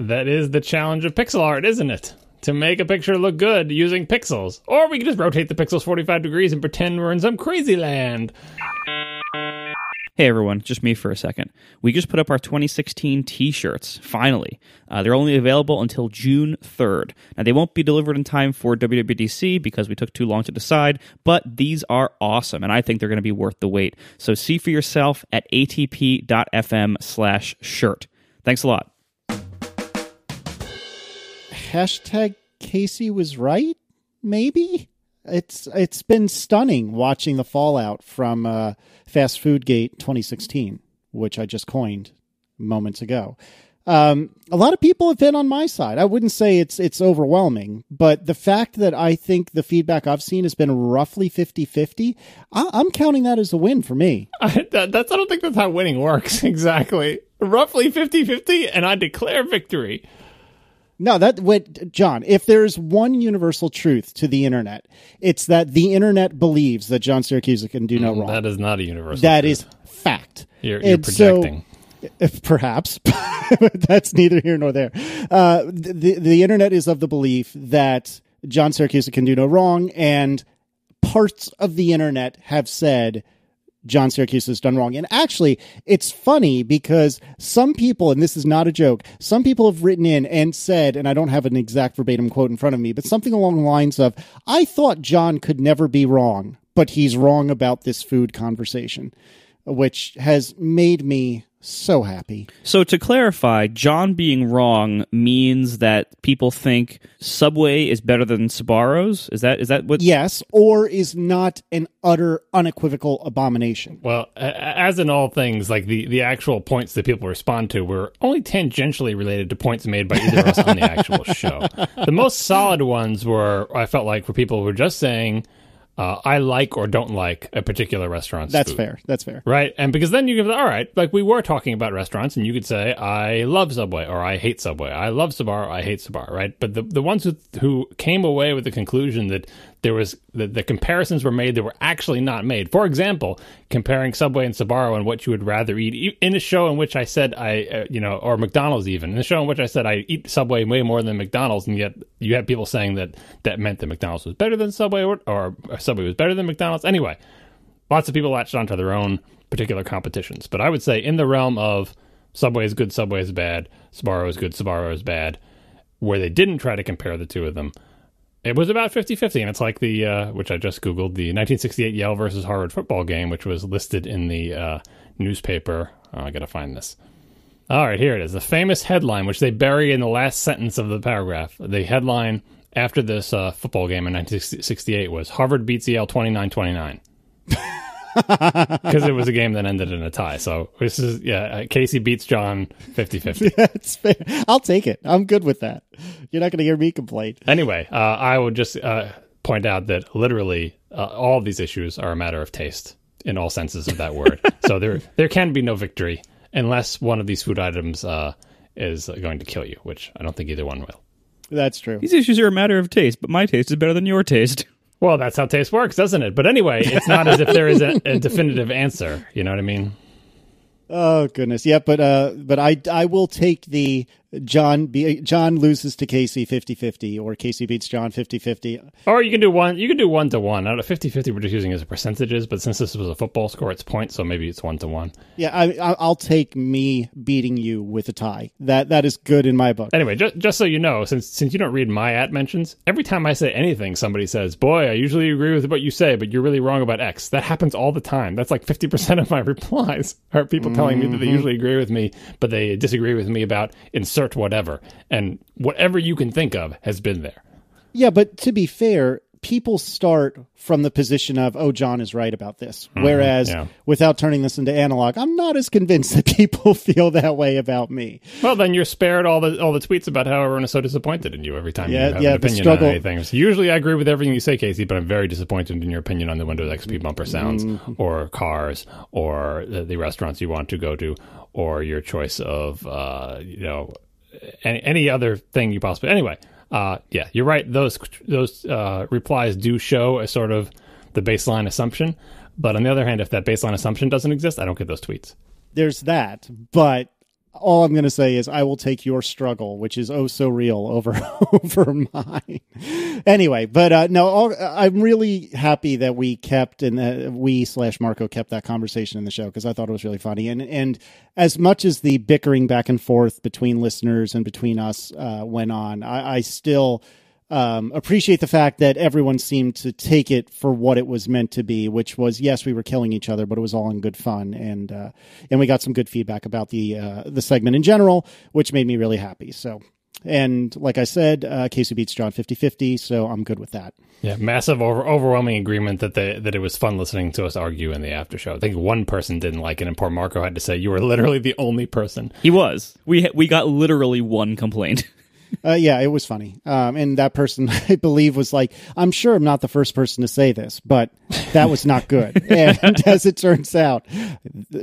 That is the challenge of pixel art, isn't it? To make a picture look good using pixels. Or we can just rotate the pixels 45 degrees and pretend we're in some crazy land. Hey everyone, just me for a second. We just put up our 2016 t-shirts, finally. Uh, they're only available until June 3rd. Now, they won't be delivered in time for WWDC because we took too long to decide, but these are awesome, and I think they're going to be worth the wait. So see for yourself at atp.fm slash shirt. Thanks a lot. Hashtag Casey was right, maybe? It's it's been stunning watching the fallout from uh, Fast Food Gate 2016, which I just coined moments ago. Um, a lot of people have been on my side. I wouldn't say it's it's overwhelming, but the fact that I think the feedback I've seen has been roughly 50-50, I, am counting that as a win for me. I, that, that's I don't think that's how winning works exactly. Roughly 50-50 and I declare victory. No, that what John, if there's one universal truth to the internet, it's that the internet believes that John Siracusa can do no Mm, wrong. That is not a universal. That truth. is fact. You're, you're And so- projecting. if perhaps that's neither here nor there. Uh, the the internet is of the belief that John Siracusa can do no wrong, and parts of the internet have said John Siracusa has done wrong. And actually, it's funny because some people, and this is not a joke, some people have written in and said, and I don't have an exact verbatim quote in front of me, but something along the lines of, I thought John could never be wrong, but he's wrong about this food conversation, which has made me so happy. So to clarify, John being wrong means that people think Subway is better than Sbarro's. Is that is that what? Yes, or is not an utter unequivocal abomination. Well, a- a- as in all things, like the, the actual points that people respond to were only tangentially related to points made by either of us on the actual show. The most solid ones were, I felt like, for people who were just saying, uh, I like or don't like a particular restaurant's That's food. fair. That's fair. Right. And because then you can, all right, like we were talking about restaurants and you could say, I love Subway or I hate Subway. I love Sbarro. I hate Sbarro. Right. But the, the ones who, who came away with the conclusion that there was, that the comparisons were made that were actually not made. For example, comparing Subway and Sbarro and what you would rather eat in a show in which I said I, uh, you know, or McDonald's even in a show in which I said I eat Subway way more than McDonald's. And yet you had people saying that that meant that McDonald's was better than Subway or, or Subway was better than McDonald's. Anyway, lots of people latched onto their own particular competitions. But I would say in the realm of Subway is good, Subway is bad, Sbarro is good, Sbarro is bad, where they didn't try to compare the two of them, it was about 50-50. And it's like the, uh, which I just Googled, the 1968 Yale versus Harvard football game, which was listed in the uh, newspaper. Oh, I got to find this. All right, here it is. The famous headline, which they bury in the last sentence of the paragraph. The headline after this uh, football game in 1968 was Harvard beats Yale 29 29. Because it was a game that ended in a tie. So this is, yeah, uh, Casey beats John 50 50. That's fair. I'll take it. I'm good with that. You're not going to hear me complain. Anyway, uh, I would just uh, point out that literally uh, all of these issues are a matter of taste in all senses of that word. so there, there can be no victory unless one of these food items uh, is going to kill you, which I don't think either one will. That's true. These issues are a matter of taste, but my taste is better than your taste. Well, that's how taste works, doesn't it? But anyway, it's not as if there is a, a definitive answer. You know what I mean? Oh goodness, yeah, but uh, but I I will take the John be, John loses to Casey 50-50 or Casey beats John 50-50. Or you can do one. You can do one to one. Out of 50-50, we're just using as a percentages. But since this was a football score, it's points, so maybe it's one to one. Yeah, I, I I'll take me beating you with a tie. That that is good in my book. Anyway, just just so you know, since since you don't read my at mentions, every time I say anything, somebody says, "Boy, I usually agree with what you say, but you're really wrong about X." That happens all the time. That's like 50 percent of my replies are people telling me that they mm-hmm. usually agree with me, but they disagree with me about insert whatever, and whatever you can think of has been there. Yeah, but to be fair, people start from the position of, "Oh, John is right about this," whereas yeah. without turning this into analog, I'm not as convinced that people feel that way about me. Well, then you're spared all the all the tweets about how everyone is so disappointed in you every time Yeah, you have yeah, an the opinion struggle- on anything. So usually, I agree with everything you say, Casey, but I'm very disappointed in your opinion on the Windows XP bumper sounds, Mm-hmm. or cars, or the, the restaurants you want to go to, or your choice of uh, you know any, any other thing you possibly. Anyway, uh, yeah, you're right. Those those uh, replies do show a sort of the baseline assumption, but on the other hand, if that baseline assumption doesn't exist, I don't get those tweets. There's that, but all I'm going to say is I will take your struggle, which is oh so real, over over mine. anyway, but uh, no, all, I'm really happy that we kept and we slash Marco kept that conversation in the show because I thought it was really funny. And and as much as the bickering back and forth between listeners and between us uh, went on, I, I still um, appreciate the fact that everyone seemed to take it for what it was meant to be, which was yes, we were killing each other, but it was all in good fun, and uh, and we got some good feedback about the uh, the segment in general, which made me really happy. So, and like I said, uh, Casey beats John 50-50, so I'm good with that. Yeah, massive, over, overwhelming agreement that they that it was fun listening to us argue in the after show. I think one person didn't like it, and poor Marco had to say, "You were literally the only person." He was. We we got literally one complaint. Uh, yeah, it was funny. Um, and that person, I believe, was like, I'm sure I'm not the first person to say this, but that was not good. and as it turns out,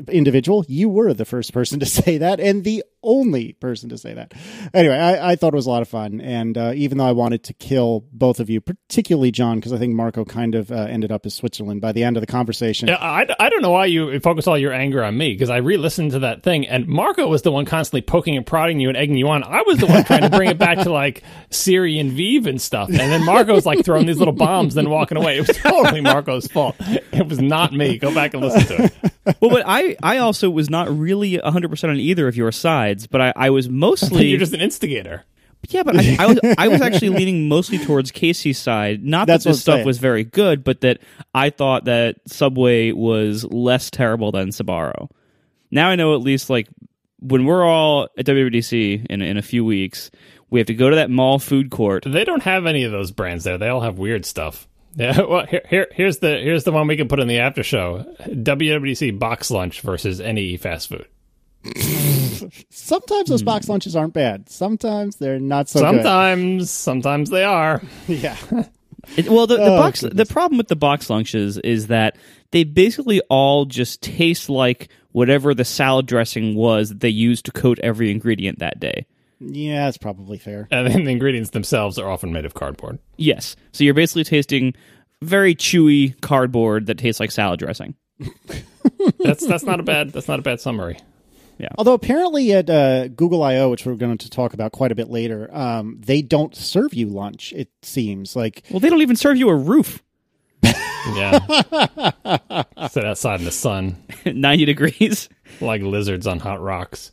individual, you were the first person to say that and the only person to say that. Anyway, I, I thought it was a lot of fun. And uh, even though I wanted to kill both of you, particularly John, because I think Marco kind of uh, ended up as Switzerland by the end of the conversation. Yeah, I, I don't know why you focus all your anger on me because I re listened to that thing and Marco was the one constantly poking and prodding you and egging you on. I was the one trying to bring it back to like Siri and Viv and stuff. And then Marco's like throwing these little bombs, then walking away. It was totally Marco's fault. It was not me. Go back and listen to it. well, but I, I also was not really 100% on either of your sides, but I, I was mostly. You're just an instigator. Yeah, but I, I, was I was actually leaning mostly towards Casey's side. Not That's that what this stuff saying. was very good, but that I thought that Subway was less terrible than Sbarro. Now I know at least like when we're all at WWDC in in a few weeks, we have to go to that mall food court. They don't have any of those brands there. They all have weird stuff. Yeah, well, here, here, here's the here's the one we can put in the after show: WWDC box lunch versus any fast food. Sometimes those box hmm. lunches aren't bad. Sometimes they're not so good. Sometimes, sometimes they are. Yeah. It, well, the, the Oh, box the problem with the box lunches is that they basically all just taste like whatever the salad dressing was that they used to coat every ingredient that day. Yeah, that's probably fair. And then the ingredients themselves are often made of cardboard. Yes. So you're basically tasting very chewy cardboard that tastes like salad dressing. That's that's not a bad that's not a bad summary. Yeah. Although apparently at uh, Google I/O, which we're going to talk about quite a bit later, um, they don't serve you lunch. It seems like Well, they don't even serve you a roof. Yeah, sit outside in the sun 90 degrees. like lizards on hot rocks.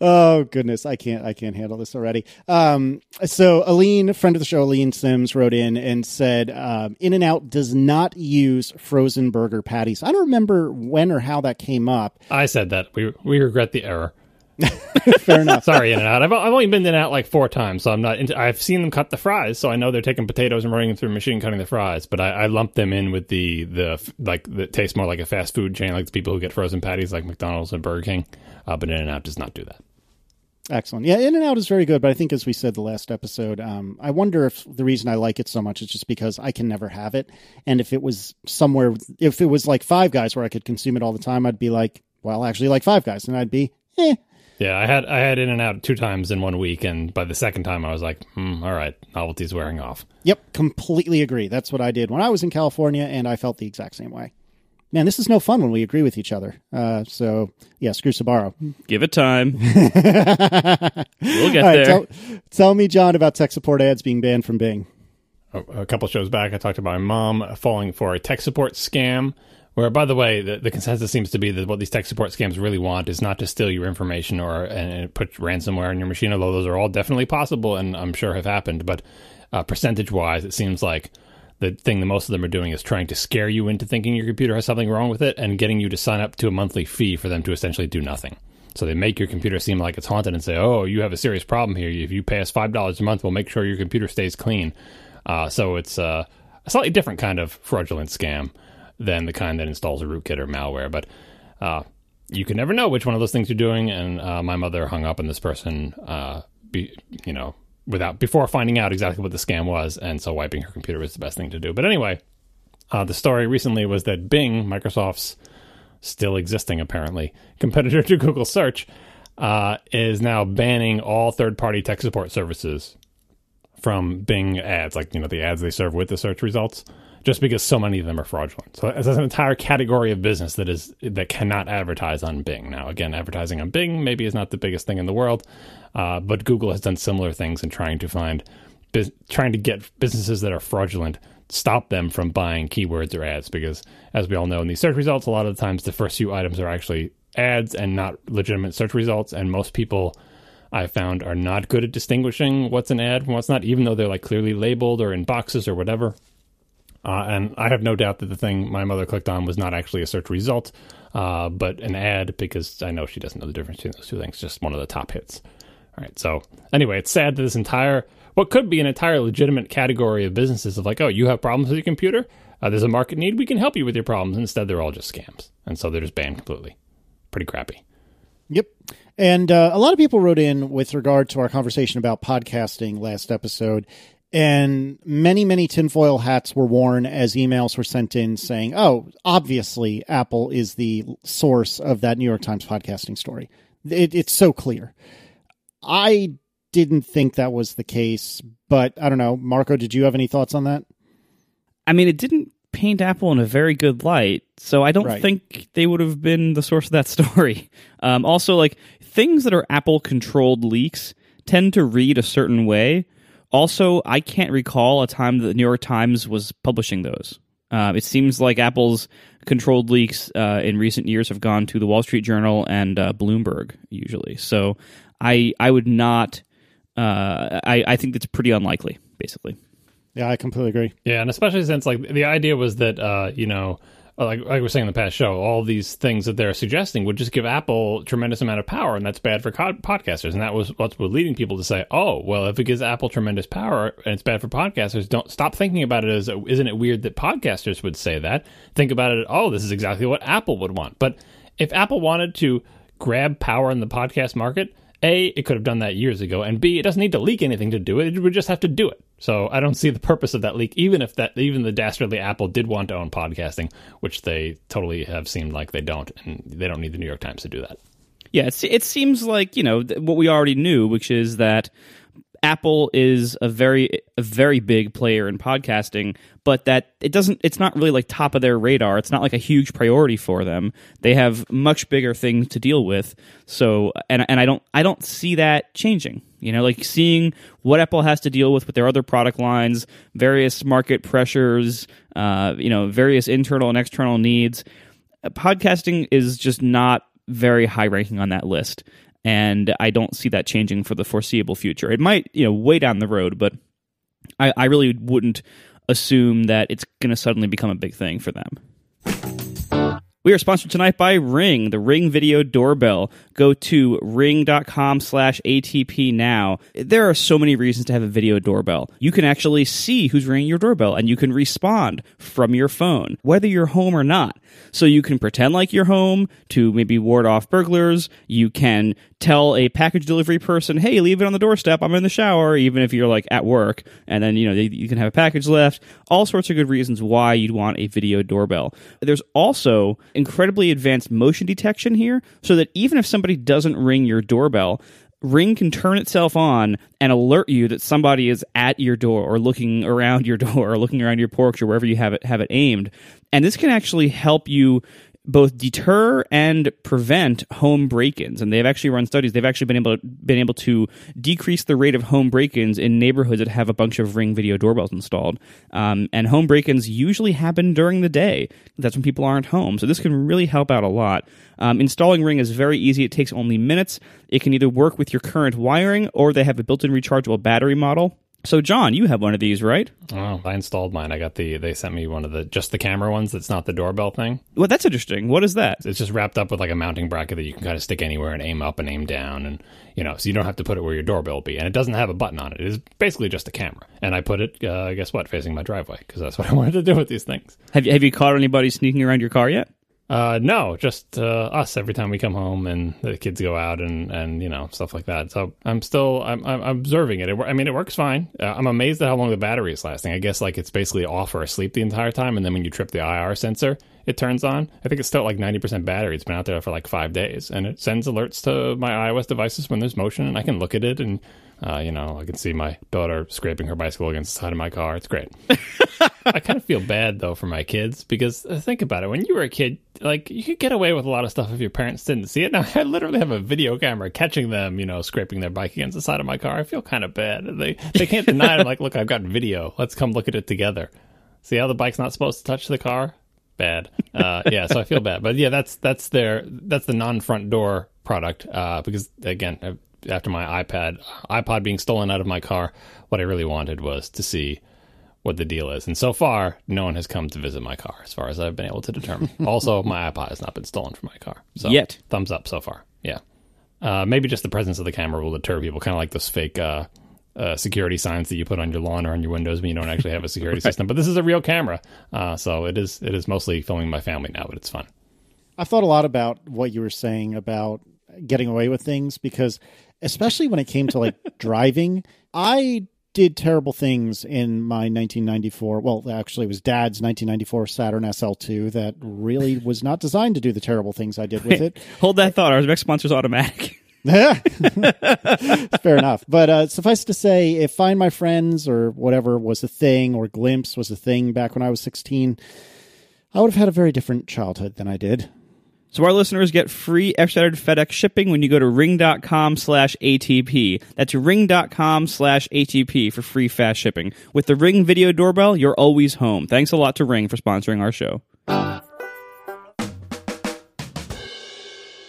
Oh goodness, I can't I can't handle this already. Um, so Aline, friend of the show, Aline Sims, wrote in and said, um, "In and Out does not use frozen burger patties." I don't remember when or how that came up. I said that we we regret the error. Fair enough. Sorry, In and Out. I've I've only been in and out like four times, so I'm not. Into, I've seen them cut the fries, so I know they're taking potatoes and running them through a machine, cutting the fries. But I, I lump them in with the the like that tastes more like a fast food chain, like the people who get frozen patties, like McDonald's and Burger King. Uh, but In and Out does not do that. Excellent. Yeah, In and Out is very good, but I think as we said the last episode, um, I wonder if the reason I like it so much is just because I can never have it, and if it was somewhere, if it was like Five Guys where I could consume it all the time, I'd be like, well, actually, like Five Guys, and I'd be, eh. Yeah, I had I had In and Out two times in one week, and by the second time, I was like, hmm, all right, novelty's wearing off. Yep, completely agree. That's what I did when I was in California, and I felt the exact same way. Man, this is no fun when we agree with each other. Uh, so yeah, screw Sbarro. Give it time. we'll get All right, there. tell, tell me, John, about tech support ads being banned from Bing. a, a couple shows back, I talked about my mom falling for a tech support scam. Where, by the way, the, the consensus seems to be that what these tech support scams really want is not to steal your information or and, and put ransomware in your machine, although those are all definitely possible and I'm sure have happened. But uh, percentage wise, it seems like the thing that most of them are doing is trying to scare you into thinking your computer has something wrong with it and getting you to sign up to a monthly fee for them to essentially do nothing. So they make your computer seem like it's haunted and say, "Oh, you have a serious problem here. If you pay us five dollars a month, we'll make sure your computer stays clean." Uh, so it's uh, a slightly different kind of fraudulent scam than the kind that installs a rootkit or malware. But uh, you can never know which one of those things you're doing. And uh, my mother hung up on this person, uh, be, you know, without before finding out exactly what the scam was, and so wiping her computer was the best thing to do. But anyway, uh, the story recently was that Bing, Microsoft's still existing apparently competitor to Google Search, uh, is now banning all third-party tech support services from Bing ads, like you know the ads they serve with the search results. Just because so many of them are fraudulent. So there's an entire category of business that is that cannot advertise on Bing. Now, again, advertising on Bing maybe is not the biggest thing in the world, uh, but Google has done similar things in trying to find, trying to get businesses that are fraudulent, stop them from buying keywords or ads. Because as we all know, in these search results, a lot of the times the first few items are actually ads and not legitimate search results, and most people. I found are not good at distinguishing what's an ad from what's not, even though they're like clearly labeled or in boxes or whatever. Uh, and I have no doubt that the thing my mother clicked on was not actually a search result, uh, but an ad because I know she doesn't know the difference between those two things. Just one of the top hits. All right. So anyway, it's sad that this entire what could be an entire legitimate category of businesses of like, oh, you have problems with your computer. Uh, there's a market need. We can help you with your problems. Instead, they're all just scams, and so they're just banned completely. Pretty crappy. Yep. And uh, a lot of people wrote in with regard to our conversation about podcasting last episode and many, many tinfoil hats were worn as emails were sent in saying, oh, obviously Apple is the source of that New York Times podcasting story. It, it's so clear. I didn't think that was the case, but I don't know. Marco, did you have any thoughts on that? I mean, it didn't paint Apple in a very good light, so I don't right. think they would have been the source of that story. Um, also, like things that are Apple controlled leaks tend to read a certain way also, I can't recall a time that the New York Times was publishing those. Uh, it seems like Apple's controlled leaks uh, in recent years have gone to the Wall Street Journal and uh, Bloomberg usually. So I I would not. Uh, I I think that's pretty unlikely, basically. Yeah, I completely agree. Yeah, and especially since like the idea was that uh, you know like, like we were saying in the past show, all these things that they're suggesting would just give Apple tremendous amount of power, and that's bad for co- podcasters. And that was what's leading people to say, "Oh, well, if it gives Apple tremendous power and it's bad for podcasters, don't stop thinking about it as isn't it weird that podcasters would say that? Think about it. Oh, this is exactly what Apple would want. But if Apple wanted to grab power in the podcast market, a, it could have done that years ago, and B, it doesn't need to leak anything to do it. It would just have to do it. So I don't see the purpose of that leak, even if that, even the dastardly Apple did want to own podcasting, which they totally have seemed like they don't, and they don't need the New York Times to do that. Yeah, it seems like you know what we already knew, which is that Apple is a very a very big player in podcasting, but that it doesn't it's not really like top of their radar. It's not like a huge priority for them. They have much bigger things to deal with. So and and I don't I don't see that changing. You know, like seeing what Apple has to deal with with their other product lines, various market pressures, uh, you know, various internal and external needs. Podcasting is just not very high ranking on that list and I don't see that changing for the foreseeable future. It might, you know, way down the road, but I, I really wouldn't assume that it's going to suddenly become a big thing for them. We are sponsored tonight by Ring, the Ring Video Doorbell. Go to ring.com slash ATP now. There are so many reasons to have a video doorbell. You can actually see who's ringing your doorbell and you can respond from your phone, whether you're home or not. So you can pretend like you're home to maybe ward off burglars. You can tell a package delivery person, hey, leave it on the doorstep. I'm in the shower, even if you're like at work. And then, you know, you can have a package left. All sorts of good reasons why you'd want a video doorbell. There's also incredibly advanced motion detection here so that even if somebody doesn't ring your doorbell, Ring can turn itself on and alert you that somebody is at your door or looking around your door or looking around your porch or wherever you have it have it aimed. And this can actually help you both deter and prevent home break-ins. And they've actually run studies. They've actually been able to been able to decrease the rate of home break-ins in neighborhoods that have a bunch of ring video doorbells installed. Um, and home break-ins usually happen during the day. That's when people aren't home. So this can really help out a lot. Um, installing ring is very easy. It takes only minutes. It can either work with your current wiring or they have a built-in rechargeable battery model so, John, you have one of these, right? Oh, I installed mine. I got the. They sent me one of the just the camera ones. That's not the doorbell thing. Well, that's interesting. What is that? It's just wrapped up with like a mounting bracket that you can kind of stick anywhere and aim up and aim down, and you know, so you don't have to put it where your doorbell will be. And it doesn't have a button on it. It is basically just a camera. And I put it, uh, guess what, facing my driveway because that's what I wanted to do with these things. Have you have you caught anybody sneaking around your car yet? Uh, no, just uh, us every time we come home and the kids go out and, and you know stuff like that. So I'm still I'm, I'm observing it. it I mean, it works fine. Uh, I'm amazed at how long the battery is lasting. I guess like it's basically off or asleep the entire time, and then when you trip the IR sensor, it turns on. I think it's still like 90% battery. It's been out there for like five days, and it sends alerts to my iOS devices when there's motion, and I can look at it and. Uh, you know, I can see my daughter scraping her bicycle against the side of my car. It's great. I kind of feel bad though for my kids because uh, think about it. When you were a kid, like you could get away with a lot of stuff if your parents didn't see it. Now I literally have a video camera catching them, you know, scraping their bike against the side of my car. I feel kind of bad. They they can't deny it. I'm like, look, I've got video. Let's come look at it together. See how the bike's not supposed to touch the car? Bad. Uh, yeah, so I feel bad. But yeah, that's that's their that's the non front door product uh, because again, after my iPad iPod being stolen out of my car, what I really wanted was to see what the deal is. And so far, no one has come to visit my car, as far as I've been able to determine. also, my iPod has not been stolen from my car. So, Yet. thumbs up so far. Yeah. Uh, maybe just the presence of the camera will deter people, kind of like those fake uh, uh, security signs that you put on your lawn or on your windows when you don't actually have a security system. But this is a real camera, uh, so it is it is mostly filming my family now, but it's fun. I've thought a lot about what you were saying about getting away with things because, especially when it came to like driving, I did terrible things in my 1994. Well, actually, it was Dad's 1994 Saturn SL2 that really was not designed to do the terrible things I did with it. Hold that thought. Our next sponsor's automatic. Fair enough. But uh, suffice to say, if Find My Friends or whatever was a thing, or Glympse was a thing back when I was 16, I would have had a very different childhood than I did. So our listeners get free expedited FedEx shipping when you go to ring.com slash ATP. That's ring.com slash ATP for free fast shipping. With the Ring video doorbell, you're always home. Thanks a lot to Ring for sponsoring our show.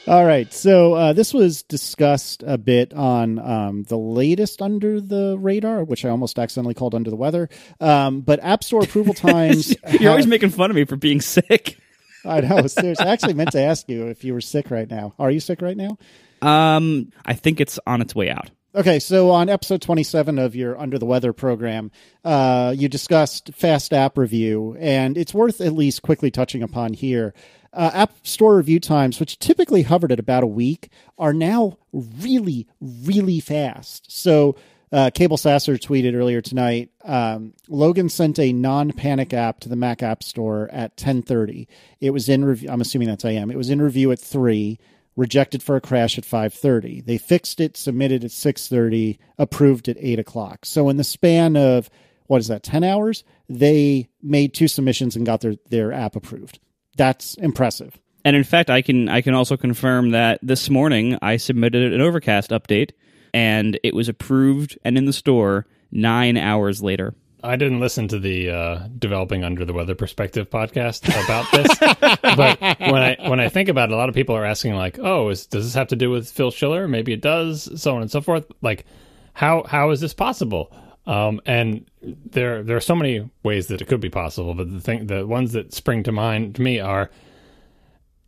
All right. So uh, this was discussed a bit on um, the latest Under the Radar, which I almost accidentally called Under the Weather. Um, but App Store approval times. You're always making fun of me for being sick. I know. Seriously. I actually meant to ask you if you were sick right now. Are you sick right now? Um, I think it's on its way out. Okay, so on episode 27 of your Under the Weather program, uh, you discussed Fast App Review, and it's worth at least quickly touching upon here. Uh, app Store review times, which typically hovered at about a week, are now really, really fast. So, uh, Cabel Sasser tweeted earlier tonight. Um, Logan sent a non-panic app to the Mac App Store at 10:30. It was in review. I'm assuming that's I AM. It was in review at three. Rejected for a crash at 5:30. They fixed it, submitted at 6:30, approved at 8 o'clock. So in the span of what is that, 10 hours, they made two submissions and got their their app approved. That's impressive. And in fact, I can I can also confirm that this morning I submitted an Overcast update and it was approved and in the store nine hours later. I didn't listen to the uh, developing under the weather perspective podcast about this, but when I when I think about it, a lot of people are asking like, "Oh, is, does this have to do with Phil Schiller? Maybe it does." So on and so forth. Like, how how is this possible? Um, and there there are so many ways that it could be possible, but the thing the ones that spring to mind to me are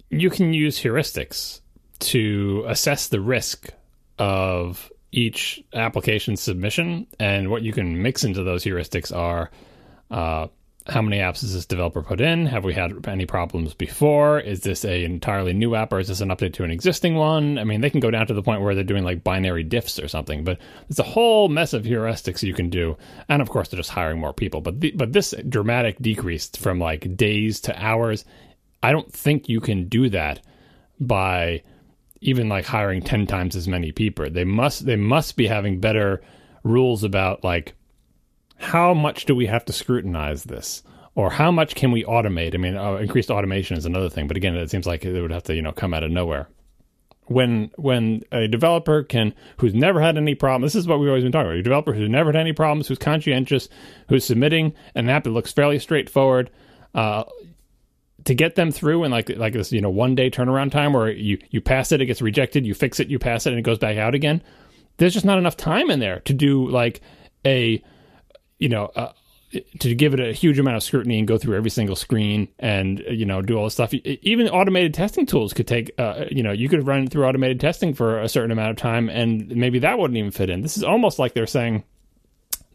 you can use heuristics to assess the risk of each application submission, and what you can mix into those heuristics are uh, how many apps has this developer put in? Have we had any problems before? Is this a entirely new app or is this an update to an existing one? I mean, they can go down to the point where they're doing like binary diffs or something, but it's a whole mess of heuristics you can do. And of course, they're just hiring more people. But the, but this dramatic decrease from like days to hours, I don't think you can do that by even like hiring 10 times as many people. They must they must be having better rules about like how much do we have to scrutinize this or how much can we automate? I mean, uh, increased automation is another thing, but again, it seems like it would have to, you know, come out of nowhere. When when a developer can who's never had any problem, this is what we've always been talking about. A developer who's never had any problems, who's conscientious, who's submitting an app that looks fairly straightforward, uh, to get them through in like like this, you know, one day turnaround time where you you pass it, it gets rejected, you fix it, you pass it, and it goes back out again. There's just not enough time in there to do like a you know, uh, to give it a huge amount of scrutiny and go through every single screen and you know do all this stuff. Even automated testing tools could take, uh, you know, you could run through automated testing for a certain amount of time, and maybe that wouldn't even fit in. This is almost like they're saying.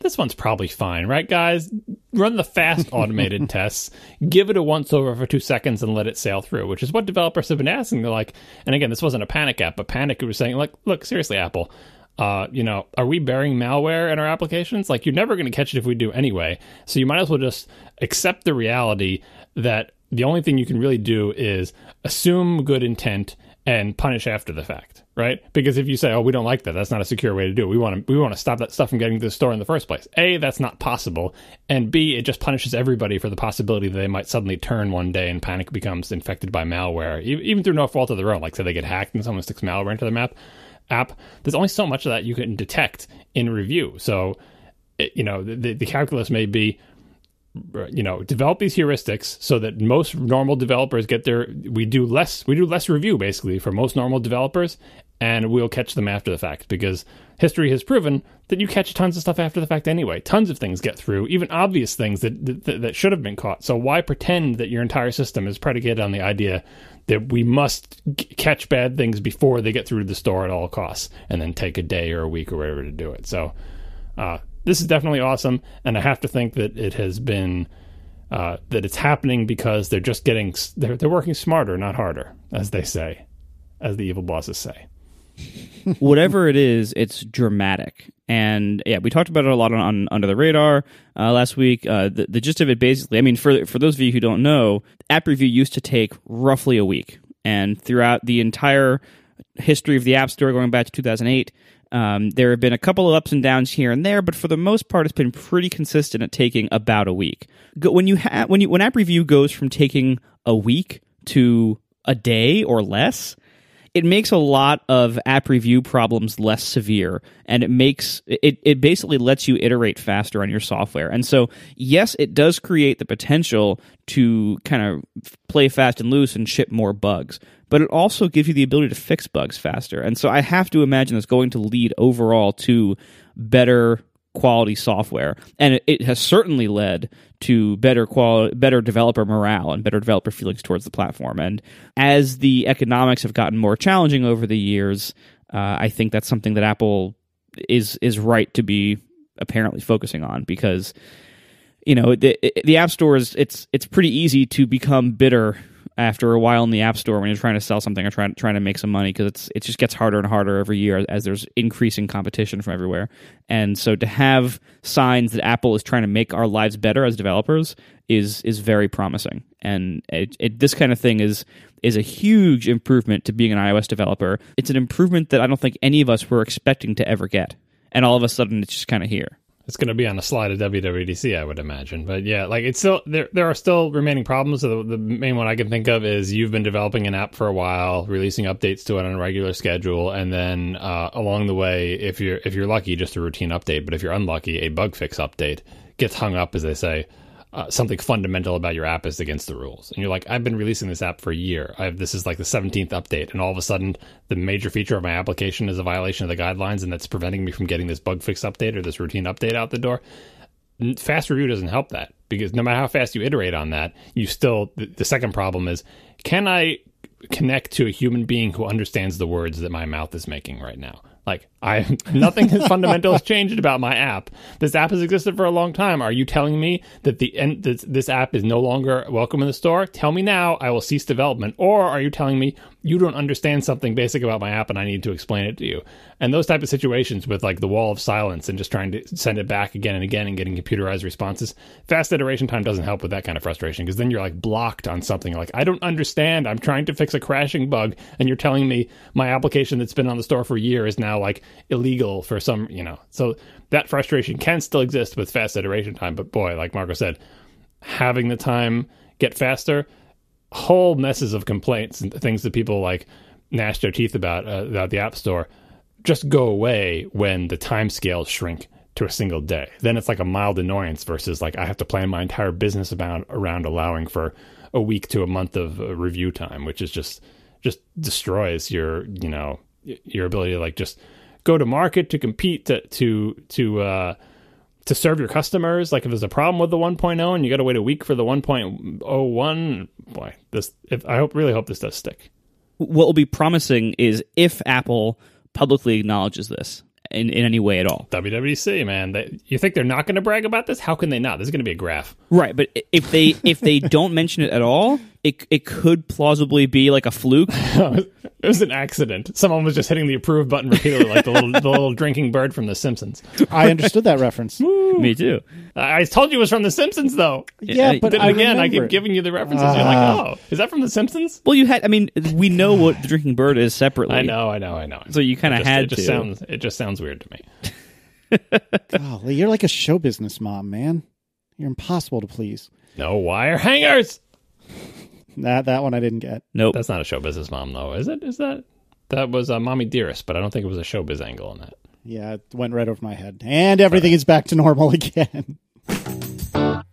This one's probably fine, right, guys? Run the fast automated tests, give it a once over for two seconds, and let it sail through, which is what developers have been asking. They're like, and again, this wasn't a panic app, but Panic was saying, like, look, seriously, Apple, uh, you know, are we burying malware in our applications? Like, you're never going to catch it if we do anyway. So you might as well just accept the reality that the only thing you can really do is assume good intent and punish after the fact, right? Because if you say, "Oh, we don't like that," that's not a secure way to do it. We want to we want to stop that stuff from getting to the store in the first place. A, that's not possible, and B, it just punishes everybody for the possibility that they might suddenly turn one day and panic becomes infected by malware, even through no fault of their own. Like say they get hacked and someone sticks malware into their map app. There's only so much of that you can detect in review. So, eh, you know, the, the calculus may be you know develop these heuristics so that most normal developers get their we do less we do less review basically for most normal developers and we'll catch them after the fact because history has proven that you catch tons of stuff after the fact anyway. Tons of things get through even obvious things that that, that should have been caught. So why pretend that your entire system is predicated on the idea that we must g- catch bad things before they get through to the store at all costs and then take a day or a week or whatever to do it? So uh, this is definitely awesome, and I have to think that it has been uh, that it's happening because they're just getting they're they're working smarter, not harder, as they say, as the evil bosses say. Whatever it is, it's dramatic, and yeah, we talked about it a lot on, on Under the Radar uh, last week. Uh, the, the gist of it, basically, I mean, for for those of you who don't know, app review used to take roughly a week, and throughout the entire history of the App Store, going back to 2008 um, there have been a couple of ups and downs here and there, but for the most part, it's been pretty consistent at taking about a week. When you have when you when app review goes from taking a week to a day or less, it makes a lot of app review problems less severe and it makes it, it basically lets you iterate faster on your software and so yes it does create the potential to kind of play fast and loose and ship more bugs but it also gives you the ability to fix bugs faster. And so I have to imagine it's going to lead overall to better quality software. And it, has certainly led to better quality, better developer morale and better developer feelings towards the platform. And as the economics have gotten more challenging over the years, uh, I think that's something that Apple is is right to be apparently focusing on because you know the the app store is it's it's pretty easy to become bitter after a while in the app store when you're trying to sell something or trying trying to make some money because it's it just gets harder and harder every year as there's increasing competition from everywhere. And so to have signs that Apple is trying to make our lives better as developers is is very promising. And it, it, this kind of thing is is a huge improvement to being an iOS developer. It's an improvement that I don't think any of us were expecting to ever get. And all of a sudden it's just kind of here it's going to be on a slide at WWDC, I would imagine. But yeah, like it's still there. There are still remaining problems. So the, the, main one I can think of is you've been developing an app for a while, releasing updates to it on a regular schedule, and then uh, along the way, if you're if you're lucky, just a routine update. But if you're unlucky, a bug fix update gets hung up, as they say, uh, something fundamental about your app is against the rules. And you're like, I've been releasing this app for a year. Have, this is like the 17th update. And all of a sudden, the major feature of my application is a violation of the guidelines and that's preventing me from getting this bug fix update or this routine update out the door. Fast review doesn't help that because no matter how fast you iterate on that, you still, the, the second problem is, can I connect to a human being who understands the words that my mouth is making right now? Like I nothing fundamental has changed about my app. This app has existed for a long time. Are you telling me that the end this, this app is no longer welcome in the store? Tell me now. I will cease development. Or are you telling me you don't understand something basic about my app and I need to explain it to you? And those type of situations with like the wall of silence and just trying to send it back again and again and getting computerized responses. Fast iteration time doesn't help with that kind of frustration because then you're like blocked on something. Like I don't understand. I'm trying to fix a crashing bug and you're telling me my application that's been on the store for a year is now like illegal for some, you know. So that frustration can still exist with fast iteration time, but boy, like Marco said, having the time get faster, whole messes of complaints and things that people like gnash their teeth about uh, about the App Store just go away when the time scales shrink to a single day. Then it's like a mild annoyance versus like I have to plan my entire business about around allowing for a week to a month of uh, review time, which is just just destroys your you know your ability to like just go to market to compete to to to uh, to serve your customers. Like if there's a problem with the 1.0 and you got to wait a week for the 1.01, boy, this if, I hope really hope this does stick. What will be promising is if Apple publicly acknowledges this in, in any way at all. WWDC, man, they, you think they're not going to brag about this? How can they not? This is going to be a graph, right? But if they if they don't mention it at all, it it could plausibly be like a fluke. it was an accident. Someone was just hitting the approve button repeatedly, like the little, the little drinking bird from The Simpsons. I understood that reference. Me too. I I told you it was from The Simpsons, though. Yeah, I- but Then I again, I keep it. giving you the references. You're like, Ah. oh, is that from The Simpsons? Well, you had. I mean, we know what the drinking bird is separately. I know, I know, I know. So you kind of had it just to. sounds it just sounds weird to me. Golly, you're like a show business mom, man. You're impossible to please. No wire hangers. That that one I didn't get. nope. That's not a show business mom, though, is it? Is that that was uh, Mommy Dearest? But I don't think it was a showbiz angle on that. Yeah, it went right over my head. And everything is back to normal again.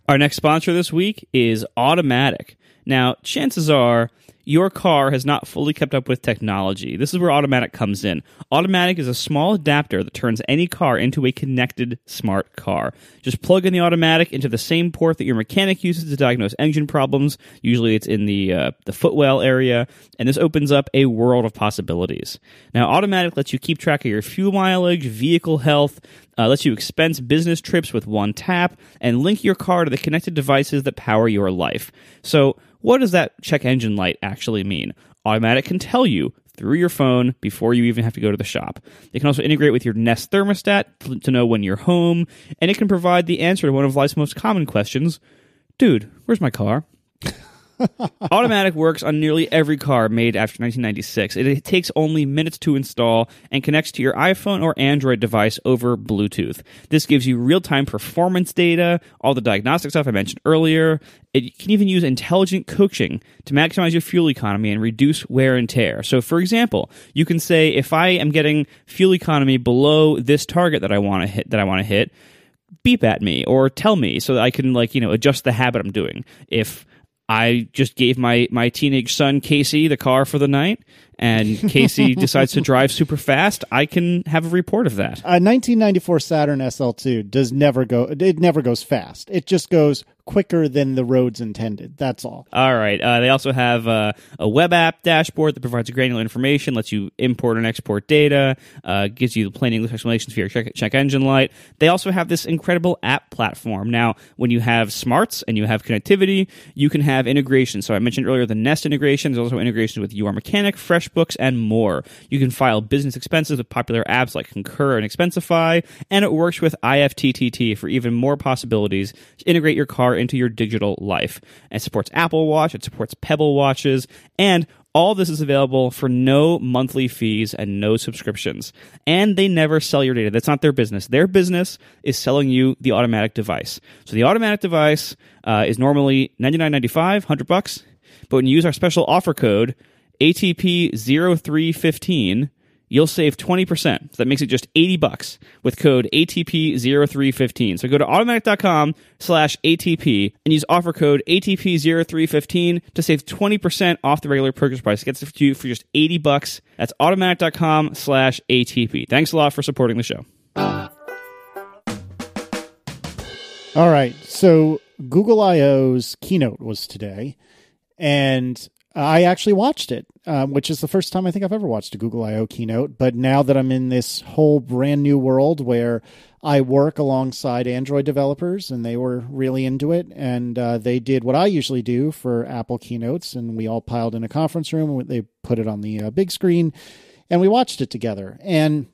Our next sponsor this week is Automatic. Now, chances are your car has not fully kept up with technology. This is where Automatic comes in. Automatic is a small adapter that turns any car into a connected smart car. Just plug in the Automatic into the same port that your mechanic uses to diagnose engine problems. Usually it's in the uh, the footwell area, and this opens up a world of possibilities. Now, Automatic lets you keep track of your fuel mileage, vehicle health, uh, lets you expense business trips with one tap, and link your car to the connected devices that power your life. So, what does that check engine light actually mean? Automatic can tell you through your phone before you even have to go to the shop. It can also integrate with your Nest thermostat to- know when you're home, and it can provide the answer to one of life's most common questions Dude, where's my car? Automatic works on nearly every car made after 1996. It, takes only minutes to install and connects to your iPhone or Android device over Bluetooth. This gives you real time performance data, all the diagnostic stuff I mentioned earlier. It can even use intelligent coaching to maximize your fuel economy and reduce wear and tear. So, for example, you can say if I am getting fuel economy below this target that I want to hit, that I want to hit, beep at me or tell me so that I can like you know adjust the habit I'm doing. If I just gave my my teenage son Casey the car for the night, and Casey decides to drive super fast, I can have a report of that. A 1994 Saturn SL2 does never go. It never goes fast. It just goes quicker than the roads intended. That's all. All right. Uh, they also have uh, a web app dashboard that provides granular information, lets you import and export data, uh, gives you the plain English explanations for your check, check engine light. They also have this incredible app platform. Now, when you have smarts and you have connectivity, you can have integration. So I mentioned earlier the Nest integration. There's also integration with Your Mechanic, FreshBooks, and more. You can file business expenses with popular apps like Concur and Expensify, and it works with IFTTT for even more possibilities to integrate your car into your digital life. It supports Apple Watch, it supports Pebble watches, and all this is available for no monthly fees and no subscriptions. And they never sell your data. That's not their business. Their business is selling you the automatic device. So the automatic device uh, is normally ninety nine ninety five, hundred bucks. But when you use our special offer code ATP0315, you'll save 20%. So that makes it just 80 bucks with code ATP0315. So go to automatic.com slash ATP and use offer code ATP0315 to save 20% off the regular purchase price. It gets it to you for just 80 bucks. That's automatic.com slash ATP. Thanks a lot for supporting the show. All right. So Google I/O's keynote was today, and I actually watched it, um, which is the first time I think I've ever watched a Google I/O keynote. But now that I'm in this whole brand new world where I work alongside Android developers, and they were really into it, and uh, they did what I usually do for Apple keynotes, and we all piled in a conference room. They put it on the uh, big screen, and we watched it together, and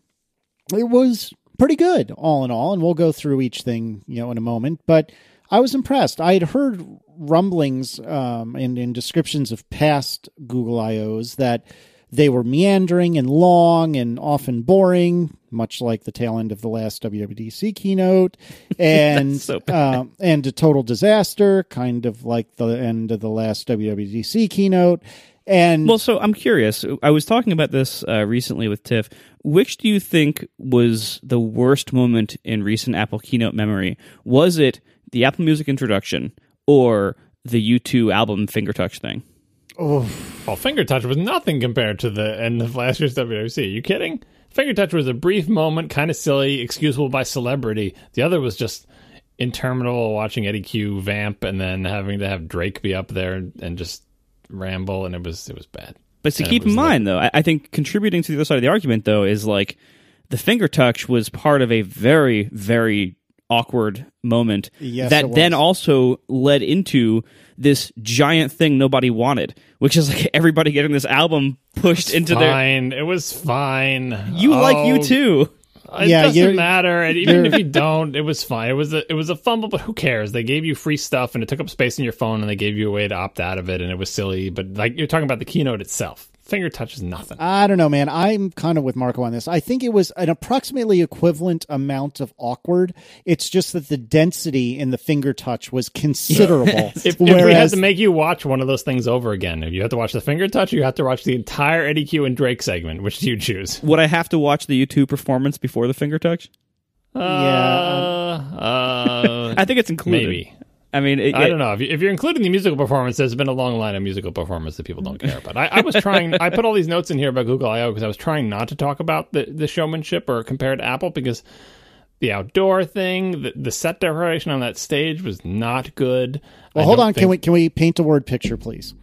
it was pretty good all in all and we'll go through each thing you know in a moment but i was impressed i had heard rumblings um, and, and descriptions of past google I/Os that they were meandering and long and often boring much like the tail end of the last wwdc keynote and so um, and a total disaster kind of like the end of the last wwdc keynote and Well, so I'm curious. I was talking about this uh, recently with Tiff. Which do you think was the worst moment in recent Apple keynote memory? Was it the Apple Music introduction or the U2 album Finger Touch thing? oh, Well, Finger Touch was nothing compared to the end of last year's WWC. Are you kidding? Finger Touch was a brief moment, kind of silly, excusable by celebrity. The other was just interminable watching Eddy Cue vamp and then having to have Drake be up there and just ramble, and it was it was bad. But to And keep in was like- mind, though, I, I think contributing to the other side of the argument, though, is like the finger touch was part of a very, very awkward moment Yes, that then also led into this giant thing nobody wanted, which is like everybody getting this album pushed into their. Fine. It was fine. You like you Oh, too. It Yeah, doesn't you're- matter. And even if you don't, it was fine. It was a it was a fumble, but who cares? They gave you free stuff and it took up space in your phone and they gave you a way to opt out of it and it was silly. But like you're talking about the keynote itself. Finger touch is nothing. I don't know, man. I'm kind of with Marco on this. I think it was an approximately equivalent amount of awkward. It's just that the density in the finger touch was considerable. If, if we had to make you watch one of those things over again, if you have to watch the finger touch, you have to watch the entire Eddy Cue and Drake segment. Which do you choose? Would I have to watch the U2 performance before the finger touch? Uh, uh, I think it's included. maybe. I mean, it, I don't know if, you, if you're including the musical performance. There's been a long line of musical performance that people don't care about. I, I was trying. I put all these notes in here about Google I/O because I was trying not to talk about the, the showmanship or compare it to Apple because the outdoor thing, the, the set decoration on that stage was not good. well, I hold don't on. Can we can we paint a word picture, please?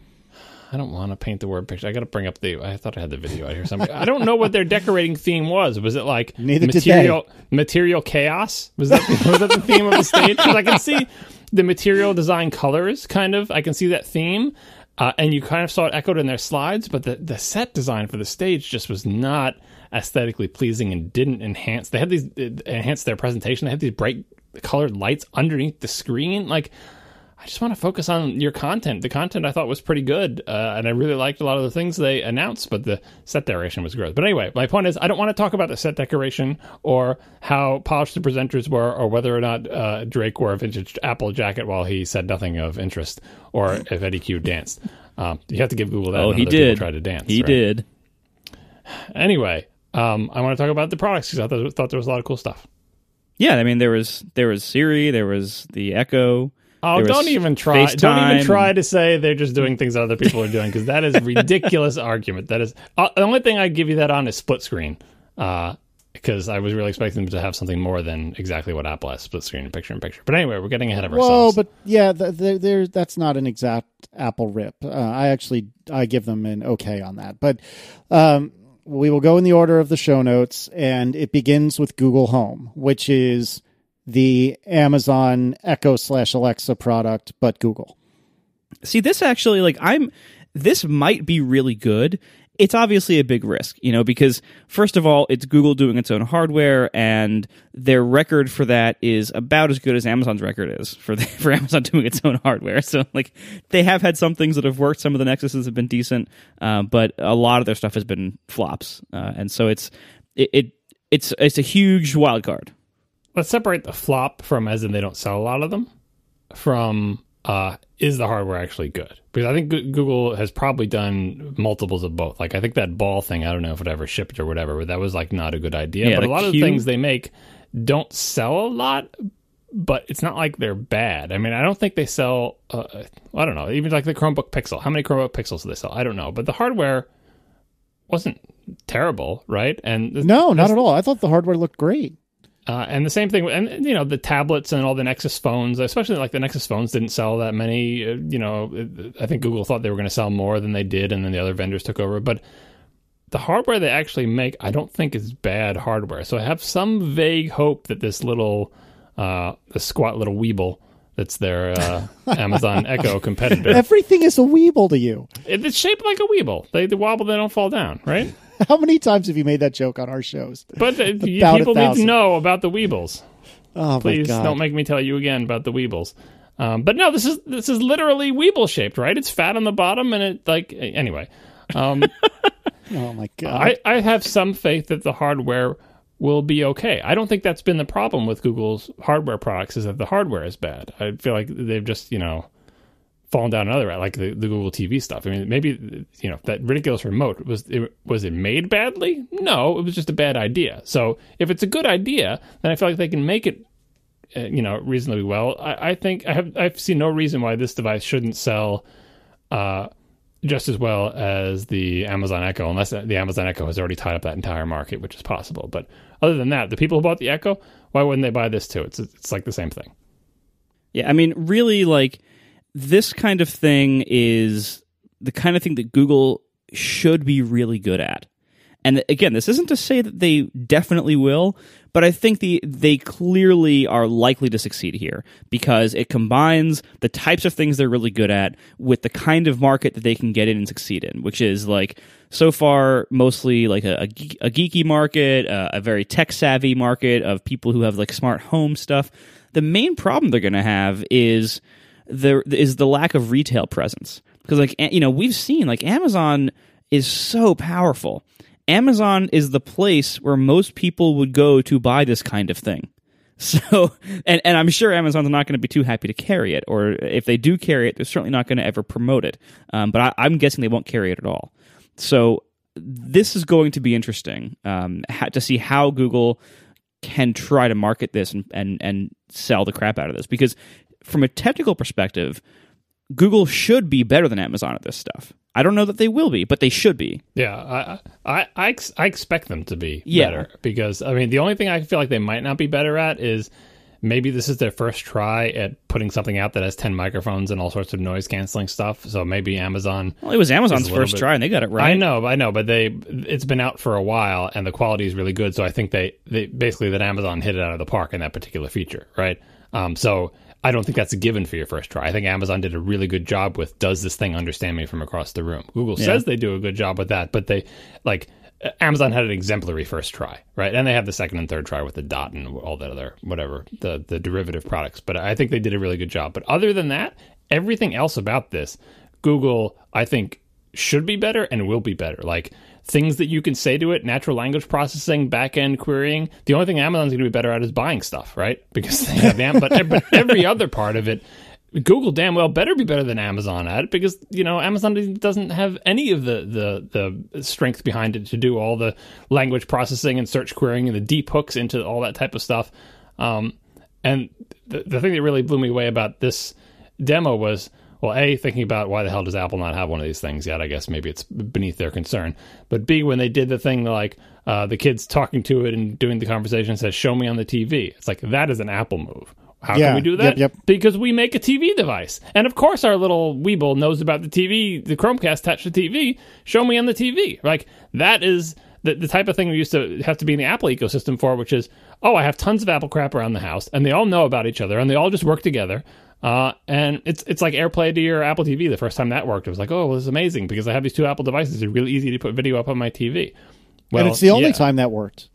I don't want to paint the word picture. I got to bring up the. I thought I had the video out here. Somewhere. I don't know what their decorating theme was. Was it like Neither material material chaos? Was that was that the theme of the stage? Because I can see the material design colors. Kind of, I can see that theme, uh, and you kind of saw it echoed in their slides. But the the set design for the stage just was not aesthetically pleasing and didn't enhance. They had these it enhanced their presentation. They had these bright colored lights underneath the screen, like. I just want to focus on your content. The content I thought was pretty good, uh, and I really liked a lot of the things they announced, but the set decoration was gross. But anyway, my point is, I don't want to talk about the set decoration or how polished the presenters were, or whether or not uh, Drake wore a vintage Apple jacket while he said nothing of interest, or if Eddy Cue danced. Um, you have to give Google that. Oh, he did. Try to dance. He right? did. Anyway, um, I want to talk about the products because I thought, thought there was a lot of cool stuff. Yeah, I mean there was there was Siri, there was the Echo. Oh, don't even try! Don't even FaceTime. try to say they're just doing things other people are doing because that is a ridiculous argument. That is uh, the only thing I give you that on is split screen. Because I was really expecting them to have something more than exactly what Apple has: split screen and picture in picture. But anyway, we're getting ahead of ourselves. ourselves. but yeah, th th there that's not an exact Apple rip. Uh, I actually I give them an okay on that. But um, we will go in the order of the show notes, and it begins with Google Home, which is the Amazon Echo slash Alexa product, but Google. See, this actually like I'm this might be really good. It's obviously a big risk, you know, because first of all, it's Google doing its own hardware, and their record for that is about as good as Amazon's record is for the, for Amazon doing its own hardware. So, like, they have had some things that have worked. Some of the Nexuses have been decent, uh, but a lot of their stuff has been flops, uh, and so it's it, it it's it's a huge wild card. Let's separate the flop from as in they don't sell a lot of them from uh, is the hardware actually good? Because I think Google has probably done multiples of both. Like I think that ball thing, I don't know if it ever shipped or whatever, but that was like not a good idea. Yeah, but a the lot of the things they make don't sell a lot. But it's not like they're bad. I mean, I don't think they sell. Uh, I don't know. Even like the Chromebook Pixel. How many Chromebook Pixels do they sell? I don't know. But the hardware wasn't terrible, right? And No, not at all. I thought the hardware looked great. Uh, and the same thing, and you know, the tablets and all the Nexus phones, especially like the Nexus phones, didn't sell that many. Uh, you know, I think Google thought they were going to sell more than they did, and then the other vendors took over. But the hardware they actually make, I don't think is bad hardware. So I have some vague hope that this little, uh, the squat little Weeble, that's their uh, Amazon Echo competitor, Everything is a Weeble to you. it's shaped like a Weeble. They, they wobble, they don't fall down, right? How many times have you made that joke on our shows? But uh, you- people need to know about the Weebles. Oh please my god! don't make me tell you again about the Weebles. Um, but no, this is this is literally Weeble shaped, right? It's fat on the bottom, and it like anyway. Um, oh my god! I I have some faith that the hardware will be okay. I don't think that's been the problem with Google's hardware products is that the hardware is bad. I feel like they've just you know fallen down another route, like the, the Google TV stuff. I mean, maybe you know that ridiculous remote was it, was it made badly? No, it was just a bad idea. So if it's a good idea, then I feel like they can make it uh, you know reasonably well. I, I think I have I've seen no reason why this device shouldn't sell uh, just as well as the Amazon Echo, unless the Amazon Echo has already tied up that entire market, which is possible. But other than that, the people who bought the Echo, why wouldn't they buy this too? It's it's like the same thing. Yeah, I mean, really, like this kind of thing is the kind of thing that Google should be really good at. And again, this isn't to say that they definitely will, but I think the they clearly are likely to succeed here because it combines the types of things they're really good at with the kind of market that they can get in and succeed in, which is like so far mostly like a, a, geeky market, a, a very tech savvy market of people who have like smart home stuff. The main problem they're going to have is the is the lack of retail presence because like you know we've seen like Amazon is so powerful. Amazon is the place where most people would go to buy this kind of thing. So, and, and I'm sure Amazon's not going to be too happy to carry it, or if they do carry it, they're certainly not going to ever promote it. Um, but I, I'm guessing they won't carry it at all. So, this is going to be interesting um, to see how Google can try to market this and, and, and sell the crap out of this. Because from a technical perspective, Google should be better than Amazon at this stuff. I don't know that they will be, but they should be. Yeah, I I I, I expect them to be yeah. better because I mean the only thing I feel like they might not be better at is maybe this is their first try at putting something out that has 10 microphones and all sorts of noise canceling stuff so maybe amazon well it was amazon's first bit, try and they got it right i know i know but they it's been out for a while and the quality is really good so i think they, they basically that amazon hit it out of the park in that particular feature right um, so I don't think that's a given for your first try. I think Amazon did a really good job with does this thing understand me from across the room? Google yeah. says they do a good job with that, but they like uh, Amazon had an exemplary first try, right? And they have the second and third try with the dot and all that other whatever the the derivative products. But I think they did a really good job. But other than that, everything else about this, Google, I think should be better and will be better. Like things that you can say to it, natural language processing, back end querying. The only thing Amazon's going to be better at is buying stuff, right? Because they have Am- but, every other part of it, Google damn well better be better than Amazon at it because you know Amazon doesn't have any of the the the strength behind it to do all the language processing and search querying and the deep hooks into all that type of stuff. Um, and the, the thing that really blew me away about this demo was well, A, thinking about why the hell does Apple not have one of these things yet? I guess maybe it's beneath their concern. But B, when they did the thing like uh, the kids talking to it and doing the conversation says, show me on the TV. It's like, that is an Apple move. How yeah, can we do that? Yep, yep. Because we make a TV device. And of course, our little Weeble knows about the TV, the Chromecast touch the TV. Show me on the TV. Like, that is the, the type of thing we used to have to be in the Apple ecosystem for, which is, oh, I have tons of Apple crap around the house, and they all know about each other, and they all just work together. Uh, and it's it's like AirPlay to your Apple TV. The first time that worked, it was like, oh, well, this is amazing because I have these two Apple devices. It's really easy to put video up on my TV. Well, and it's the only yeah. time that worked.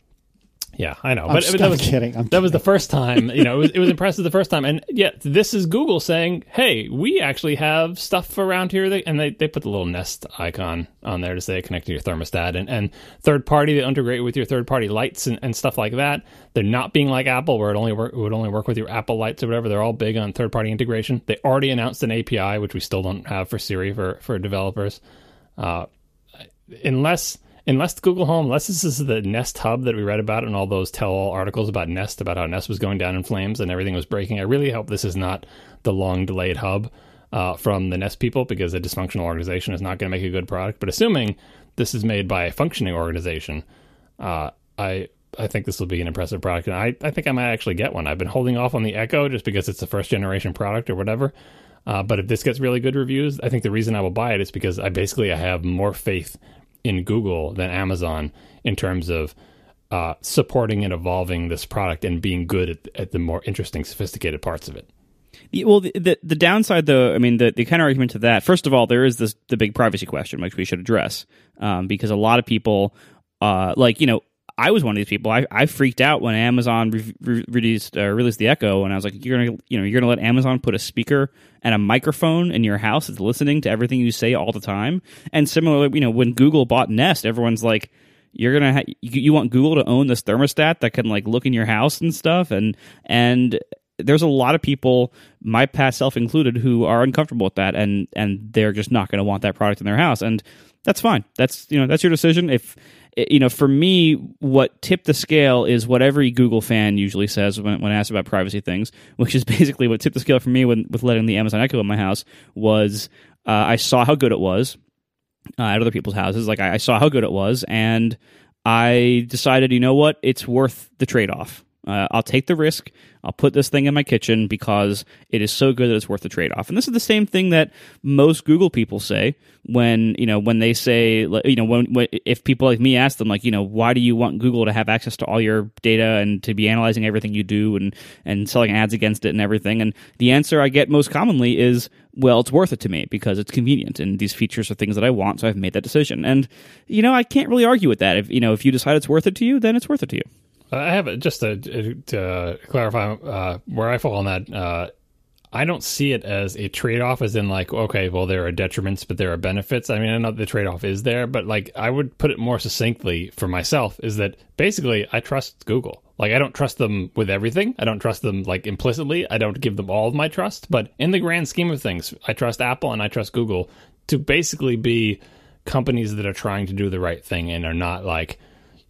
Yeah, I know, I'm but, but that was kidding. I'm that was the first time. You know, it was, it was impressive the first time, and yet this is Google saying, "Hey, we actually have stuff around here," that, and they, they put the little Nest icon on there to say connect to your thermostat, and, and third party that integrate with your third party lights and, and stuff like that. They're not being like Apple, where it only work, it would only work with your Apple lights or whatever. They're all big on third party integration. They already announced an API, which we still don't have for Siri for for developers. Uh, unless unless Google Home, unless this is the Nest Hub that we read about in all those tell-all articles about Nest, about how Nest was going down in flames and everything was breaking, I really hope this is not the long-delayed hub uh, from the Nest people because a dysfunctional organization is not going to make a good product. But assuming this is made by a functioning organization, uh, I I think this will be an impressive product, and I, I think I might actually get one. I've been holding off on the Echo just because it's a first generation product or whatever. Uh, but if this gets really good reviews, I think the reason I will buy it is because I basically I have more faith in Google than Amazon in terms of uh, supporting and evolving this product and being good at, at, the more interesting, sophisticated parts of it. Well, the, the, the downside, though, I mean, the, the counter argument to that, first of all, there is this the big privacy question, which we should address, um, because a lot of people, uh, like you know, I was one of these people. I, I freaked out when Amazon re- re- released uh, released the Echo, and I was like, "You're gonna, you know, you're gonna let Amazon put a speaker and a microphone in your house that's listening to everything you say all the time." And similarly, you know, when Google bought Nest, everyone's like, "You're gonna, ha- you, want Google to own this thermostat that can like look in your house and stuff," and and there's a lot of people, my past self included, who are uncomfortable with that, and and they're just not going to want that product in their house, and that's fine. That's you know that's your decision. If you know, for me, what tipped the scale is what every Google fan usually says when, when asked about privacy things, which is basically what tipped the scale for me when, with letting the Amazon Echo in my house was uh, I saw how good it was uh, at other people's houses. Like I, I saw how good it was, and I decided, you know what, it's worth the trade off. Uh, I'll take the risk. I'll put this thing in my kitchen because it is so good that it's worth the trade off. And this is the same thing that most Google people say when you know when they say you know when, when if people like me ask them like you know why do you want Google to have access to all your data and to be analyzing everything you do and and selling ads against it and everything. And the answer I get most commonly is well, it's worth it to me because it's convenient and these features are things that I want, so I've made that decision. And you know, I can't really argue with that. If you know, if you decide it's worth it to you, then it's worth it to you. I have just to, to clarify uh, where I fall on that. Uh, I don't see it as a trade off, as in like, okay, well, there are detriments, but there are benefits. I mean, I know the trade off is there, but like, I would put it more succinctly for myself is that basically I trust Google. Like, I don't trust them with everything. I don't trust them like implicitly. I don't give them all of my trust, but in the grand scheme of things, I trust Apple and I trust Google to basically be companies that are trying to do the right thing and are not like,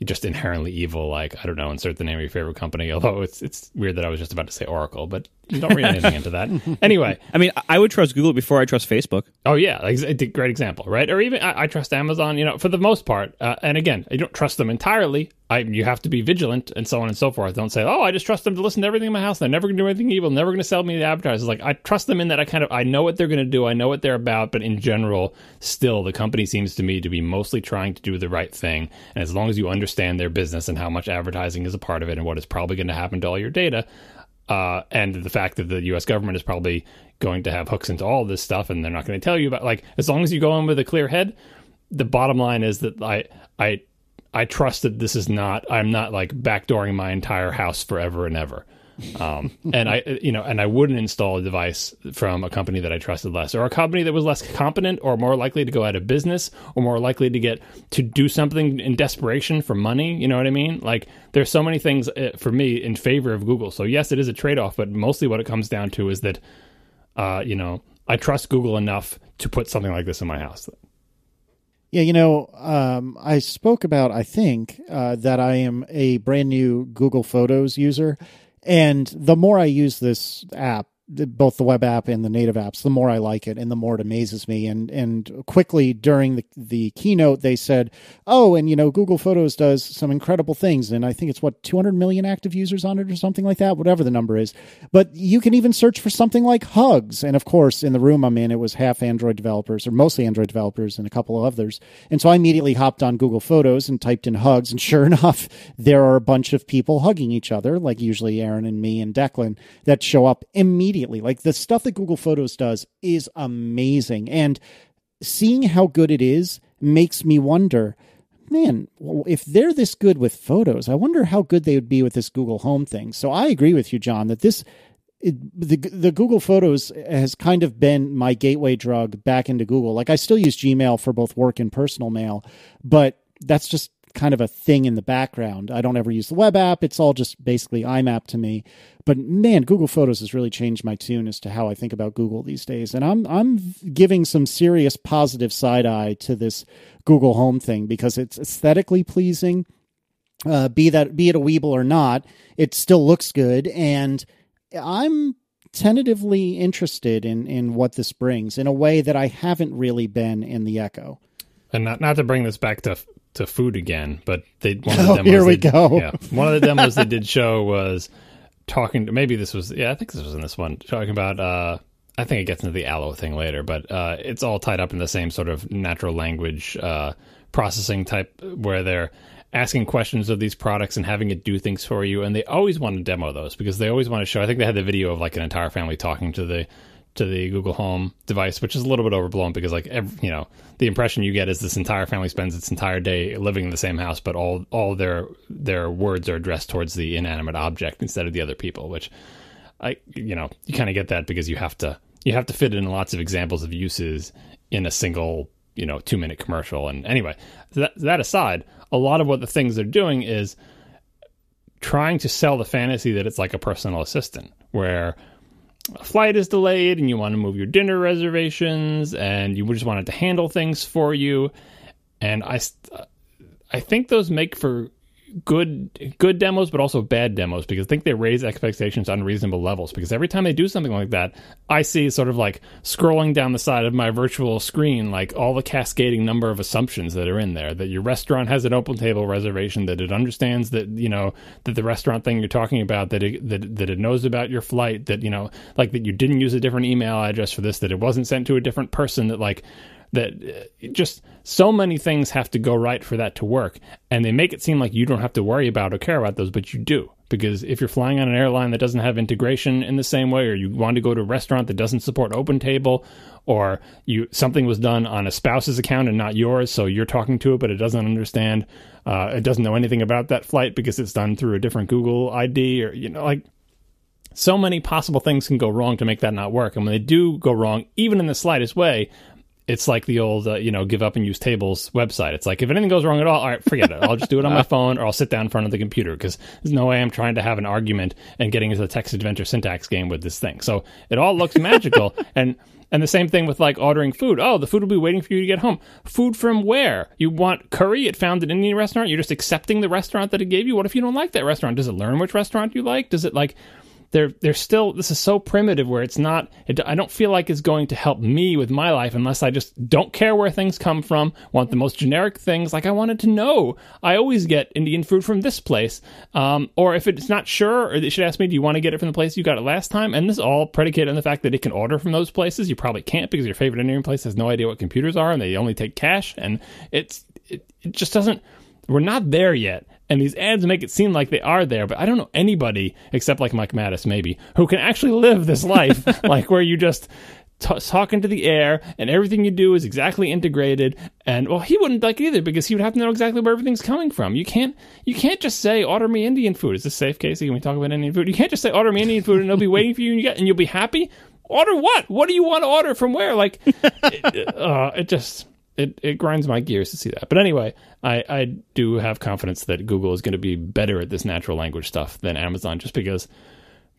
just inherently evil. Like I don't know, insert the name of your favorite company. Although it's it's weird that I was just about to say Oracle, but don't read anything into that. Anyway, I mean, I would trust Google before I trust Facebook. Oh yeah, like, great example, right? Or even I, I, trust Amazon. You know, for the most part. Uh, and again, I don't trust them entirely. I you have to be vigilant and so on and so forth. Don't say, oh, I just trust them to listen to everything in my house. They're never going to do anything evil. Never going to sell me the advertisers. Like I trust them in that I kind of I know what they're going to do. I know what they're about. But in general, still, the company seems to me to be mostly trying to do the right thing. And as long as you understand their business and how much advertising is a part of it and what is probably going to happen to all your data, uh, and the fact that the U.S. government is probably going to have hooks into all this stuff, and they're not going to tell you about. Like, as long as you go in with a clear head, the bottom line is that I I I trust that this is not. I'm not like backdooring my entire house forever and ever. Um, and I, you know, and I wouldn't install a device from a company that I trusted less, or a company that was less competent, or more likely to go out of business, or more likely to get to do something in desperation for money. You know what I mean? Like, there's so many things uh, for me in favor of Google. So yes, it is a trade off, but mostly what it comes down to is that, uh, you know, I trust Google enough to put something like this in my house. Yeah, you know, um, I spoke about, I think, uh, that I am a brand new Google Photos user. And the more I use this app, both the web app and the native apps, the more I like it and the more it amazes me. And and quickly during the the keynote, they said, "Oh, and you know, Google Photos does some incredible things." And I think it's what 200 million active users on it or something like that, whatever the number is. But you can even search for something like hugs. And of course, in the room I'm in, it was half Android developers or mostly Android developers and a couple of others. And so I immediately hopped on Google Photos and typed in hugs, and sure enough, there are a bunch of people hugging each other, like usually Aaron and me and Declan, that show up immediately immediately. Like the stuff that Google Photos does is amazing. And seeing how good it is makes me wonder man, if they're this good with photos, I wonder how good they would be with this Google Home thing. So I agree with you, John, that this. It, the the Google Photos has kind of been my gateway drug back into Google. Like I still use Gmail for both work and personal mail, but that's just kind of a thing in the background. I don't ever use the web app. It's all just basically IMAP to me. But man, Google Photos has really changed my tune as to how I think about Google these days. And I'm I'm giving some serious positive side eye to this Google Home thing because it's aesthetically pleasing. Uh, be that be it a Weeble or not, it still looks good, and I'm tentatively interested in in what this brings in a way that I haven't really been in the Echo. And not not to bring this back to to food again, but they one of the oh, here we they, go. Yeah, one of the demos they did show was talking. To, maybe this was yeah, I think this was in this one talking about. uh I think it gets into the Allo thing later, but uh, it's all tied up in the same sort of natural language uh, processing type where they're asking questions of these products and having it do things for you. And they always want to demo those because they always want to show. I think they had the video of like an entire family talking to the to the Google Home device, which is a little bit overblown because like every, you know the impression you get is this entire family spends its entire day living in the same house, but all all their their words are addressed towards the inanimate object instead of the other people. Which I you know you kind of get that because you have to you have to fit in lots of examples of uses in a single you know two minute commercial. And anyway, that that aside, a lot of what the things they're doing is trying to sell the fantasy that it's like a personal assistant where a flight is delayed and you want to move your dinner reservations and you just want it to handle things for you. And i i think those make for good good demos, but also bad demos because I think they raise expectations on reasonable levels. Because every time they do something like that, I see sort of like scrolling down the side of my virtual screen, like all the cascading number of assumptions that are in there. That your restaurant has an open table reservation, that it understands that you know that the restaurant thing you're talking about, that it that that it knows about your flight, that you know like that you didn't use a different email address for this, that it wasn't sent to a different person, that like that uh, just so many things have to go right for that to work and they make it seem like you don't have to worry about or care about those but you do. Because if you're flying on an airline that doesn't have integration in the same way or you want to go to a restaurant that doesn't support open table or you something was done on a spouse's account and not yours so you're talking to it but it doesn't understand uh, it doesn't know anything about that flight because it's done through a different google id or you know like so many possible things can go wrong to make that not work. And when they do go wrong even in the slightest way it's like the old, uh, you know, give up and use tables website. It's like if anything goes wrong at all, all right, forget it. I'll just do it on my phone or I'll sit down in front of the computer because there's no way I'm trying to have an argument and getting into the text adventure syntax game with this thing. So it all looks magical and. And the same thing with like ordering food. Oh, the food will be waiting for you to get home. Food from where? You want curry? It found an Indian restaurant. You're just accepting the restaurant that it gave you. What if you don't like that restaurant? Does it learn which restaurant you like? Does it like they're they're still this is so primitive where it's not it, I don't feel like it's going to help me with my life unless I just don't care where things come from want the most generic things. Like I wanted to know. I always get Indian food from this place. Um, or if it's not sure or they should ask me do you want to get it from the place you got it last time? And this is all predicated on the fact that it can order from those places. You probably can't because your favorite Indian place has no idea what computers are and they only take cash. And it's it, it just doesn't we're not there yet and these ads make it seem like they are there, but I don't know anybody except like Mike Mattis maybe who can actually live this life like where you just t- talk into the air and everything you do is exactly integrated. And well he wouldn't like it either because he would have to know exactly where everything's coming from. You can't you can't just say order me indian food. Is this safe casey? Can we talk about indian food? You can't just say order me indian food and they'll be waiting for you and, you get, and you'll be happy? Order what? What do you want to order? From where? Like it, uh, it just it, it grinds my gears to see that. But anyway, I, I do have confidence that Google is going to be better at this natural language stuff than Amazon just because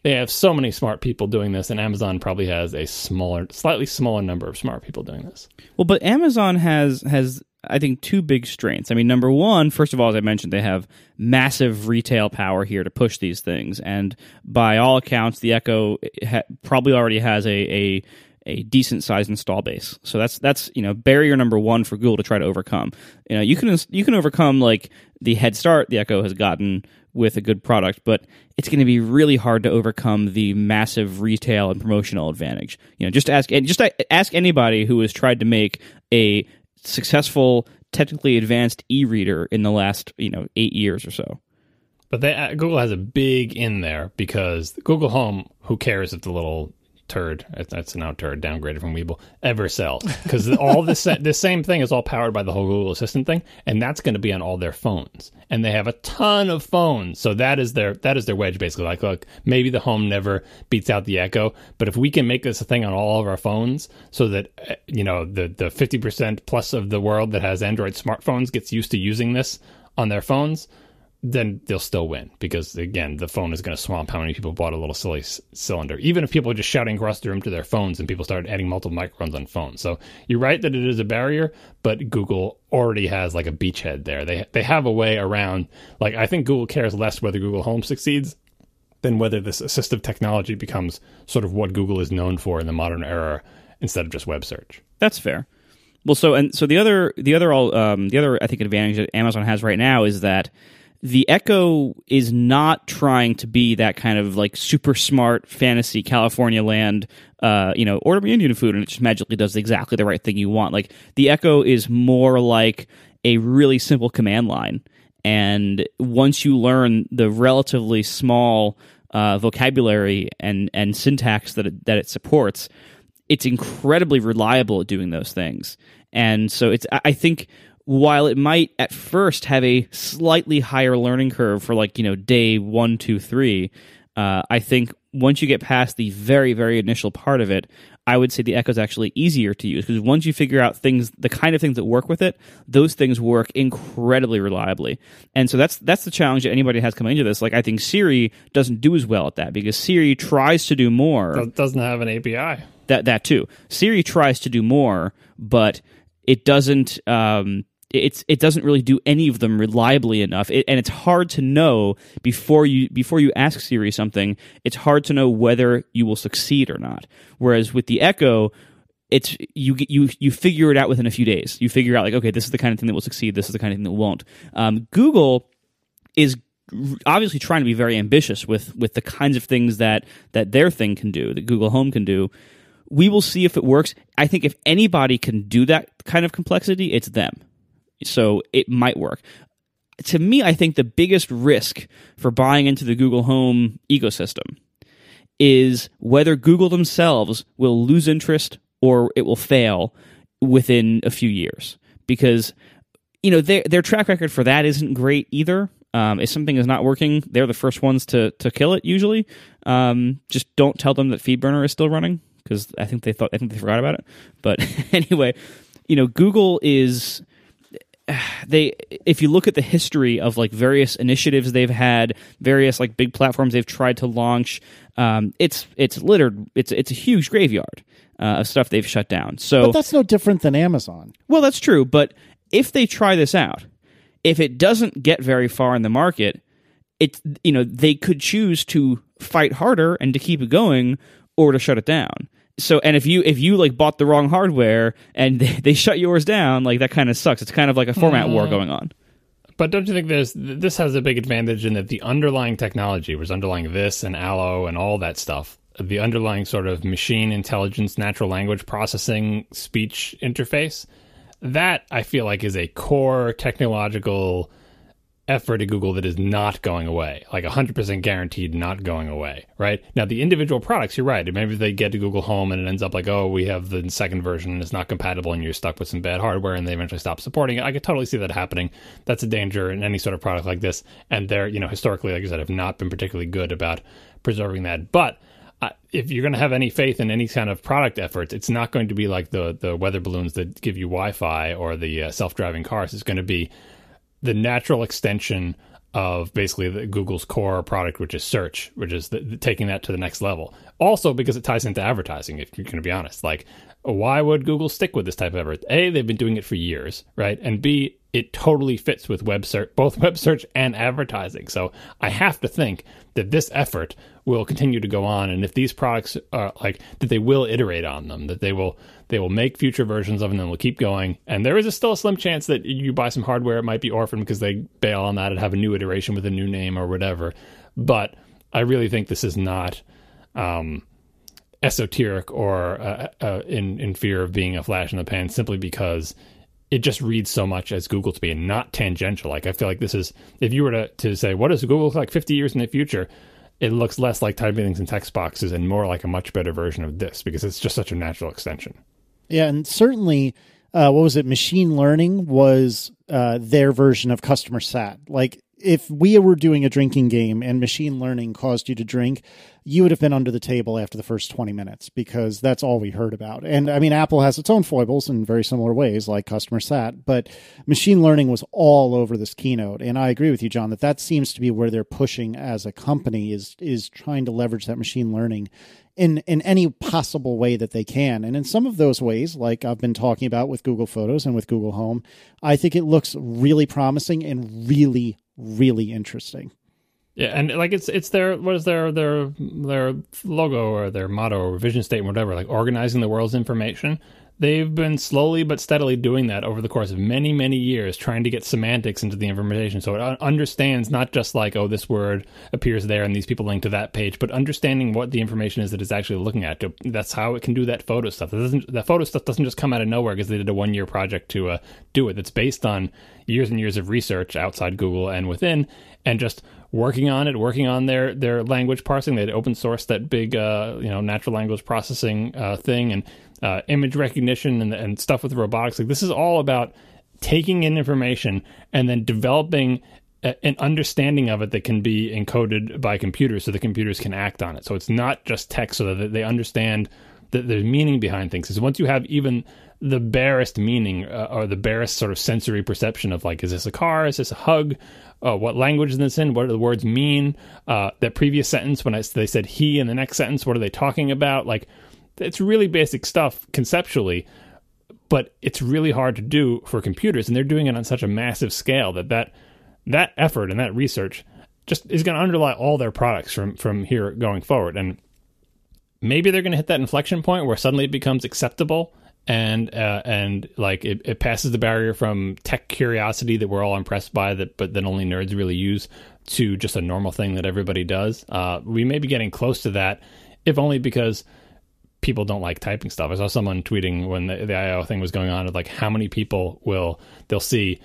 they have so many smart people doing this, and Amazon probably has a smaller, slightly smaller number of smart people doing this. Well, but Amazon has has I think two big strengths. I mean, number one, first of all, as I mentioned, they have massive retail power here to push these things, and by all accounts, the Echo ha- probably already has a, a a decent sized install base. So that's that's you know barrier number one for Google to try to overcome. You know you can you can overcome like the head start the Echo has gotten with a good product, but it's going to be really hard to overcome the massive retail and promotional advantage. You know, just ask just ask anybody who has tried to make a successful technically advanced e-reader in the last you know eight years or so. But they, uh, Google has a big in there because Google Home. Who cares if the little turd. That's now turd downgraded from Weeble ever sells because all this the same thing is all powered by the whole Google Assistant thing, and that's going to be on all their phones. And they have a ton of phones, so that is their that is their wedge basically. Like, look, maybe the Home never beats out the Echo, but if we can make this a thing on all of our phones, so that eh, you know the the fifty percent plus of the world that has Android smartphones gets used to using this on their phones then they'll still win because again the phone is going to swamp how many people bought a little silly c- cylinder. Even if people are just shouting across the room to their phones and people start adding multiple microphones on phones. So you're right that it is a barrier but google already has like a beachhead there. They they have a way around like i think google cares less whether google home succeeds than whether this assistive technology becomes sort of what google is known for in the modern era instead of just web search. That's fair. Well so and so the other the other um, the other i think advantage that amazon has right now is that the Echo is not trying to be that kind of like super smart fantasy California land, uh, you know, order me Indian food and it just magically does exactly the right thing you want. Like the Echo is more like a really simple command line. And once you learn the relatively small uh, vocabulary and, and syntax that it, that it supports, it's incredibly reliable at doing those things. And so it's, I think while it might at first have a slightly higher learning curve for like you know day one two three uh, i think once you get past the very very initial part of it i would say the echo is actually easier to use because once you figure out things the kind of things that work with it those things work incredibly reliably. And so that's that's the challenge that anybody has coming into this. Like i think siri doesn't do as well at that because siri tries to do more it doesn't have an api that that too. Siri tries to do more but it doesn't um, it's it doesn't really do any of them reliably enough, it, and it's hard to know before you before you ask Siri something. It's hard to know whether you will succeed or not. Whereas with the Echo, it's you you you figure it out within a few days. You figure out like okay, this is the kind of thing that will succeed. This is the kind of thing that won't. Um, Google is obviously trying to be very ambitious with with the kinds of things that that their thing can do, that Google Home can do. We will see if it works. I think if anybody can do that kind of complexity, it's them. So it might work. To me, I think the biggest risk for buying into the Google Home ecosystem is whether Google themselves will lose interest or it will fail within a few years. Because you know their their track record for that isn't great either. Um, if something is not working, they're the first ones to to kill it. Usually, um, just don't tell them that FeedBurner is still running because I think they thought I think they forgot about it. But anyway, you know, Google is they if you look at the history of like various initiatives they've had various like big platforms they've tried to launch um, it's it's littered it's it's a huge graveyard uh, of stuff they've shut down so But that's no different than Amazon. well that's true but if they try this out if it doesn't get very far in the market it you know they could choose to fight harder and to keep it going or to shut it down so and if you if you like bought the wrong hardware and they, they shut yours down like that kind of sucks. It's kind of like a format war going on. But don't you think there's this has a big advantage in that the underlying technology, was underlying this and Allo and all that stuff, the underlying sort of machine intelligence, natural language processing, speech interface, that I feel like is a core technological effort at Google that is not going away, like 100% guaranteed not going away, right? Now, the individual products, you're right. Maybe they get to Google Home and it ends up like, oh, we have the second version and it's not compatible and you're stuck with some bad hardware and they eventually stop supporting it. I could totally see that happening. That's a danger in any sort of product like this. And they're, you know, historically, like I said, have not been particularly good about preserving that. But uh, if you're going to have any faith in any kind of product efforts, it's not going to be like the the weather balloons that give you Wi-Fi or the uh, self-driving cars. It's going to be the natural extension of basically the, Google's core product, which is search, which is the, the, taking that to the next level. Also, because it ties into advertising, if you're going to be honest. Like, why would Google stick with this type of effort? A, they've been doing it for years, right? And B, it totally fits with web search, both web search and advertising. So I have to think that this effort will continue to go on, and if these products are like that, they will iterate on them, that they will they will make future versions of them, and we'll keep going. And there is a still a slim chance that you buy some hardware, it might be orphaned because they bail on that and have a new iteration with a new name or whatever. But I really think this is not. Um, esoteric or uh, uh, in in fear of being a flash in the pan simply because it just reads so much as Google to be and not tangential. Like I feel like this is if you were to, to say what does Google look like 50 years in the future, it looks less like typing things in text boxes and more like a much better version of this because it's just such a natural extension. Yeah, and certainly, uh, what was it? Machine learning was uh, their version of customer sat. Like if we were doing a drinking game and machine learning caused you to drink, you would have been under the table after the first 20 minutes because that's all we heard about. And I mean, Apple has its own foibles in very similar ways, like customer sat, but machine learning was all over this keynote. And I agree with you, John, that that seems to be where they're pushing as a company is, is trying to leverage that machine learning in in any possible way that they can. And in some of those ways, like I've been talking about with Google Photos and with Google Home, I think it looks really promising and really really interesting. Yeah, and like it's it's their what is their their their logo or their motto or vision statement, whatever, like organizing the world's information. They've been slowly but steadily doing that over the course of many, many years, trying to get semantics into the information. So it understands not just like, oh, this word appears there and these people link to that page, but understanding what the information is that it's actually looking at. That's how it can do that photo stuff. That, that photo stuff doesn't just come out of nowhere because they did a one year project to uh, do it. It's based on years and years of research outside Google and within, and just working on it, working on their their language parsing. They open source that big uh, you know natural language processing uh, thing and uh, image recognition and, and stuff with robotics. Like this is all about taking in information and then developing an understanding of it that can be encoded by computers so the computers can act on it. So it's not just text so that they understand that there's meaning behind things. Because once you have even the barest meaning uh, or the barest sort of sensory perception of like, is this a car? Is this a hug? Uh, what language is this in? What do the words mean? Uh, that previous sentence when I, they said he in the next sentence, what are they talking about? Like, it's really basic stuff conceptually. but it's really hard to do for computers, and they're doing it on such a massive scale that that that effort and that research just is going to underlie all their products from from here going forward. And maybe they're going to hit that inflection point where suddenly it becomes acceptable and uh, and like it, it passes the barrier from tech curiosity that we're all impressed by that but that only nerds really use to just a normal thing that everybody does. Uh, we may be getting close to that, if only because people don't like typing stuff. I saw someone tweeting when the, the I/O thing was going on of like how many people will they'll see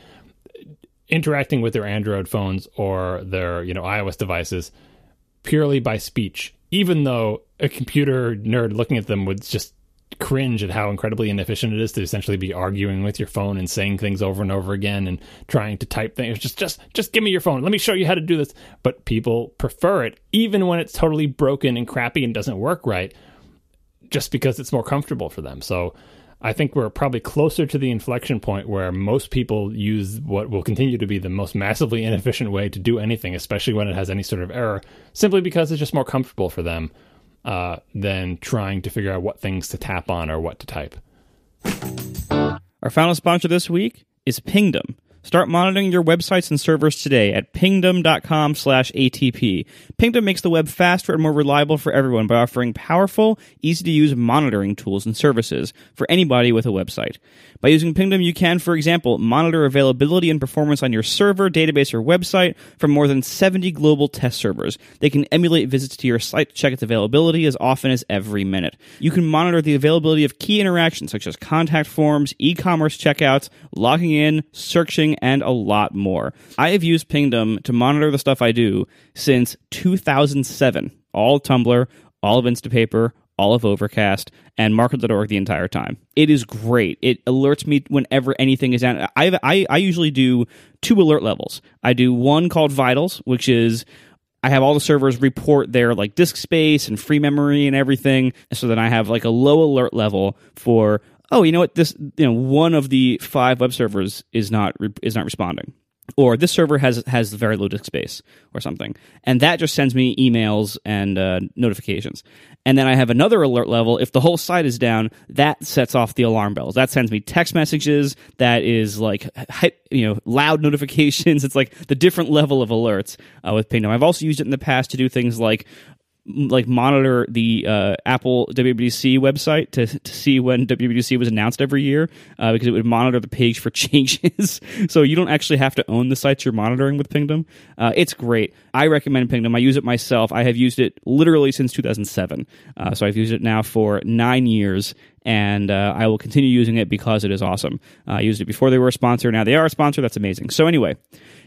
interacting with their Android phones or their you know iOS devices purely by speech, even though a computer nerd looking at them would just cringe at how incredibly inefficient it is to essentially be arguing with your phone and saying things over and over again and trying to type things. Just just just give me your phone. Let me show you how to do this. But people prefer it even when it's totally broken and crappy and doesn't work right just because it's more comfortable for them. So I think we're probably closer to the inflection point where most people use what will continue to be the most massively inefficient way to do anything, especially when it has any sort of error, simply because it's just more comfortable for them uh, than trying to figure out what things to tap on or what to type. Our final sponsor this week is Pingdom. Start monitoring your websites and servers today at pingdom.com slash ATP. Pingdom makes the web faster and more reliable for everyone by offering powerful, easy to use monitoring tools and services for anybody with a website. By using Pingdom, you can, for example, monitor availability and performance on your server, database, or website from more than 70 global test servers. They can emulate visits to your site to check its availability as often as every minute. You can monitor the availability of key interactions such as contact forms, e-commerce checkouts, logging in, searching, and a lot more. I have used Pingdom to monitor the stuff I do since 2007. All Tumblr, all of Instapaper, all of Overcast, and Marco.org the entire time. It is great. It alerts me whenever anything is down. I, I, I usually do two alert levels. I do one called Vitals, which is I have all the servers report their like disk space and free memory and everything. So then I have like a low alert level for oh, you know what? This you know one of the five web servers is not is not responding. Or this server has has very low disk space or something. And that just sends me emails and uh, notifications. And then i have another alert level. If the whole site is down that sets off the alarm bells. That sends me text messages. That is like you know loud notifications. It's like the different level of alerts uh, with pingdom. I've also used it in the past to do things like like monitor the uh, Apple WWDC website to, to see when WWDC was announced every year uh, because it would monitor the page for changes. so you don't actually have to own the sites you're monitoring with Pingdom. Uh, it's great. I recommend Pingdom. I use it myself. I have used it literally since 2007. Uh, so I've used it now for nine years. And uh, I will continue using it because it is awesome. I used it before they were a sponsor. Now they are a sponsor. That's amazing. So, anyway,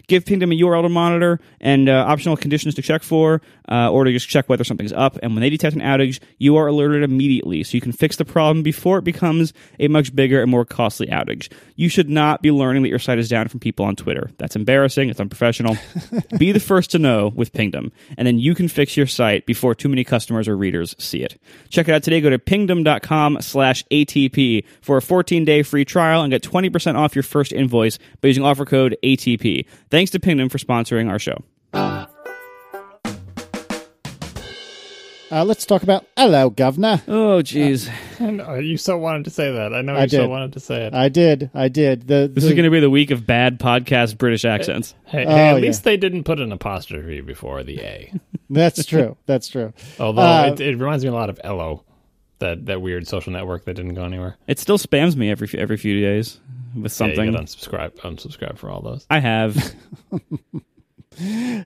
give Pingdom a URL to monitor and uh, optional conditions to check for, uh, or to just check whether something's up. And when they detect an outage, you are alerted immediately, so you can fix the problem before it becomes a much bigger and more costly outage. You should not be learning that your site is down from people on Twitter. That's embarrassing. It's unprofessional. be the first to know with Pingdom, and then you can fix your site before too many customers or readers see it. Check it out today. Go to pingdom.com slash ATP for a 14-day free trial and get 20% off your first invoice by using offer code ATP. Thanks to Pingdom for sponsoring our show. Uh, let's talk about hello, governor. Oh, jeez. I know, you so wanted to say that. I know I you so did. wanted to say it. I did. I did. The, This the- is going to be the week of bad podcast British accents. hey, Oh, hey, at yeah. least they didn't put an apostrophe before the A. That's true. That's true. Although Uh, it, it reminds me a lot of Ello, that, that weird social network that didn't go anywhere. It still spams me every few- every few days with Yeah, you something. gotta unsubscribe, unsubscribe for all those. I have.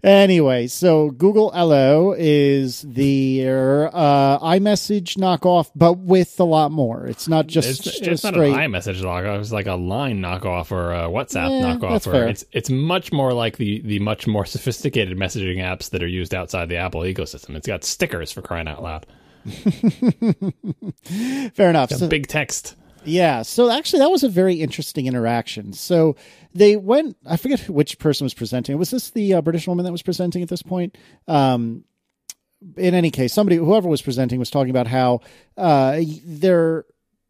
Anyway, so Google Allo is the uh, iMessage knockoff, but with a lot more. It's not just, It's, just it's not straight. an iMessage knockoff. It's like a line knockoff or a WhatsApp Yeah, knockoff. that's or fair. It's it's much more like the the much more sophisticated messaging apps that are used outside the Apple ecosystem. It's got stickers for crying out loud. Fair enough. So- big text. Yeah. So actually, that was a very interesting interaction. So they went. I forget which person was presenting. Was this the uh, British woman that was presenting at this point? Um, in any case, somebody, whoever was presenting, was talking about how uh, there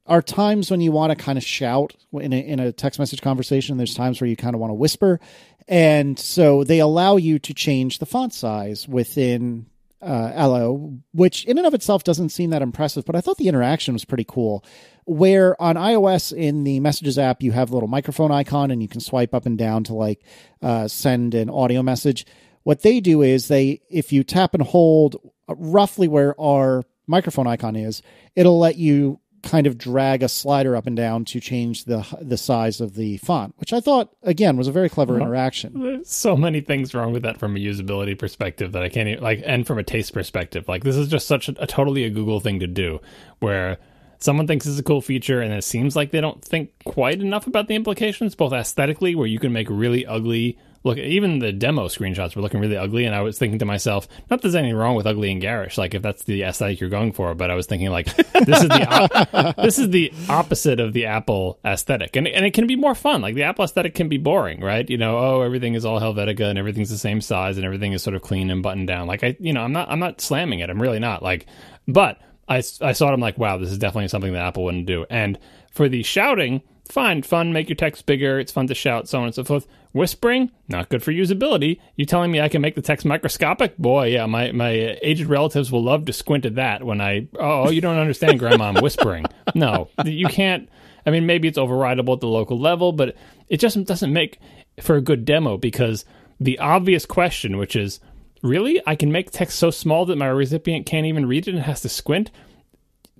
are times when you want to kind of shout in a, in a text message conversation. There's times where you kind of want to whisper, and so they allow you to change the font size within uh, Allo, which in and of itself doesn't seem that impressive, but I thought the interaction was pretty cool. Where on iOS in the Messages app, you have a little microphone icon and you can swipe up and down to like uh, send an audio message. What they do is they, if you tap and hold roughly where our microphone icon is, it'll let you kind of drag a slider up and down to change the the size of the font, which I thought again was a very clever interaction. There's so many things wrong with that from a usability perspective that I can't even like, and from a taste perspective. Like this is just such a, a totally a Google thing to do, where someone thinks it's a cool feature and it seems like they don't think quite enough about the implications, both aesthetically, where you can make really ugly look even the demo screenshots were looking really ugly and i was thinking to myself not there's anything wrong with ugly and garish like if that's the aesthetic you're going for but i was thinking like this is the op- this is the opposite of the apple aesthetic. And, and it can be more fun. Like the apple aesthetic can be boring right? You know oh everything is all helvetica and everything's the same size and everything is sort of clean and buttoned down. Like i you know i'm not i'm not slamming it. I'm really not. Like but i i saw it i'm like wow this is definitely something that apple wouldn't do. And for the shouting fine, fun, make your text bigger, it's fun to shout, so on and so forth. Whispering, not good for usability. You telling me I can make the text microscopic? Boy, yeah, my, my aged relatives will love to squint at that when I, oh, oh you don't understand, Grandma, I'm whispering. No, you can't. I mean, maybe it's overridable at the local level, but it just doesn't make for a good demo because the obvious question, which is, really, I can make text so small that my recipient can't even read it and has to squint?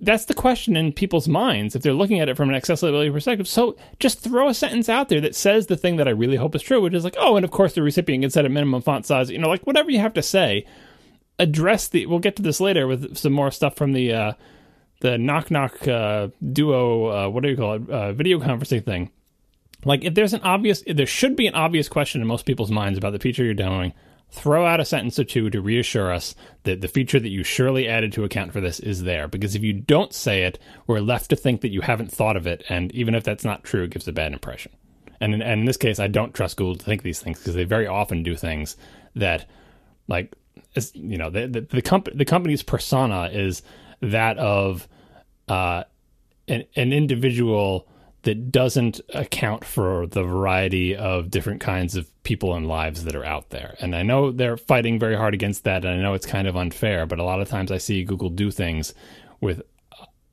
That's the question in people's minds if they're looking at it from an accessibility perspective. So just throw a sentence out there that says the thing that I really hope is true, which is like, oh, and of course the recipient can set a minimum font size. You know, like whatever you have to say. Address the. We'll get to this later with some more stuff from the uh, the knock knock uh, duo. Uh, what do you call it? Uh, video conferencing thing. Like if there's an obvious, there should be an obvious question in most people's minds about the feature you're demoing throw out a sentence or two to reassure us that the feature that you surely added to account for this is there. Because if you don't say it, we're left to think that you haven't thought of it. And even if that's not true, it gives a bad impression. And in, and in this case, I don't trust Google to think these things because they very often do things that, like, you know, the the, the, comp- the company's persona is that of uh, an, an individual that doesn't account for the variety of different kinds of people and lives that are out there. And I know they're fighting very hard against that, and I know it's kind of unfair, but a lot of times I see Google do things with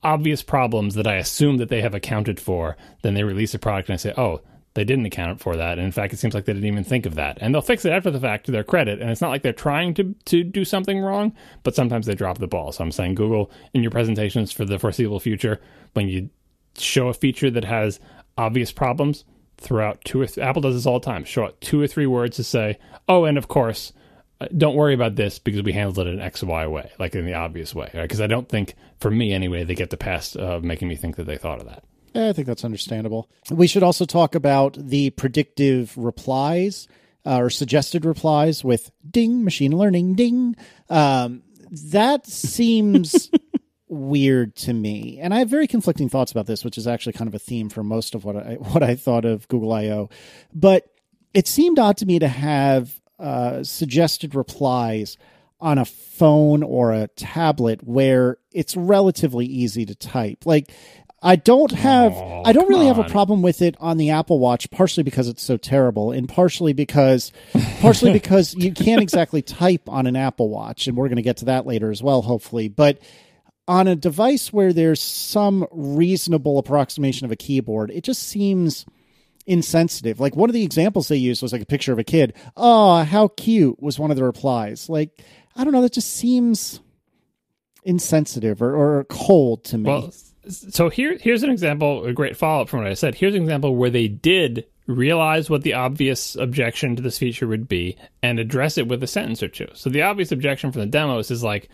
obvious problems that I assume that they have accounted for. Then they release a product and I say, oh, they didn't account for that. And in fact, it seems like they didn't even think of that. And they'll fix it after the fact to their credit. And it's not like they're trying to, to do something wrong, but sometimes they drop the ball. So I'm saying, Google, in your presentations for the foreseeable future, when you show a feature that has obvious problems, throughout two or th- Apple does this all the time. Show out two or three words to say, oh, and of course, uh, don't worry about this because we handled it in X, Y way, like in the obvious way. Because right? I don't think, for me anyway, they get the past of making me think that they thought of that. Yeah, I think that's understandable. We should also talk about the predictive replies uh, or suggested replies with ding, machine learning, ding. Um, that seems weird to me. And I have very conflicting thoughts about this, which is actually kind of a theme for most of what I what I thought of Google I/O. But it seemed odd to me to have uh, suggested replies on a phone or a tablet where it's relatively easy to type. Like I don't have oh, I don't really on. have a problem with it on the Apple Watch partially because it's so terrible and partially because partially because you can't exactly type on an Apple Watch and we're going to get to that later as well hopefully. But on a device where there's some reasonable approximation of a keyboard, it just seems insensitive. Like one of the examples they used was like a picture of a kid. Oh, how cute was one of the replies. Like, I don't know, that just seems insensitive or, or cold to me. Well, so here here's an example, a great follow up from what I said. Here's an example where they did realize what the obvious objection to this feature would be and address it with a sentence or two. So the obvious objection from the demos is like,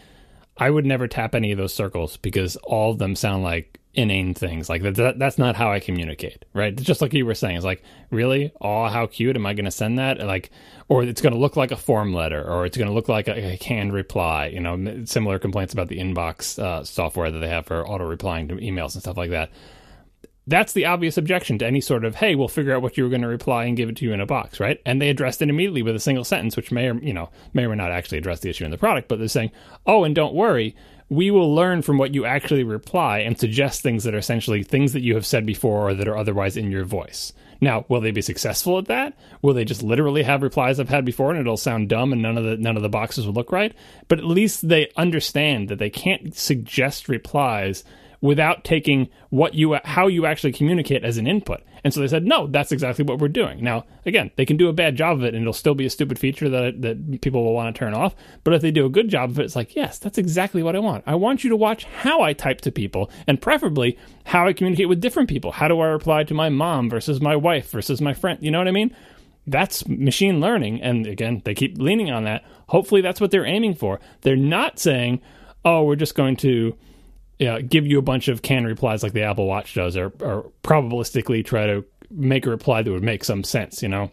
I would never tap any of those circles because all of them sound like inane things. Like that, that, that's not how I communicate, right? Just like you were saying, it's like, really? Oh, how cute. Am I going to send that? Like, or it's going to look like a form letter or it's going to look like a, a, canned reply, you know, similar complaints about the inbox uh, software that they have for auto replying to emails and stuff like that that's the obvious objection to any sort of hey we'll figure out what you were going to reply and give it to you in a box right and they addressed it immediately with a single sentence which may or you know may or may not actually address the issue in the product but they're saying oh and don't worry we will learn from what you actually reply and suggest things that are essentially things that you have said before or that are otherwise in your voice Now, will they be successful at that? Will they just literally have replies I've had before and it'll sound dumb and none of the none of the boxes will look right? But at least they understand that they can't suggest replies without taking what you how you actually communicate as an input. And so they said, no, that's exactly what we're doing. Now, again, they can do a bad job of it, and it'll still be a stupid feature that that people will want to turn off. But if they do a good job of it, it's like, yes, that's exactly what I want. I want you to watch how I type to people, and preferably how I communicate with different people. How do I reply to my mom versus my wife versus my friend? You know what I mean? That's machine learning, and again, they keep leaning on that. Hopefully, that's what they're aiming for. They're not saying, "Oh, we're just going to." Yeah, give you a bunch of canned replies like the Apple Watch does, or, or probabilistically try to make a reply that would make some sense, you know?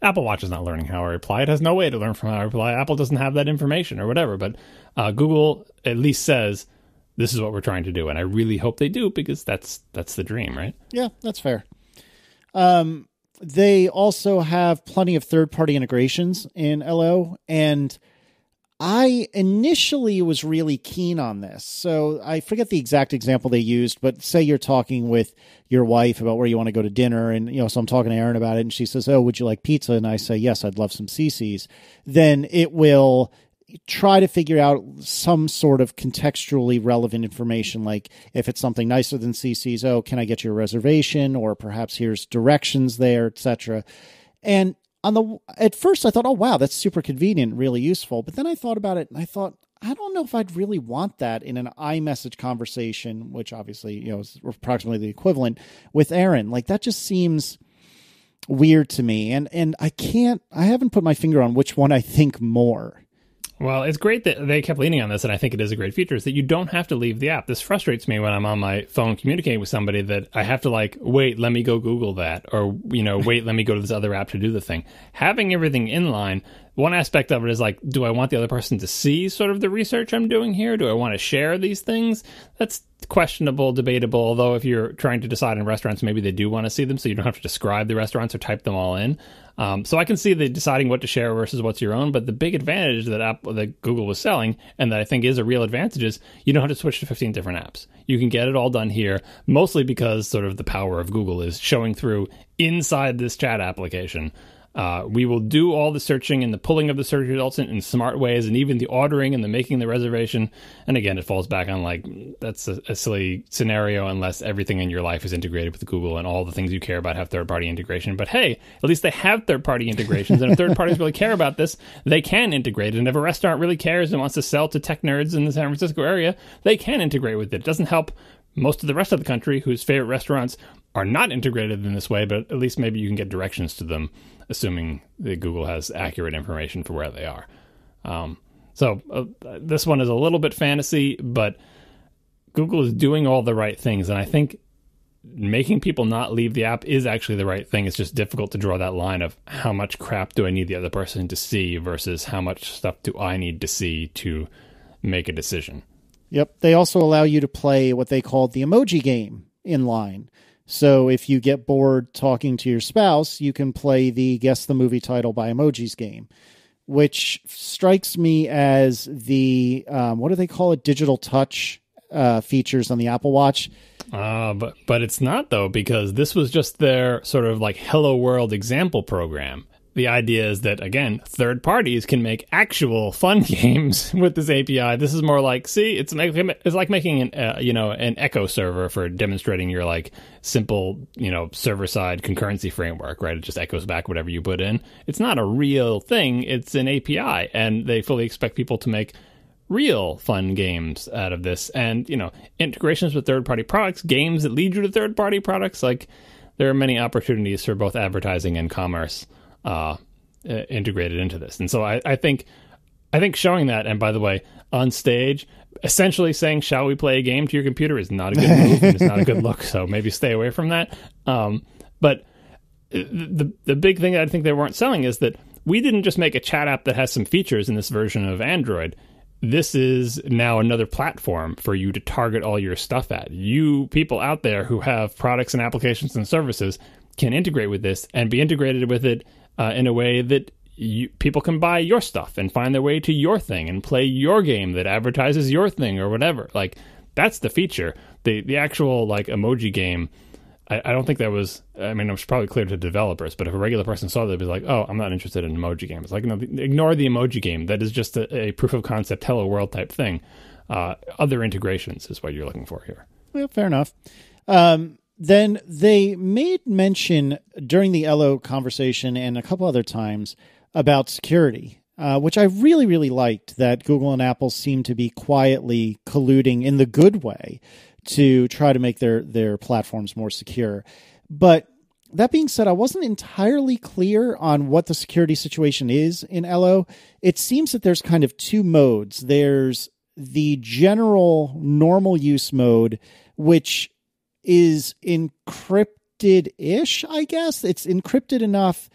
Apple Watch is not learning how I reply. It has no way to learn from how I reply. Apple doesn't have that information or whatever, but uh, Google at least says this is what we're trying to do, and I really hope they do because that's that's the dream, right? Yeah, that's fair. Um, they also have plenty of third-party integrations in Allo, and I initially was really keen on this. So I forget the exact example they used, but say you're talking with your wife about where you want to go to dinner. And, you know, so I'm talking to Erin about it and she says, Oh, would you like pizza? And I say, Yes, I'd love some CiCi's. Then it will try to figure out some sort of contextually relevant information like if it's something nicer than CiCi's, oh can i get your reservation or perhaps here's directions there etc and on the at first I thought, oh wow, that's super convenient, really useful. But then I thought about it and I thought, I don't know if I'd really want that in an iMessage conversation, which obviously, you know, is approximately the equivalent with Erin. Like that just seems weird to me. And and I can't I haven't put my finger on which one I think more. Well, it's great that they kept leaning on this, and I think it is a great feature. Is that you don't have to leave the app. This frustrates me when I'm on my phone communicating with somebody that I have to like wait, let me go Google that, or you know, wait, let me go to this other app to do the thing. Having everything in line, one aspect of it is like, do I want the other person to see sort of the research I'm doing here? Do I want to share these things? That's questionable, debatable. Although if you're trying to decide in restaurants, maybe they do want to see them, so you don't have to describe the restaurants or type them all in. Um, so I can see the deciding what to share versus what's your own. But the big advantage that Apple, that Google was selling, and that I think is a real advantage, is you don't have to switch to 15 different apps. You can get it all done here, mostly because sort of the power of Google is showing through inside this chat application. Uh, we will do all the searching and the pulling of the search results in, in, smart ways, and even the ordering and the making the reservation. And again, it falls back on like that's a, a, silly scenario unless everything in your life is integrated with Google and all the things you care about have third party integration. But hey, at least they have third party integrations, and if third parties really care about this, they can integrate. And if a restaurant really cares and wants to sell to tech nerds in the San Francisco area, they can integrate with it. It doesn't help most of the rest of the country whose favorite restaurants are not integrated in this way, but at least maybe you can get directions to them assuming that Google has accurate information for where they are. Um, so uh, this one is a little bit fantasy, but Google is doing all the right things, and I think making people not leave the app is actually the right thing. It's just difficult to draw that line of how much crap do I need the other person to see versus how much stuff do I need to see to make a decision. Yep. They also allow you to play what they call the emoji game in line. So if you get bored talking to your spouse, you can play the guess the movie title by emojis game, which strikes me as the um, what do they call it? Digital touch uh, features on the Apple Watch. Uh, but but it's not though because this was just their sort of like Hello World example program the idea is that again, third parties can make actual fun games with this API. This is more like, see, it's it's like making an uh, you know an Echo server for demonstrating your like simple you know server side concurrency framework, right? It just echoes back whatever you put in. It's not a real thing. It's an API, and they fully expect people to make real fun games out of this. And you know, integrations with third party products, games that lead you to third party products, like there are many opportunities for both advertising and commerce uh, integrated into this. And so I, I think I think showing that, and by the way, on stage, essentially saying "Shall we play a game?" to your computer is not a good move and it's not a good look. So maybe stay away from that. Um, but the the big thing that I think they weren't selling is that we didn't just make a chat app that has some features in this version of Android. This is now another platform for you to target all your stuff at. You people out there who have products and applications and services can integrate with this and be integrated with it uh, in a way that you, people can buy your stuff and find their way to your thing and play your game that advertises your thing or whatever. Like that's the feature. The the actual like emoji game I, don't think that was. I mean, it was probably clear to developers, but if a regular person saw that, they'd be like, "Oh, I'm not interested in emoji game." It's like, no, ignore the emoji game. That is just a, a proof of concept, hello world type thing. Uh, other integrations is what you're looking for here. Well, fair enough. Um, then they made mention during the Ello conversation and a couple other times about security, uh, which I really, really liked that Google and Apple seem to be quietly colluding in the good way to try to make their, their platforms more secure. But that being said, I wasn't entirely clear on what the security situation is in Ello. It seems that there's kind of two modes. There's the general normal use mode, which is encrypted ish, I guess. It's encrypted enough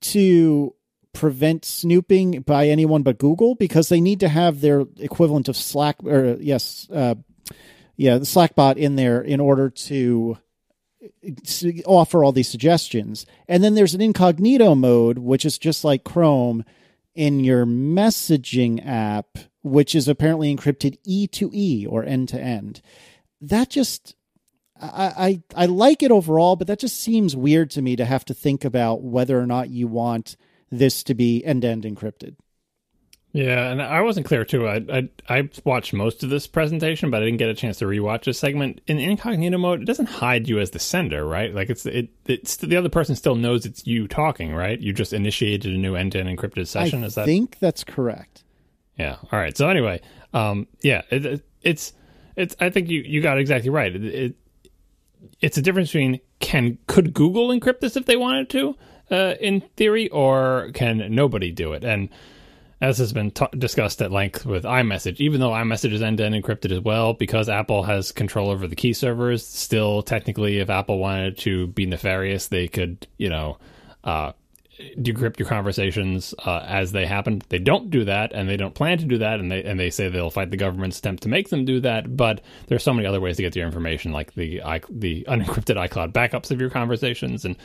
to prevent snooping by anyone but Google because they need to have their equivalent of Slack or yes, uh, yeah, the Slackbot in there in order to offer all these suggestions. And then there's an incognito mode, which is just like Chrome in your messaging app, which is apparently encrypted E to E or end to end. That just I, I I like it overall, but that just seems weird to me to have to think about whether or not you want this to be end to end encrypted. Yeah, and I wasn't clear too. I, I I watched most of this presentation, but I didn't get a chance to rewatch this segment. In incognito mode, it doesn't hide you as the sender, right? Like it's it it's the other person still knows it's you talking, right? You just initiated a new end to end encrypted session. I Is that? think that's correct. Yeah. All right. So anyway, um, yeah, it, it's it's. I think you you got it exactly right. It, it it's a difference between can could Google encrypt this if they wanted to, uh, in theory, or can nobody do it? And as has been t- discussed at length with iMessage, even though iMessage is end to end encrypted as well, because Apple has control over the key servers, still technically, if Apple wanted to be nefarious, they could, you know, uh, decrypt your conversations uh, as they happen. They don't do that, and they don't plan to do that, and they and they say they'll fight the government's attempt to make them do that. But there's so many other ways to get your information, like the the unencrypted iCloud backups of your conversations, and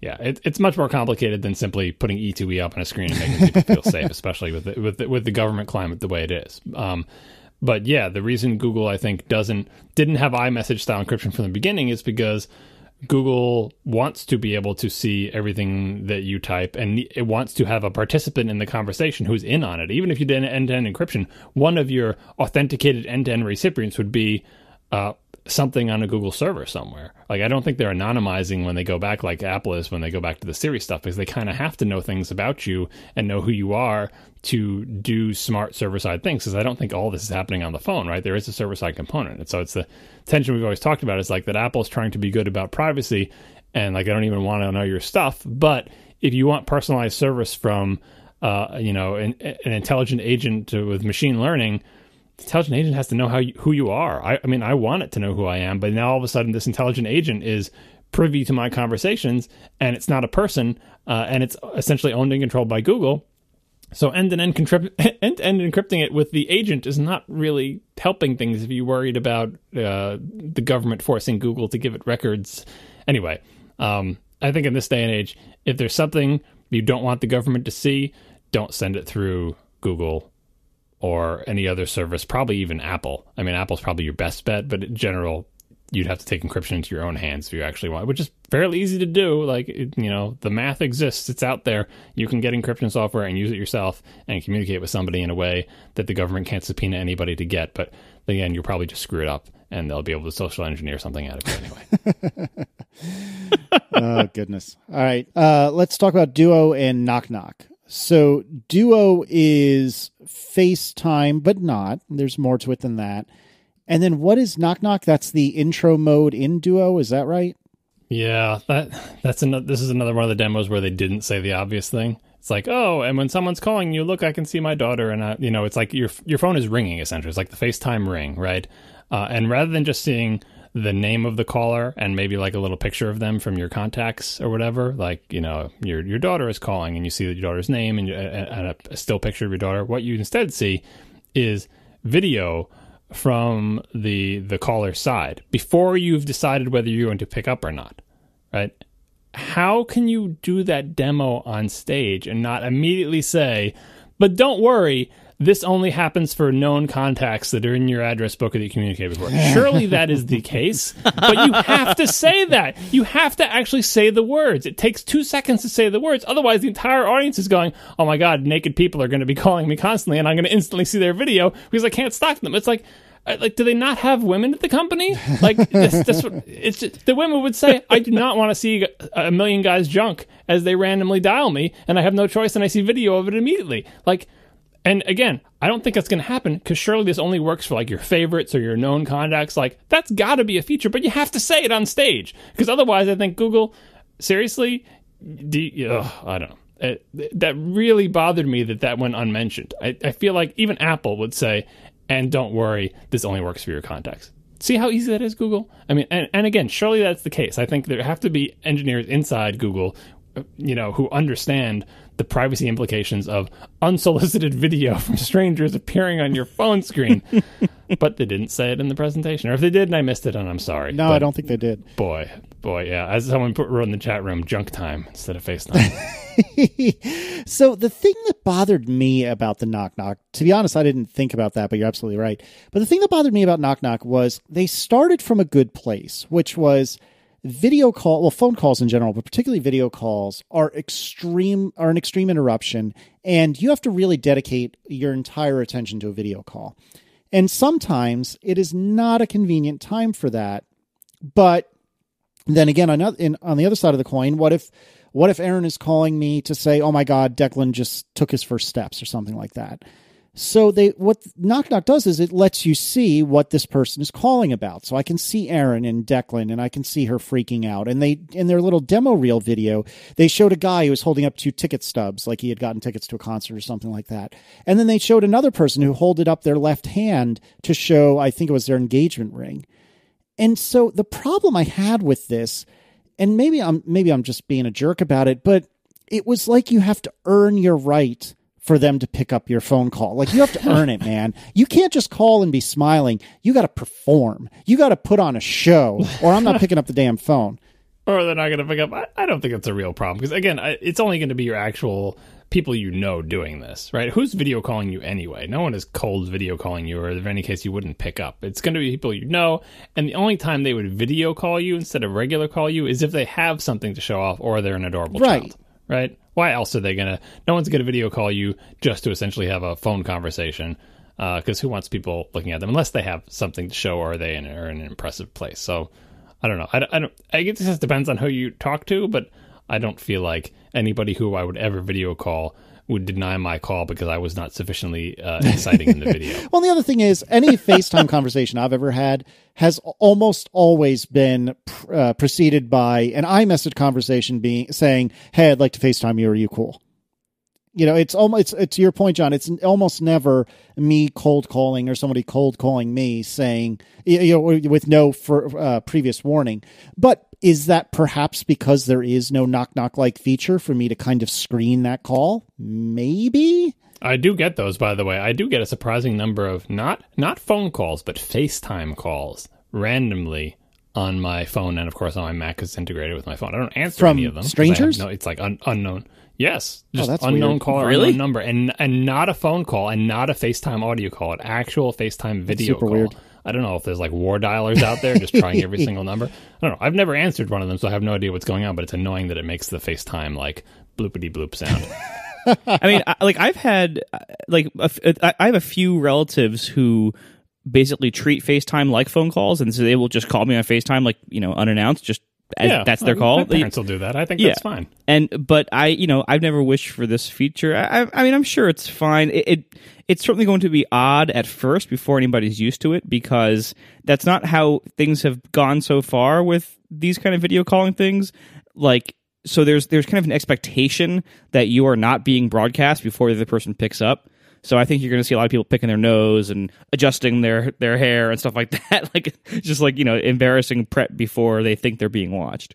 yeah, it, it's much more complicated than simply putting E2E up on a screen and making people feel safe, especially with the, with the, with the government climate the way it is. Um, but yeah, the reason Google I think doesn't didn't have iMessage style encryption from the beginning is because Google wants to be able to see everything that you type and it wants to have a participant in the conversation who's in on it. Even if you did end to end encryption, one of your authenticated end to end recipients would be uh, something on a Google server somewhere. Like I don't think they're anonymizing when they go back like Apple is when they go back to the Siri stuff because they kind of have to know things about you and know who you are to do smart server side things because I don't think all this is happening on the phone, right? There is a server side component. And so it's the tension we've always talked about is like that Apple's trying to be good about privacy and like I don't even want to know your stuff, but if you want personalized service from uh, you know, an, an intelligent agent with machine learning, intelligent agent has to know how you, who you are. I, I, mean, I want it to know who I am, but now all of a sudden, this intelligent agent is privy to my conversations, and it's not a person, uh, and it's essentially owned and controlled by Google. So end to end encrypting it with the agent is not really helping things if you're worried about uh, the government forcing Google to give it records. Anyway, um, I think in this day and age, if there's something you don't want the government to see, don't send it through Google or any other service, probably even Apple. I mean, Apple's probably your best bet, but in general, you'd have to take encryption into your own hands if you actually want, which is fairly easy to do. Like, you know, the math exists, it's out there. You can get encryption software and use it yourself and communicate with somebody in a way that the government can't subpoena anybody to get. But again, you'll probably just screw it up and they'll be able to social engineer something out of it anyway. oh, goodness. All right. Uh, let's talk about Duo and Knock Knock. So Duo is FaceTime, but not. There's more to it than that. And then what is Knock Knock? That's the intro mode in Duo. Is that right? Yeah, that that's another. This is another one of the demos where they didn't say the obvious thing. It's like, oh, and when someone's calling you, look, I can see my daughter, and I, you know, it's like your your phone is ringing essentially. It's like the FaceTime ring, right? Uh, and rather than just seeing the name of the caller and maybe like a little picture of them from your contacts or whatever. Like you know, your your daughter is calling and you see your daughter's name and, and a, still picture of your daughter. What you instead see is video from the the caller's side before you've decided whether you're going to pick up or not. Right? How can you do that demo on stage and not immediately say, "But don't worry." This only happens for known contacts that are in your address book or that you communicate with before. Surely that is the case, but you have to say that. You have to actually say the words. It takes two seconds to say the words. Otherwise, the entire audience is going, "Oh my god, naked people are going to be calling me constantly, and I'm going to instantly see their video because I can't stop them." It's like. uh, Like, do they not have women at the company? Like, this, this, it's just, the women would say, "I do not want to see a million guys' junk as they randomly dial me, and I have no choice, and I see video of it immediately." Like, and again, I don't think that's going to happen because surely this only works for like your favorites or your known contacts. Like that's got to be a feature, but you have to say it on stage because otherwise, I think Google, seriously, you, ugh, I don't know. It, that really bothered me that that went unmentioned. I, I feel like even Apple would say, "And don't worry, this only works for your contacts." See how easy that is, Google. I mean, and, and again, surely that's the case. I think there have to be engineers inside Google, you know, who understand the privacy implications of unsolicited video from strangers appearing on your phone screen. but they didn't say it in the presentation, or if they did, and I missed it, and I'm sorry. No, But I don't think they did. Boy, boy, yeah. As someone put wrote in the chat room, junk time instead of FaceTime. so the thing that bothered me about the knock knock, to be honest, I didn't think about that, but you're absolutely right. But the thing that bothered me about knock knock was they started from a good place, which was video call well phone calls in general but particularly video calls are extreme are an extreme interruption and you have to really dedicate your entire attention to a video call. And sometimes it is not a convenient time for that but then again on, the other side of the coin what if what if Erin is calling me to say oh my god declan just took his first steps or something like that so they what knock knock does is it lets you see what this person is calling about. So I can see Erin and Declan and I can see her freaking out. And they in their little demo reel video, they showed a guy who was holding up two ticket stubs like he had gotten tickets to a concert or something like that. And then they showed another person who holded up their left hand to show I think it was their engagement ring. And so the problem I had with this and maybe I'm maybe I'm just being a jerk about it, but it was like you have to earn your right for them to pick up your phone call. Like you have to earn it, man. You can't just call and be smiling. You got to perform. You got to put on a show, or I'm not picking up the damn phone. or they're not going to pick up. I, I don't think that's a real problem because again, I, it's only going to be your actual people you know doing this, right? Who's video calling you anyway? No one is cold video calling you, or in any case, you wouldn't pick up. It's going to be people you know, and the only time they would video call you instead of regular call you is if they have something to show off or they're an adorable Right. child, right? Why else are they to? No one's to video call you just to essentially have a phone conversation. Uh, because who wants people looking at them unless they have something to show or they in, are in an impressive place? So I don't know. I, I don't. I guess this depends on who you talk to, but I don't feel like anybody who I would ever video call would deny my call because I was not sufficiently uh, exciting in the video. Well, the other thing is, any FaceTime conversation I've ever had has almost always been uh, preceded by an iMessage conversation being saying, "Hey, I'd like to FaceTime you. Are you cool?" You know, it's almost it's, it's to your point, John. It's almost never me cold calling or somebody cold calling me saying, you know, with no for, uh, previous warning. But is that perhaps because there is no knock knock like feature for me to kind of screen that call? Maybe. I do get those, by the way. I do get a surprising number of not not phone calls, but FaceTime calls randomly on my phone, and of course on my Mac is integrated with my phone. I don't answer From any of them. Strangers? No, it's like un- unknown. Yes, oh, just that's unknown weird. caller, Really? unknown number, and and not a phone call, and not a FaceTime audio call, an actual FaceTime video super call. weird. I don't know if there's like war dialers out there just trying every single number. I don't know. I've never answered one of them, so I have no idea what's going on. But it's annoying that it makes the FaceTime like bloopity bloop sound. I mean, I, like I've had uh, like a f- I I have a few relatives who basically treat FaceTime like phone calls, and so they will just call me on FaceTime like you know unannounced, just yeah, that's their call. My parents will do that. I think Yeah. that's fine. and but I, you know, I've never wished for this feature. I, I, I mean, I'm sure it's fine. It, it it's certainly going to be odd at first before anybody's used to it because that's not how things have gone so far with these kind of video calling things. Like, so there's there's kind of an expectation that you are not being broadcast before the other person picks up. So I think you're going to see a lot of people picking their nose and adjusting their their hair and stuff like that. like just like you know embarrassing prep before they think they're being watched.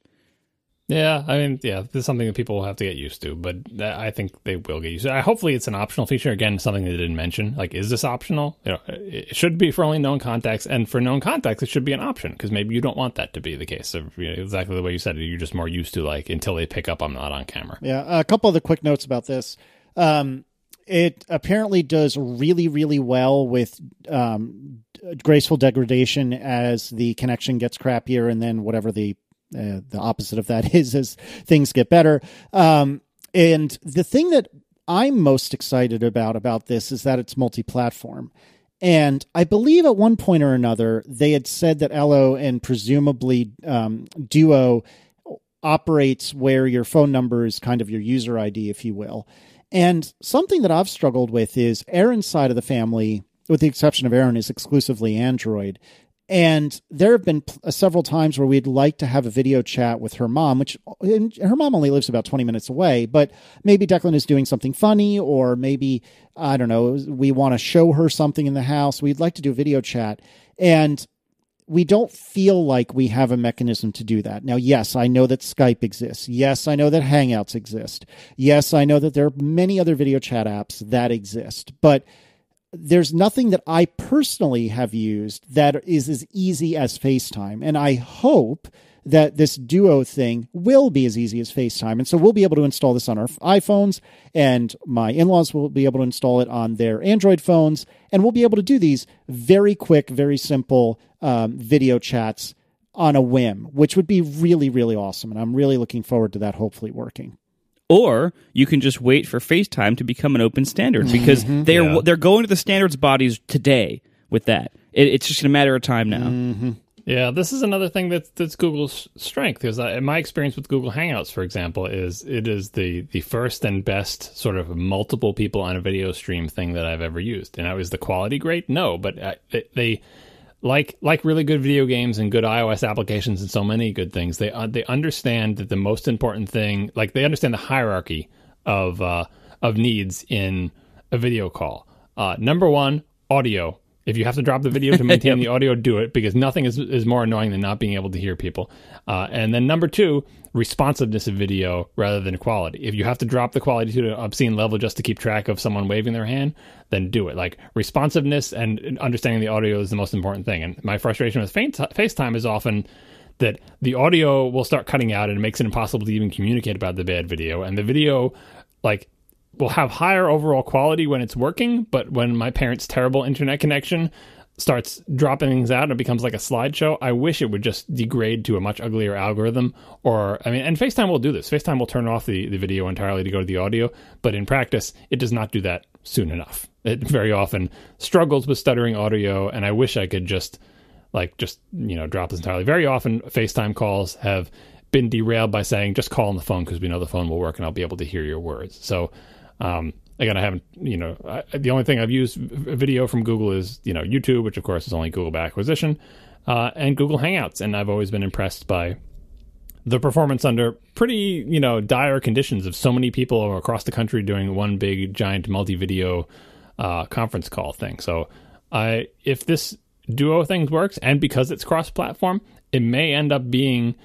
Yeah, I mean, yeah, this is something that people will have to get used to, but that- I think they will get used to. it. hopefully, it's an optional feature. Again, something they didn't mention. Like, is this optional? You know, it should be for only known contacts, and for known contacts, it should be an option because maybe you don't want that to be the case. So, you know, exactly the way you said it, you're just more used to like until they pick up, I'm not on camera. Yeah, a couple of the quick notes about this. Um, it apparently does really, really well with um, graceful degradation as the connection gets crappier, and then whatever the uh, the opposite of that is as things get better. Um, and the thing that I'm most excited about about this is that it's multi-platform. And I believe at one point or another they had said that Ello and presumably um, Duo operates where your phone number is kind of your user ID, if you will. And something that I've struggled with is Erin's side of the family, with the exception of Aaron, is exclusively Android. And there have been several times where we'd like to have a video chat with her mom, which her mom only lives about 20 minutes away, but maybe Declan is doing something funny, or maybe, I don't know, we want to show her something in the house. We'd like to do a video chat. And we don't feel like we have a mechanism to do that. Now, yes, I know that Skype exists. Yes, I know that Hangouts exist. Yes, I know that there are many other video chat apps that exist, but there's nothing that I personally have used that is as easy as FaceTime. And I hope that this duo thing will be as easy as FaceTime. And so we'll be able to install this on our iPhones, and my in laws will be able to install it on their Android phones. And we'll be able to do these very quick, very simple um, video chats on a whim, which would be really, really awesome. And I'm really looking forward to that hopefully working or you can just wait for FaceTime to become an open standard because mm-hmm. they're yeah. they're going to the standards bodies today with that. It, it's just a matter of time now. Mm-hmm. Yeah, this is another thing that's that's Google's strength because my experience with Google Hangouts, for example, is it is the the first and best sort of multiple people on a video stream thing that I've ever used. And is the quality great? No, but I, they like like really good video games and good iOS applications and so many good things. They uh, they understand that the most important thing, like they understand the hierarchy of uh, of needs in a video call. Uh, number one, audio if you have to drop the video to maintain the audio, do it because nothing is, is more annoying than not being able to hear people. Uh, and then number two, responsiveness of video rather than quality. If you have to drop the quality to an obscene level just to keep track of someone waving their hand, then do it. Like responsiveness and understanding the audio is the most important thing. And my frustration with FaceTime is often that the audio will start cutting out and it makes it impossible to even communicate about the bad video. And the video, like, will have higher overall quality when it's working, but when my parents' terrible internet connection starts dropping things out and it becomes like a slideshow, I wish it would just degrade to a much uglier algorithm. Or, I mean, and FaceTime will do this. FaceTime will turn off the, the video entirely to go to the audio, but in practice, it does not do that soon enough. It very often struggles with stuttering audio, and I wish I could just, like, just, you know, drop this entirely. Very often, FaceTime calls have been derailed by saying, just call on the phone because we know the phone will work and I'll be able to hear your words. So, um, again, I haven't, you know, I, the only thing I've used video from Google is, you know, YouTube, which of course is only Google by acquisition, uh, and Google Hangouts. And I've always been impressed by the performance under pretty, you know, dire conditions of so many people across the country doing one big, giant multi video uh, conference call thing. So, I if this Duo thing works, and because it's cross platform, it may end up being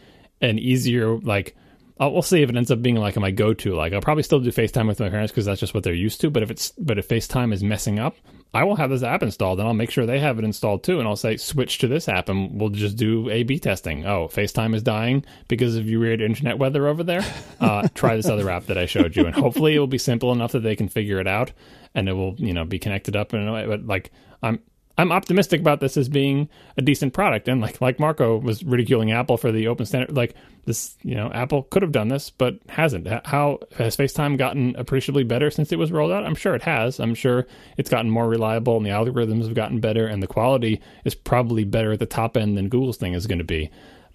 an easier, like, I'll, we'll see if it ends up being like my go-to. Like I'll probably still do FaceTime with my parents because that's just what they're used to. But if it's but if FaceTime is messing up, I will have this app installed and I'll make sure they have it installed too. And I'll say switch to this app and we'll just do A/B testing. Oh, FaceTime is dying because of your weird internet weather over there. Uh, try this other app that I showed you, and hopefully it will be simple enough that they can figure it out and it will you know be connected up in a way. But like I'm I'm optimistic about this as being a decent product. And like like Marco was ridiculing Apple for the open standard, like this, you know, Apple could have done this, but hasn't. How has FaceTime gotten appreciably better since it was rolled out? I'm sure it has. I'm sure it's gotten more reliable, and the algorithms have gotten better, and the quality is probably better at the top end than Google's thing is going to be.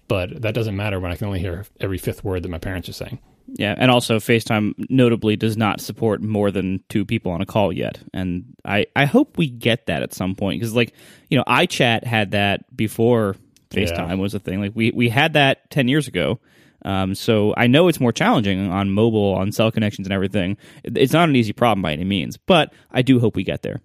But that doesn't matter when I can only hear every fifth word that my parents are saying. Yeah, and also FaceTime notably does not support more than two people on a call yet, and I I hope we get that at some point because like you know iChat had that before FaceTime yeah. was a thing. Like we we had that ten years ago. Um, so I know it's more challenging on mobile, on cell connections and everything. It's not an easy problem by any means, but I do hope we get there.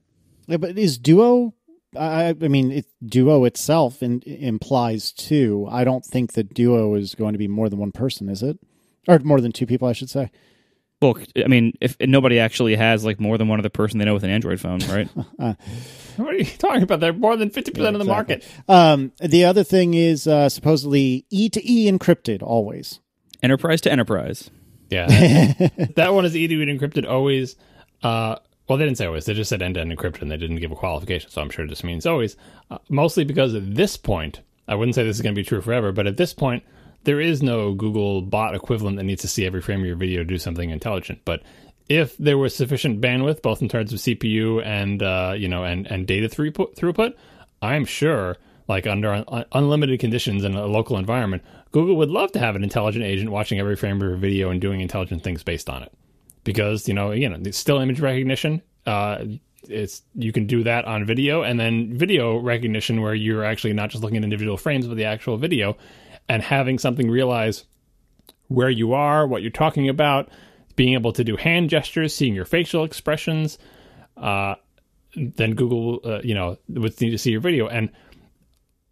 Yeah, but is Duo I, I mean, it, Duo itself in, implies two. I don't think that Duo is going to be more than one person, is it? Or more than two people, I should say. Well, I mean, if nobody actually has like more than one other person they know with an Android phone, right? uh, what are you talking about? They're more than fifty percent of the market. Um, the other thing is uh, supposedly E to E encrypted always. Enterprise to enterprise. Yeah, that, that one is E to E encrypted always. Uh, well, they didn't say always. They just said end-to-end encryption. They didn't give a qualification, so I'm sure it just means always. Uh, mostly because at this point, I wouldn't say this is going to be true forever, but at this point, there is no Google bot equivalent that needs to see every frame of your video to do something intelligent. But if there was sufficient bandwidth, both in terms of CPU and uh, you know and and data throughput, throughput, I'm sure, like under un- unlimited conditions in a local environment, Google would love to have an intelligent agent watching every frame of your video and doing intelligent things based on it. Because you know, again, it's still image recognition. Uh, it's you can do that on video, and then video recognition where you're actually not just looking at individual frames, but the actual video, and having something realize where you are, what you're talking about, being able to do hand gestures, seeing your facial expressions. Uh, then Google, uh, you know, would need to see your video. And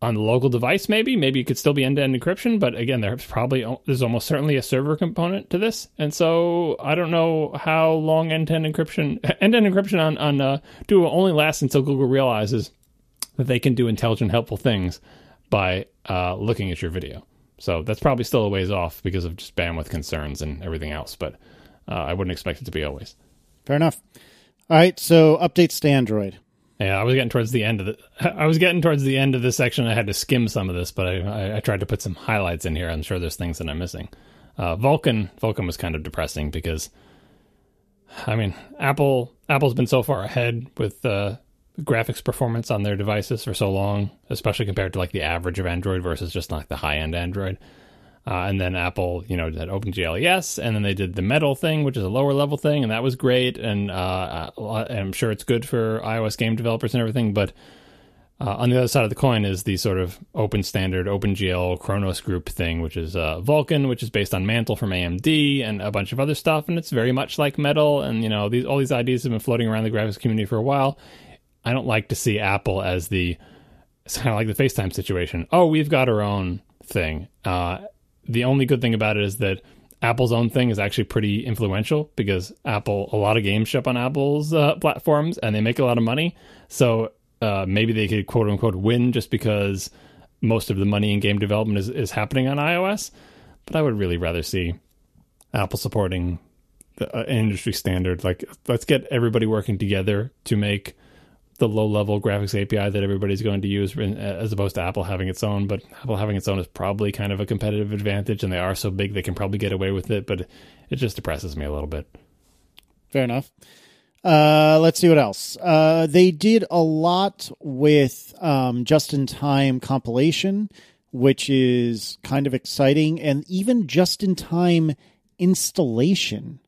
on the local device, maybe, maybe it could still be end-to-end encryption. But again, there's probably there's almost certainly a server component to this, and so I don't know how long end-to-end encryption end-to-end encryption on on uh, Duo only lasts until Google realizes that they can do intelligent, helpful things by uh, looking at your video. So that's probably still a ways off because of just bandwidth concerns and everything else. But uh, I wouldn't expect it to be always. Fair enough. All right, so updates to Android. Yeah, I was getting towards the end of the. I was getting towards the end of this section. I had to skim some of this, but I, I, I tried to put some highlights in here. I'm sure there's things that I'm missing. Uh, Vulcan, Vulkan was kind of depressing because, I mean, Apple Apple's been so far ahead with uh, graphics performance on their devices for so long, especially compared to like the average of Android versus just like the high end Android. Uh, and then Apple, you know, did OpenGL ES, and then they did the Metal thing, which is a lower level thing, and that was great. And uh, uh I'm sure it's good for iOS game developers and everything. But uh, on the other side of the coin is the sort of open standard OpenGL Khronos Group thing, which is uh, Vulkan, which is based on Mantle from AMD and a bunch of other stuff, and it's very much like Metal. And you know, these all these ideas have been floating around the graphics community for a while. I don't like to see Apple as the it's kind of like the FaceTime situation. Oh, we've got our own thing. Uh, the only good thing about it is that Apple's own thing is actually pretty influential because Apple, a lot of games ship on Apple's uh, platforms and they make a lot of money. So uh, maybe they could quote unquote win just because most of the money in game development is, is happening on iOS. But I would really rather see Apple supporting the uh, industry standard. Like, let's get everybody working together to make the low level graphics API that everybody's going to use as opposed to Apple having its own. But Apple having its own is probably kind of a competitive advantage, and they are so big they can probably get away with it. But it just depresses me a little bit. Fair enough. Uh, let's see what else. Uh, they did a lot with um, just in time compilation, which is kind of exciting, and even just in time installation,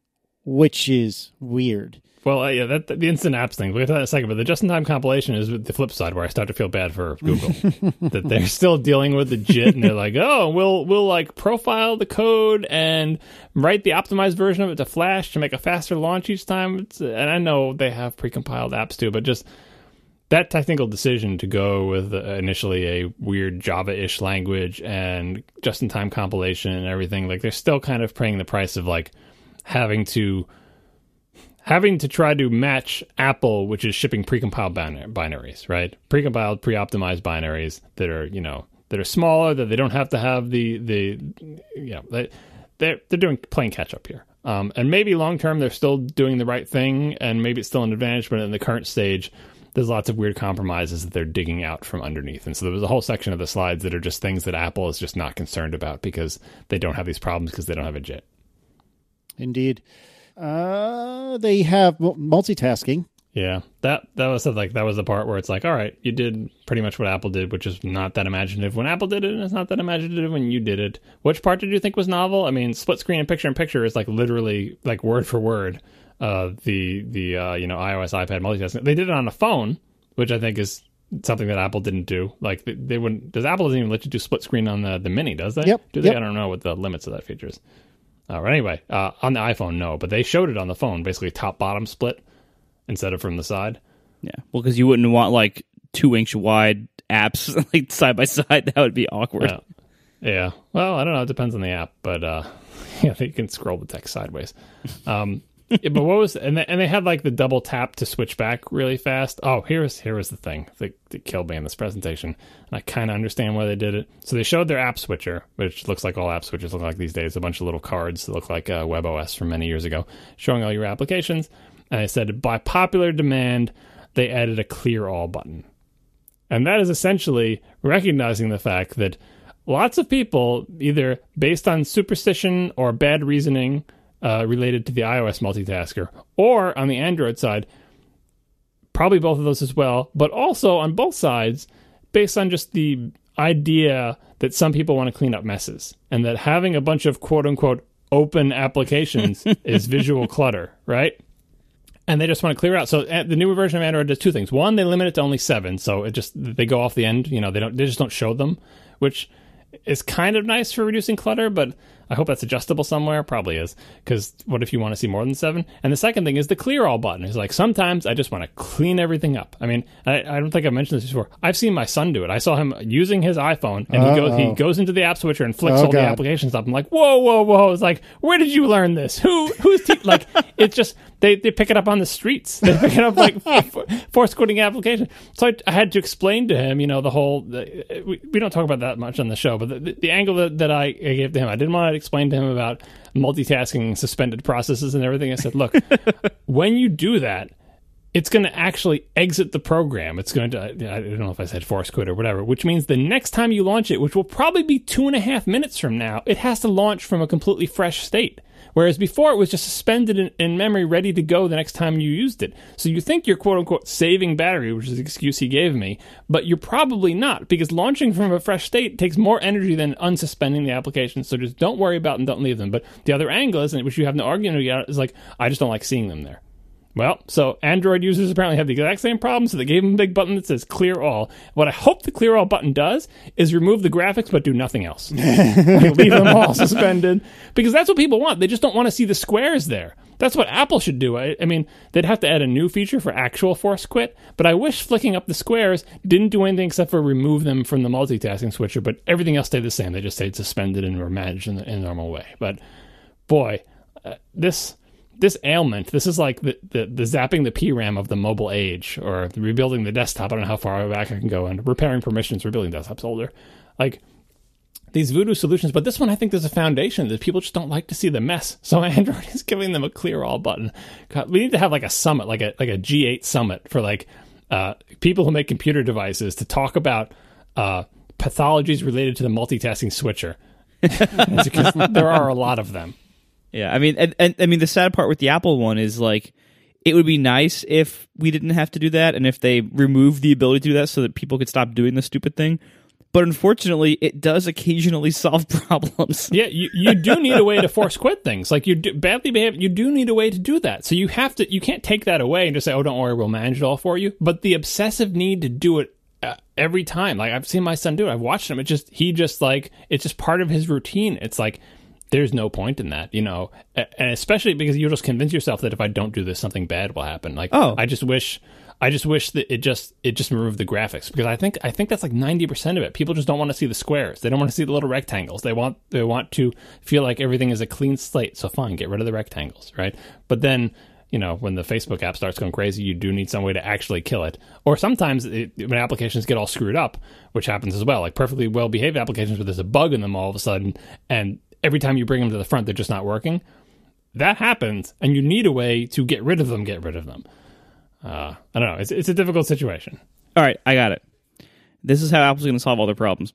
which is weird. Well, uh, yeah, that, the instant apps thing. We'll get to that in a second. But the just-in-time compilation is the flip side, where I start to feel bad for Google that they're still dealing with the JIT, and they're like, "Oh, we'll we'll like profile the code and write the optimized version of it to Flash to make a faster launch each time." It's, and I know they have pre-compiled apps too, but just that technical decision to go with uh, initially a weird Java-ish language and just-in-time compilation and everything, like they're still kind of paying the price of like having to having to try to match Apple, which is shipping precompiled binaries, right? Precompiled, pre-optimized binaries that are, you know, that are smaller, that they don't have to have the the, you know, they they're they're doing playing catch up here. Um, and maybe long term they're still doing the right thing, and maybe it's still an advantage. But in the current stage, there's lots of weird compromises that they're digging out from underneath. And so there was a whole section of the slides that are just things that Apple is just not concerned about because they don't have these problems because they don't have a JIT. Indeed. Uh, they have multitasking. Yeah, that that was like that was the part where it's like, all right, you did pretty much what Apple did, which is not that imaginative when Apple did it, and it's not that imaginative when you did it. Which part did you think was novel? I mean, split screen and picture in picture is like literally like word for word uh, the the uh, you know iOS iPad multitasking. They did it on a phone, which I think is something that Apple didn't do. Like they, they wouldn't. Does Apple doesn't even let you do split screen on the the Mini? Does they? Yep. Do they? Yep. I don't know what the limits of that feature is. Uh, anyway, uh, on the iPhone, no, but they showed it on the phone, basically top bottom split instead of from the side. Yeah, well, because you wouldn't want like two inch wide apps like side by side. That would be awkward. Yeah. yeah. Well, I don't know. It depends on the app, but uh, yeah, they can scroll the text sideways. Um, yeah, but what was and they, and they had like the double tap to switch back really fast. Oh, here's here was the thing that, that killed me in this presentation, and I kind of understand why they did it. So they showed their app switcher, which looks like all app switchers look like these days—a bunch of little cards that look like uh, WebOS from many years ago, showing all your applications. and I said by popular demand they added a clear all button. And that is essentially recognizing the fact that lots of people, either based on superstition or bad reasoning uh, related to the iOS multitasker, or on the Android side, probably both of those as well, but also on both sides, based on just the idea that some people want to clean up messes and that having a bunch of quote unquote open applications is visual clutter, right? and they just want to clear out. So uh, the newer version of Android does two things. One, they limit it to only seven, so it just they go off the end. You know, they don't they just don't show them, which is kind of nice for reducing clutter, but I hope that's adjustable somewhere. Probably is because what if you want to see more than seven? And the second thing is the clear all button. Is like sometimes I just want to clean everything up. I mean, I, I don't think I've mentioned this before. I've seen my son do it. I saw him using his iPhone, and he goes he oh. goes into the app switcher and flicks Oh, all God. the applications up. I'm like, whoa, whoa, whoa! It's like, where did you learn this? Who who's te-? like? It's just they, they pick it up on the streets. They pick it up like force quitting application. So I, I had to explain to him, you know, the whole. The, we, we don't talk about that much on the show, but the, the, the angle that, that I, I gave to him, I didn't want to explain to him about multitasking, suspended processes, and everything. I said, look, when you do that, it's going to actually exit the program. It's going to, I don't know if I said force quit or whatever, which means the next time you launch it, which will probably be two and a half minutes from now, it has to launch from a completely fresh state. Whereas before it was just suspended in, in memory, ready to go the next time you used it. So you think you're quote unquote saving battery, which is the excuse he gave me, but you're probably not because launching from a fresh state takes more energy than unsuspending the application. So just don't worry about and don't leave them. But the other angle is, and which you have no argument about, is like, I just don't like seeing them there. Well, so Android users apparently have the exact same problem, so they gave them a big button that says clear all. What I hope the clear all button does is remove the graphics but do nothing else. Leave them all suspended. Because that's what people want. They just don't want to see the squares there. That's what Apple should do. I, I mean, they'd have to add a new feature for actual force quit, but I wish flicking up the squares didn't do anything except for remove them from the multitasking switcher, but everything else stayed the same. They just stayed suspended and were managed in the, in normal way. But boy, uh, this this ailment, this is like the, the, the zapping the PRAM of the mobile age or rebuilding the desktop. I don't know how far back I can go and repairing permissions, rebuilding desktops older. Like these voodoo solutions, but this one I think there's a foundation that people just don't like to see the mess. So Android is giving them a clear all button. God, we need to have like a summit, like a like a G8 summit for like uh, people who make computer devices to talk about uh, pathologies related to the multitasking switcher. because there are a lot of them. Yeah, I mean, and, and I mean, the sad part with the Apple one is like, it would be nice if we didn't have to do that, and if they removed the ability to do that, so that people could stop doing the stupid thing. But unfortunately, it does occasionally solve problems. Yeah, you, you do need a way to force quit things. Like you do, badly behave, you do need a way to do that. So you have to, you can't take that away and just say, "Oh, don't worry, we'll manage it all for you." But the obsessive need to do it uh, every time, like I've seen my son do it. I've watched him. It just he just like it's just part of his routine. It's like there's no point in that, you know, and especially because you just convince yourself that if I don't do this, something bad will happen. Like, Oh. I just wish, I just wish that it just it just removed the graphics because I think I think that's like ninety percent of it. People just don't want to see the squares. They don't want to see the little rectangles. They want they want to feel like everything is a clean slate. So fine, get rid of the rectangles, right? But then. You know, when the Facebook app starts going crazy, you do need some way to actually kill it. Or sometimes it, when applications get all screwed up, which happens as well, like perfectly well behaved applications where there's a bug in them all of a sudden, and every time you bring them to the front, they're just not working. That happens, and you need a way to get rid of them. Get rid of them. Uh, I don't know. It's it's a difficult situation. All right, I got it. This is how Apple's going to solve all their problems.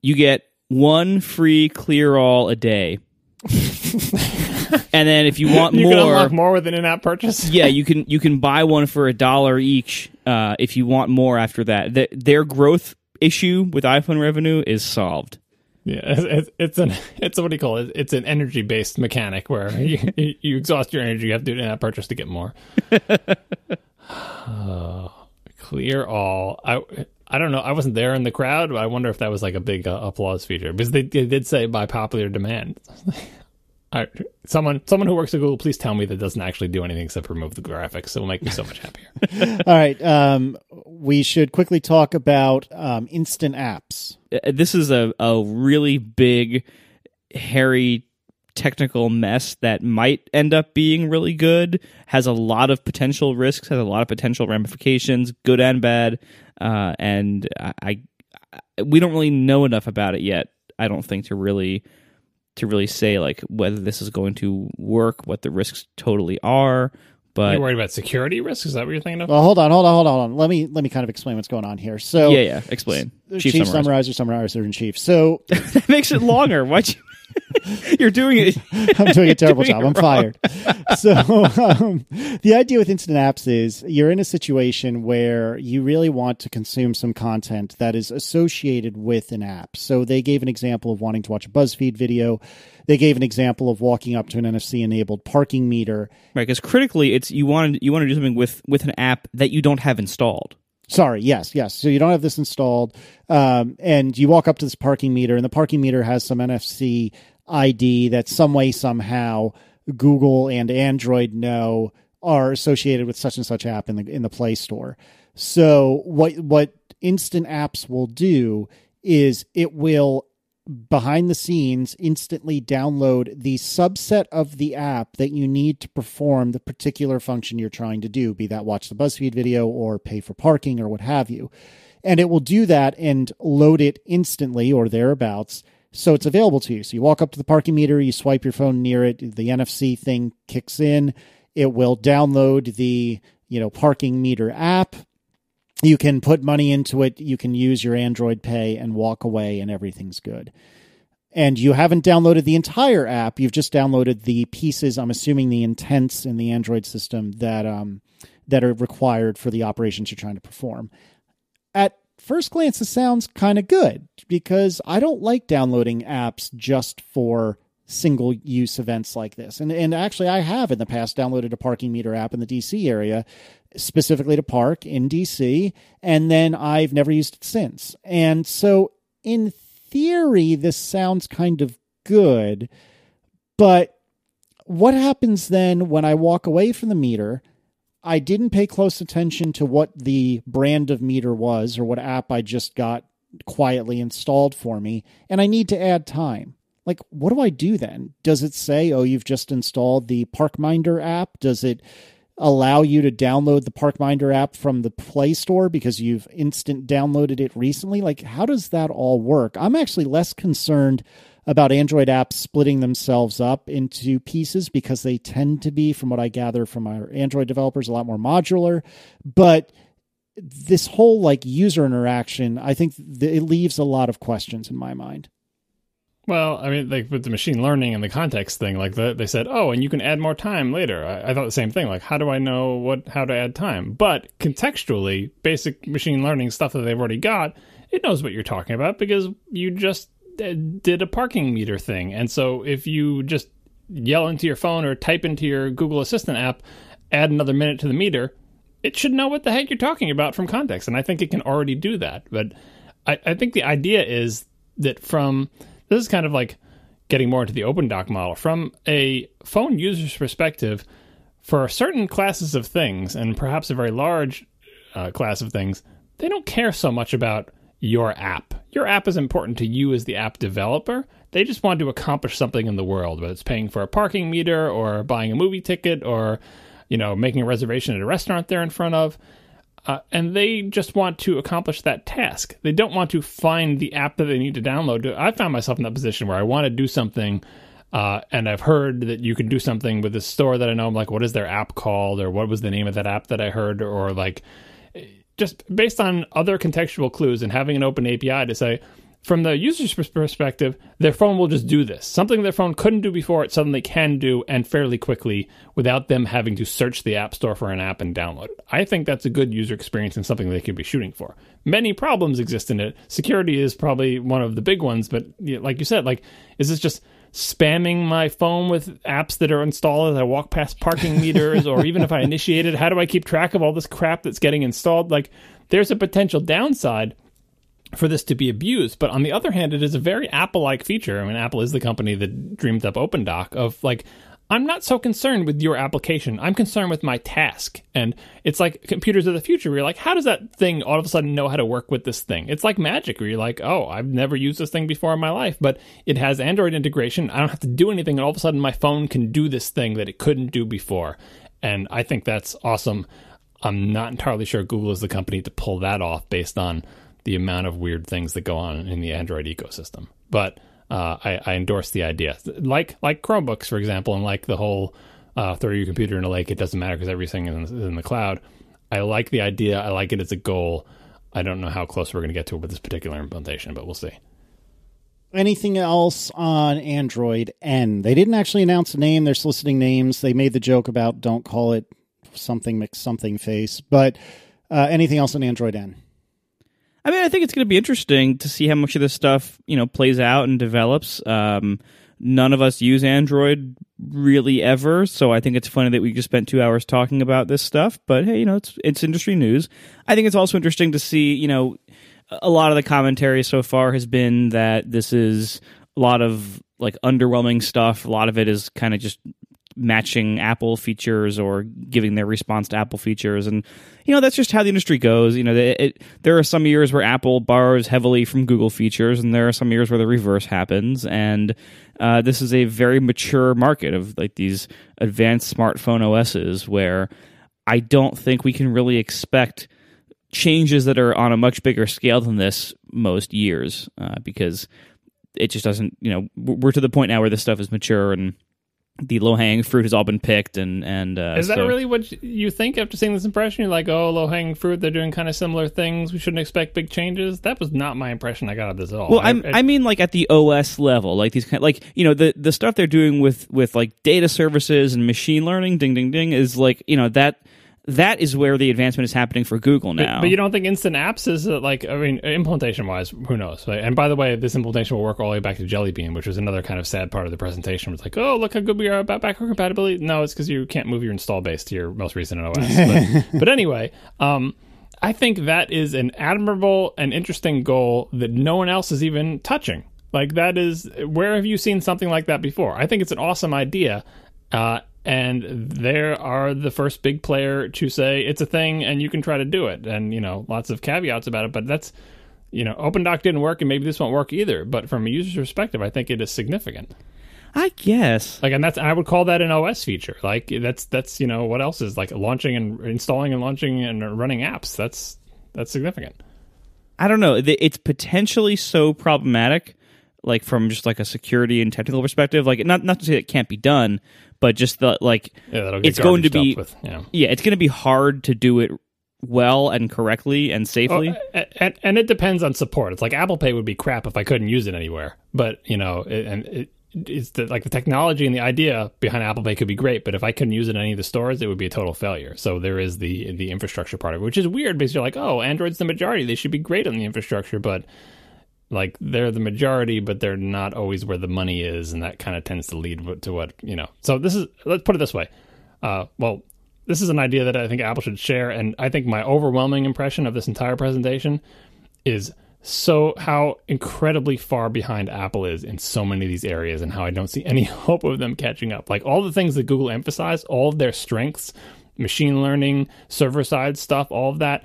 You get one free clear all a day. and then if you want You can more, more with an in-app purchase. yeah, you can you can buy one for a dollar each uh, if you want more after that. Th their growth issue with iPhone revenue is solved. Yeah, it's, it's, it's an it's what do you call it? It's an energy based mechanic where you, you exhaust your energy, you have to do an in-app purchase to get more. Oh, clear all. I I don't know. I wasn't there in the crowd, but I wonder if that was like a big uh, applause feature because they, they did say by popular demand. I, someone someone who works at Google, please tell me that doesn't actually do anything except remove the graphics. It will make me so much happier. All right. Um, we should quickly talk about um, instant apps. Uh, This is a, a really big, hairy technical mess that might end up being really good. Has a lot of potential risks. Has a lot of potential ramifications, good and bad. Uh, and I, I we don't really know enough about it yet. I don't think to really to really say like whether this is going to work, what the risks totally are. But You're worried about security risks? Is that what you're thinking of? Well, hold on, hold on, hold on, hold on. Let me let me kind of explain what's going on here. So, yeah, yeah. Explain. chief, Chief, summarize. summarizer, summarizer in chief. So, that makes it longer. Why'd you? You're doing it. I'm doing a terrible Doing job. I'm fired. So, um, the idea with instant apps is you're in a situation where you really want to consume some content that is associated with an app. So, they gave an example of wanting to watch a BuzzFeed video. They gave an example of walking up to an NFC enabled parking meter. Right, because critically, it's you want to you want to do something with with an app that you don't have installed. Sorry, yes, yes. So you don't have this installed, um, and you walk up to this parking meter, and the parking meter has some NFC ID that some way somehow Google and Android know are associated with such and such app in the in the Play Store. So what what instant apps will do is it will behind the scenes instantly download the subset of the app that you need to perform the particular function you're trying to do, be that watch the BuzzFeed video or pay for parking or what have you. And it will do that and load it instantly or thereabouts. So it's available to you. So you walk up to the parking meter, you swipe your phone near it, the NFC thing kicks in. It will download the, you know, parking meter app you can put money into it. You can use your android pay and walk away and everything's good. And you haven't downloaded the entire app. You've just downloaded the pieces i'm assuming the intents in the android system that um that are required for the operations you're trying to perform. At first glance it sounds kind of good because i don't like downloading apps just for single use events like this. And and actually i have in the past downloaded a parking meter app in the dc area specifically to park in DC, and then I've never used it since. And so, in theory, this sounds kind of good, but what happens then when I walk away from the meter? I didn't pay close attention to what the brand of meter was or what app I just got quietly installed for me, and I need to add time. Like, what do I do then? Does it say, oh, you've just installed the Parkminder app? Does it allow you to download the Parkminder app from the Play Store because you've instant downloaded it recently? Like, how does that all work? I'm actually less concerned about Android apps splitting themselves up into pieces because they tend to be, from what I gather from our Android developers, a lot more modular. But this whole like user interaction, I think th- it leaves a lot of questions in my mind. Well, I mean, like with the machine learning and the context thing, like the, they said, oh, and you can add more time later. I, I, thought the same thing. Like, how do I know what how to add time? But contextually, basic machine learning stuff that they've already got, it knows what you're talking about because you just uh, did a parking meter thing. And so if you just yell into your phone or type into your Google Assistant app, add another minute to the meter, it should know what the heck you're talking about from context. And I think it can already do that. But I, I think the idea is that from this is kind of like getting more into the OpenDoc model. From a phone user's perspective for certain classes of things and perhaps a very large uh, class of things they don't care so much about your app. Your app is important to you as the app developer. They just want to accomplish something in the world whether it's paying for a parking meter or buying a movie ticket or you know making a reservation at a restaurant they're in front of uh, and they just want to accomplish that task. They don't want to find the app that they need to download. I found myself in that position where I want to do something, uh, and I've heard that you can do something with this store that I know. I'm like, what is their app called, or what was the name of that app that I heard, or like, just based on other contextual clues and having an open API to say, from the user's perspective, their phone will just do this. Something their phone couldn't do before, it suddenly can do and fairly quickly without them having to search the App Store for an app and download it. I think that's a good user experience and something they could be shooting for. Many problems exist in it. Security is probably one of the big ones, but like you said, like, is this just spamming my phone with apps that are installed as I walk past parking meters, or even if I initiate it, how do I keep track of all this crap that's getting installed? Like, there's a potential downside for this to be abused. But on the other hand, it is a very Apple like feature. I mean, Apple is the company that dreamed up OpenDoc of like, I'm not so concerned with your application. I'm concerned with my task. And it's like computers of the future where you're like, how does that thing all of a sudden know how to work with this thing? It's like magic where you're like, oh, I've never used this thing before in my life, but it has Android integration. I don't have to do anything. And all of a sudden my phone can do this thing that it couldn't do before. And I think that's awesome. I'm not entirely sure Google is the company to pull that off based on the amount of weird things that go on in the Android ecosystem. But uh, I, I, endorse the idea, like like Chromebooks, for example, and like the whole uh, throw your computer in a lake. It doesn't matter because everything is in, in the cloud. I like the idea. I like it as a goal. I don't know how close we're going to get to it with this particular implementation, but we'll see. Anything else on Android N? They didn't actually announce a name. They're soliciting names. They made the joke about don't call it something mix something face. But uh, anything else on Android N? I mean, I think it's going to be interesting to see how much of this stuff you know plays out and develops. Um, none of us use Android really ever, so I think it's funny that we just spent two hours talking about this stuff. But hey, you know, it's it's industry news. I think it's also interesting to see you know a lot of the commentary so far has been that this is a lot of like underwhelming stuff. A lot of it is kind of just matching Apple features or giving their response to Apple features, and you know that's just how the industry goes. You know, it, it, there are some years where Apple borrows heavily from Google features, and there are some years where the reverse happens. And uh, this is a very mature market of like these advanced smartphone OSs where I don't think we can really expect changes that are on a much bigger scale than this most years uh, because it just doesn't you know we're to the point now where this stuff is mature and the low hanging fruit has all been picked and and uh, Is that so- really what you think after seeing this impression? You're like, oh, low hanging fruit. They're doing kind of similar things. We shouldn't expect big changes. That was not my impression I got of this at all. Well, I, I'm, I mean, like at the OS level, like these kind, like you know, the the stuff they're doing with with like data services and machine learning, ding, ding, ding, is like you know that that is where the advancement is happening for Google now. But you don't think instant apps is uh, like I mean implementation wise, who knows? Right? And by the way, this implementation will work all the way back to Jelly Bean, which was another kind of sad part of the presentation. It's like, oh, look how good we are about backward compatibility. No, it's because you can't move your install base to your most recent OS. but, but anyway, um, I think that is an admirable and interesting goal that no one else is even touching. Like that is where have you seen something like that before? I think it's an awesome idea. Uh, and there are the first big player to say it's a thing and you can try to do it. And you know lots of caveats about it but that's you know OpenDoc didn't work and maybe this won't work either. But from a user's perspective i think it is significant. I guess. like and that's i would call that an os feature. Like that's that's you know what else is like launching and installing and launching and running apps. That's that's significant. I don't know. It's potentially so problematic, like from just like a security and technical perspective. Like not not to say it can't be done, but just the like yeah it's going to be with, know. yeah, it's going to be hard to do it well and correctly and oh, safely. Oh, and, and it depends on support. It's like Apple Pay would be crap if I couldn't use it anywhere. But you know, it, and it, it's the, like the technology and the idea behind Apple Pay could be great, but if I couldn't use it in any of the stores, it would be a total failure. So there is the the infrastructure part of it, which is weird because you're like, oh, Android's the majority; they should be great on the infrastructure, but like they're the majority, but they're not always where the money is, and that kind of tends to lead to what you know. So this is let's put it this way. Uh, well, this is an idea that I think Apple should share, and I think my overwhelming impression of this entire presentation is so how incredibly far behind Apple is in so many of these areas, and how I don't see any hope of them catching up. Like all the things that Google emphasized, all of their strengths, machine learning, server side stuff, all of that.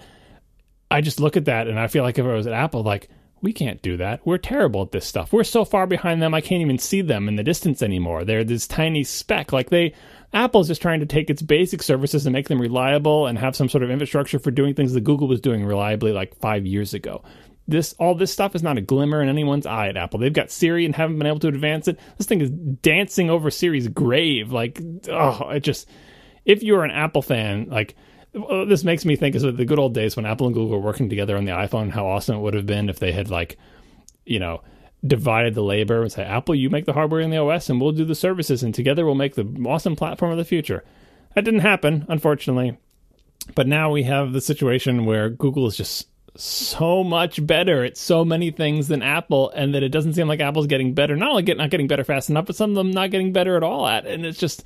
I just look at that and I feel like if I was at Apple, like we can't do that. We're terrible at this stuff. We're so far behind them. I can't even see them in the distance anymore. They're this tiny speck. Like they, Apple's just trying to take its basic services and make them reliable and have some sort of infrastructure for doing things that Google was doing reliably like five years ago. This all this stuff is not a glimmer in anyone's eye at Apple. They've got Siri and haven't been able to advance it. This thing is dancing over Siri's grave. Like, oh, it just. If you're an Apple fan, like this makes me think of the good old days when Apple and Google were working together on the iPhone. How awesome it would have been if they had like, you know, divided the labor and say, Apple, you make the hardware and the OS, and we'll do the services, and together we'll make the awesome platform of the future. That didn't happen, unfortunately. But now we have the situation where Google is just so much better at so many things than Apple, and that it doesn't seem like Apple's getting better. Not only get, not getting better fast enough, but some of them not getting better at all at. And it's just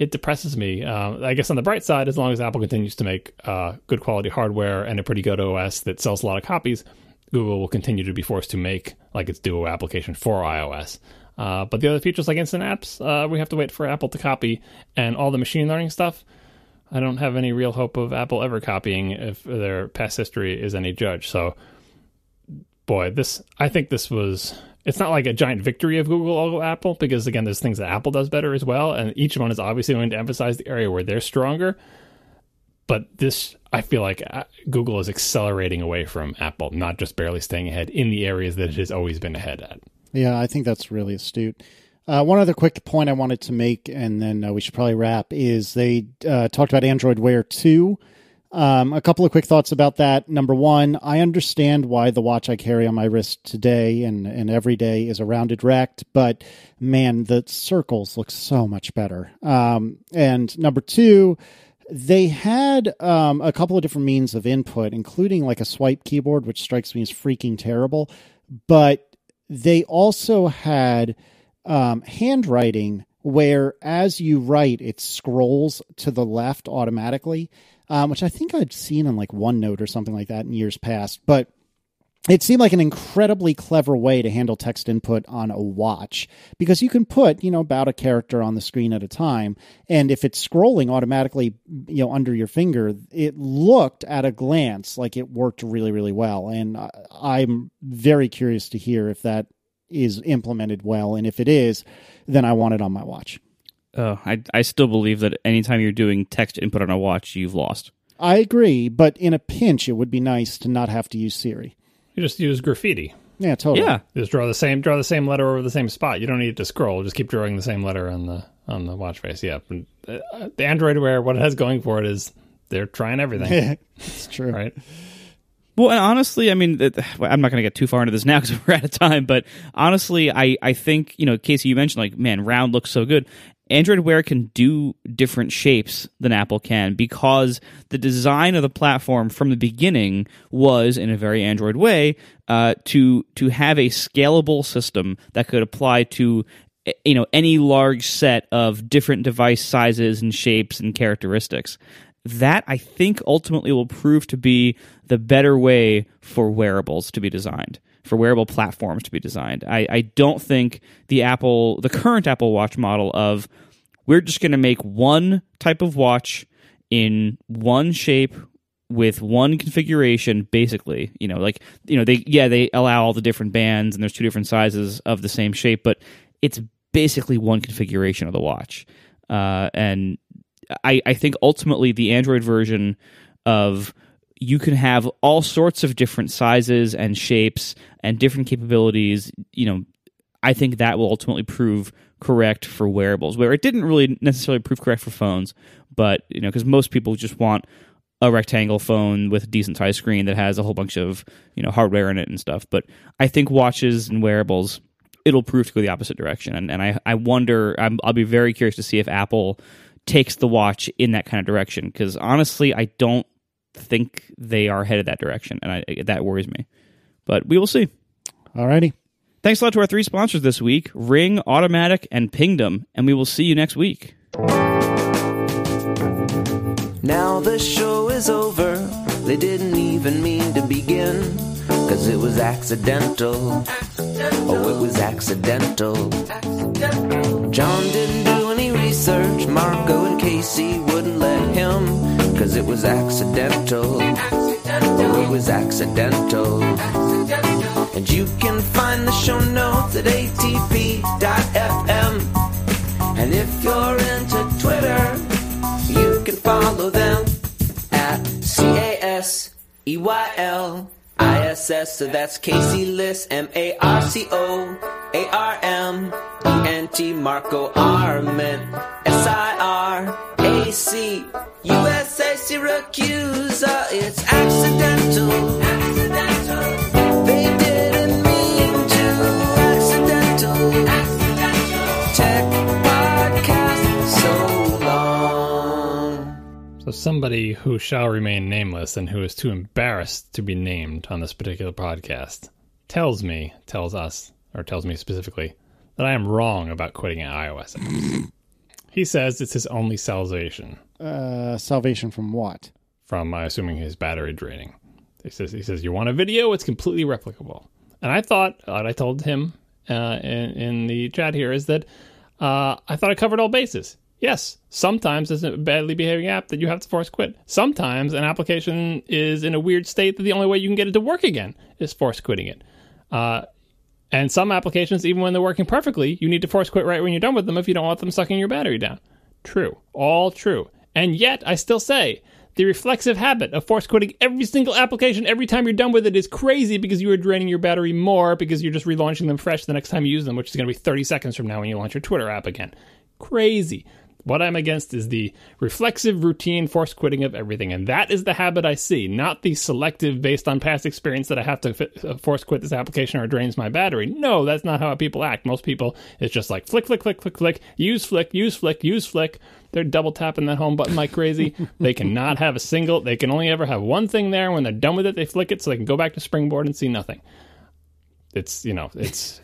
it depresses me. Um, I guess on the bright side, as long as Apple continues to make uh, good quality hardware and a pretty good OS that sells a lot of copies, Google will continue to be forced to make like its Duo application for iOS. Uh, but the other features like instant apps, uh, we have to wait for Apple to copy, and all the machine learning stuff. I don't have any real hope of Apple ever copying if their past history is any judge. So, boy, this I think this was it's not like a giant victory of Google over Apple because again, there's things that Apple does better as well, and each one is obviously going to emphasize the area where they're stronger. But this, I feel like uh, Google is accelerating away from Apple, not just barely staying ahead in the areas that it has always been ahead at. Yeah, I think that's really astute. Uh, one other quick point I wanted to make, and then uh, we should probably wrap, is they uh, talked about Android Wear 2. Um, a couple of quick thoughts about that. Number one, I understand why the watch I carry on my wrist today and, and every day is a rounded rect, but man, the circles look so much better. Um, and number two, they had um, a couple of different means of input, including like a swipe keyboard, which strikes me as freaking terrible. But they also had um, handwriting where as you write, it scrolls to the left automatically um, which I think I'd seen on like OneNote or something like that in years past. But it seemed like an incredibly clever way to handle text input on a watch because you can put, you know, about a character on the screen at a time. And if it's scrolling automatically, you know, under your finger, it looked at a glance like it worked really, really well. And I'm very curious to hear if that is implemented well. And if it is, then I want it on my watch. Uh, I I still believe that anytime you're doing text input on a watch, you've lost. I agree, but in a pinch, it would be nice to not have to use Siri. You just use Graffiti. Yeah, totally. Yeah, just draw the same draw the same letter over the same spot. You don't need to scroll. Just keep drawing the same letter on the on the watch face. Yeah, uh, the Android Wear, what it has going for it is they're trying everything. it's true, right? Well, and honestly, I mean, I'm not going to get too far into this now because we're out of time. But honestly, I, I think you know, Casey, you mentioned like, man, round looks so good, Android Wear can do different shapes than Apple can because the design of the platform from the beginning was, in a very Android way, uh, to to have a scalable system that could apply to you know any large set of different device sizes and shapes and characteristics. That I think ultimately will prove to be the better way for wearables to be designed for wearable platforms to be designed. I, I don't think the Apple, the current Apple Watch model of we're just going to make one type of watch in one shape with one configuration basically you know like you know they yeah they allow all the different bands and there's two different sizes of the same shape but it's basically one configuration of the watch uh, and I, I think ultimately the android version of you can have all sorts of different sizes and shapes and different capabilities. You know, I think that will ultimately prove correct for wearables, where it didn't really necessarily prove correct for phones, but you know, because most people just want a rectangle phone with a decent size screen that has a whole bunch of you know hardware in it and stuff. But I think watches and wearables, it'll prove to go the opposite direction, and and I I wonder i will be very curious to see if Apple takes the watch in that kind of direction because honestly, I don't think they are headed that direction, and I, that worries me. But we will see. Alrighty. Thanks a lot to our three sponsors this week Ring, Automatic, and Pingdom, and we will see you next week. Now the show is over. They didn't even mean to begin. Cause it was accidental. accidental. Oh, it was accidental. accidental. John didn't research. Marco and Casey wouldn't let him. Cause it was accidental. accidental. Oh, it was accidental. accidental. And you can find the show notes at atp.fm. And if you're into Twitter, you can follow them at C A S E Y L I S S. So that's Casey Liss, M A R C O A R M E N T, Marco Arment, S I R A C U S A, Siracusa. Uh, it's accidental. Accidental. So, somebody who shall remain nameless and who is too embarrassed to be named on this particular podcast tells me, tells us, or tells me specifically, that I am wrong about quitting iOS he says it's his only salvation. Uh, salvation from what? From, uh, assuming, his battery draining. He says, he says, you want a video? It's completely replicable. And I thought, what I told him uh, in, in the chat here is that uh, I thought I covered all bases. Yes, sometimes it's a badly behaving app that you have to force quit. Sometimes an application is in a weird state that the only way you can get it to work again is force quitting it. Uh, and some applications, even when they're working perfectly, you need to force quit right when you're done with them if you don't want them sucking your battery down. True. All true. And yet, I still say the reflexive habit of force quitting every single application every time you're done with it is crazy because you are draining your battery more because you're just relaunching them fresh the next time you use them, which is going to be 30 seconds from now when you launch your Twitter app again. Crazy. What I'm against is the reflexive routine force quitting of everything. And that is the habit I see, not the selective based on past experience that I have to fit, uh, force quit this application or it drains my battery. No, that's not how people act. Most people, it's just like flick, flick, flick, flick, flick, use flick, use flick, use flick. They're double tapping that home button like crazy. they cannot have a single, they can only ever have one thing there. When they're done with it, they flick it so they can go back to Springboard and see nothing. It's, you know, it's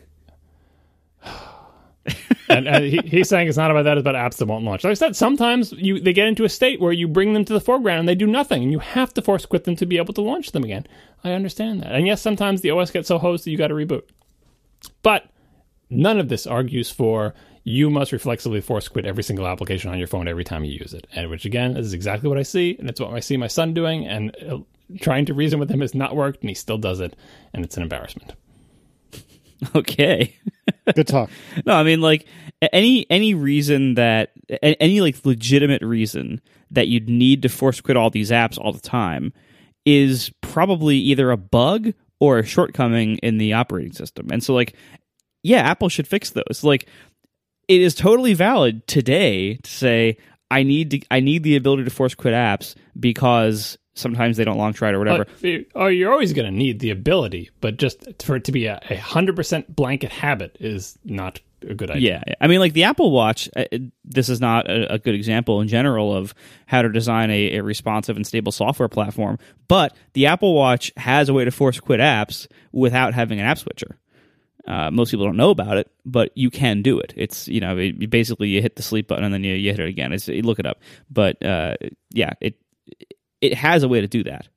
and, and he, he's saying it's not about that; it's about apps that won't launch. Like I said, sometimes you they get into a state where you bring them to the foreground and they do nothing, and you have to force quit them to be able to launch them again. I understand that, and yes, sometimes the OS gets so hosed that you got to reboot. But none of this argues for you must reflexively force quit every single application on your phone every time you use it, and which again is exactly what I see, and it's what I see my son doing, and uh, trying to reason with him has not worked, and he still does it, and it's an embarrassment. Okay. Good talk. no, I mean like any any reason that any like legitimate reason that you'd need to force quit all these apps all the time is probably either a bug or a shortcoming in the operating system. And so like yeah, Apple should fix those. Like it is totally valid today to say I need to I need the ability to force quit apps because sometimes they don't launch right or whatever. Uh, oh, you're always going to need the ability, but just for it to be a hundred percent blanket habit is not a good idea. Yeah, I mean, like the Apple Watch. Uh, this is not a, a, good example in general of how to design a, a, responsive and stable software platform. But the Apple Watch has a way to force quit apps without having an app switcher. Uh, most people don't know about it, but you can do it. It's you know it, basically you hit the sleep button and then you, you hit it again. It's you look it up, but uh, yeah, it it has a way to do that.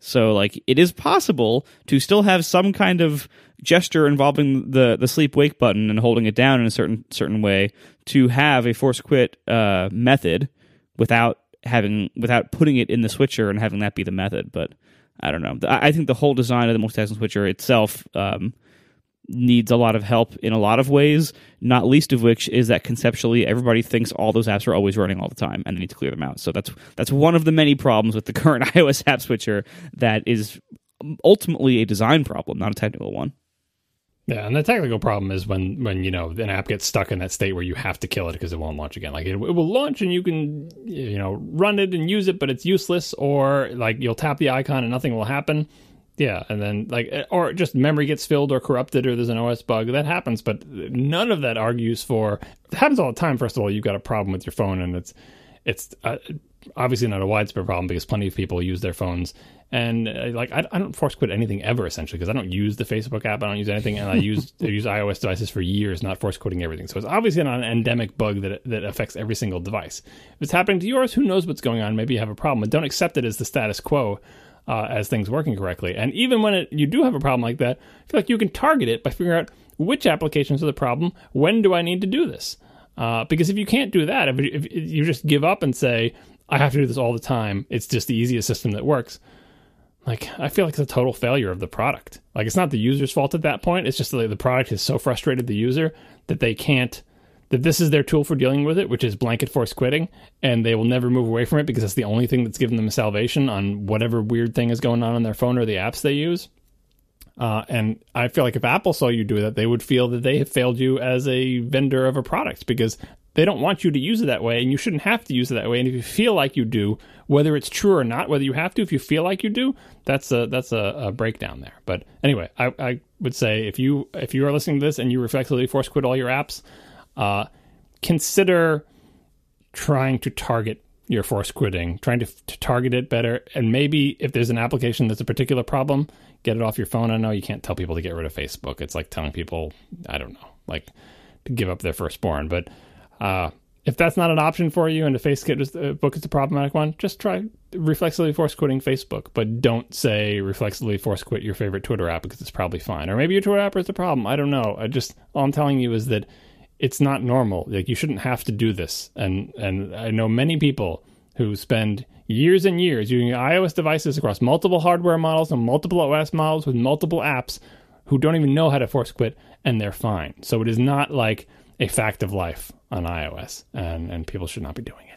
So like it is possible to still have some kind of gesture involving the the sleep wake button and holding it down in a certain certain way to have a force quit uh, method without having without putting it in the switcher and having that be the method. But I don't know. I think the whole design of the multitasking switcher itself um, needs a lot of help in a lot of ways, not least of which is that conceptually everybody thinks all those apps are always running all the time and they need to clear them out. So that's that's one of the many problems with the current iOS app switcher that is ultimately a design problem, not a technical one. Yeah, and the technical problem is when when you know an app gets stuck in that state where you have to kill it because it won't launch again. Like it, it, will launch and you can you know run it and use it, but it's useless. Or like you'll tap the icon and nothing will happen. Yeah, and then like, eh, or just memory gets filled or corrupted, or there's an OS bug that happens. But none of that argues for. It happens all the time. First of all, you've got a problem with your phone, and it's it's uh, obviously not a widespread problem because plenty of people use their phones. And uh, like, I, I, don't force quit anything ever essentially because I don't use the Facebook app, I don't use anything, and I use I use iOS devices for years, not force quitting everything. So it's obviously not an endemic bug that that affects every single device. If it's happening to yours, who knows what's going on? Maybe you have a problem, but don't accept it as the status quo uh, as things working correctly. And even when it, you do have a problem like that, I feel like you can target it by figuring out which applications are the problem. When do I need to do this? Uh, because if you can't do that, if, if you just give up and say, I have to do this all the time, it's just the easiest system that works. Like, I feel like it's a total failure of the product. Like, it's not the user's fault at that point. It's just like the product has so frustrated the user that they can't that this is their tool for dealing with it, which is blanket force quitting, and they will never move away from it because it's the only thing that's given them salvation on whatever weird thing is going on on their phone or the apps they use. Uh, and I feel like if Apple saw you do that, they would feel that they have failed you as a vendor of a product because they don't want you to use it that way, and you shouldn't have to use it that way. And if you feel like you do, whether it's true or not, whether you have to, if you feel like you do, that's a that's a, a breakdown there. But anyway, I, I would say if you if you are listening to this and you reflexively force quit all your apps, uh, consider trying to target your force quitting, trying to, to, target it better. And maybe if there's an application that's a particular problem, get it off your phone. I know you can't tell people to get rid of Facebook. It's like telling people, I don't know, like to give up their firstborn. But uh, if that's not an option for you and the Facebook is a problematic one, just try reflexively force quitting Facebook. But don't say reflexively force quit your favorite Twitter app because it's probably fine. Or maybe your Twitter app is the problem. I don't know. I just, all I'm telling you is that it's not normal. Like you shouldn't have to do this. And and I know many people who spend years and years using iOS devices across multiple hardware models and multiple OS models with multiple apps who don't even know how to force quit and they're fine. So it is not like a fact of life on iOS and and people should not be doing it.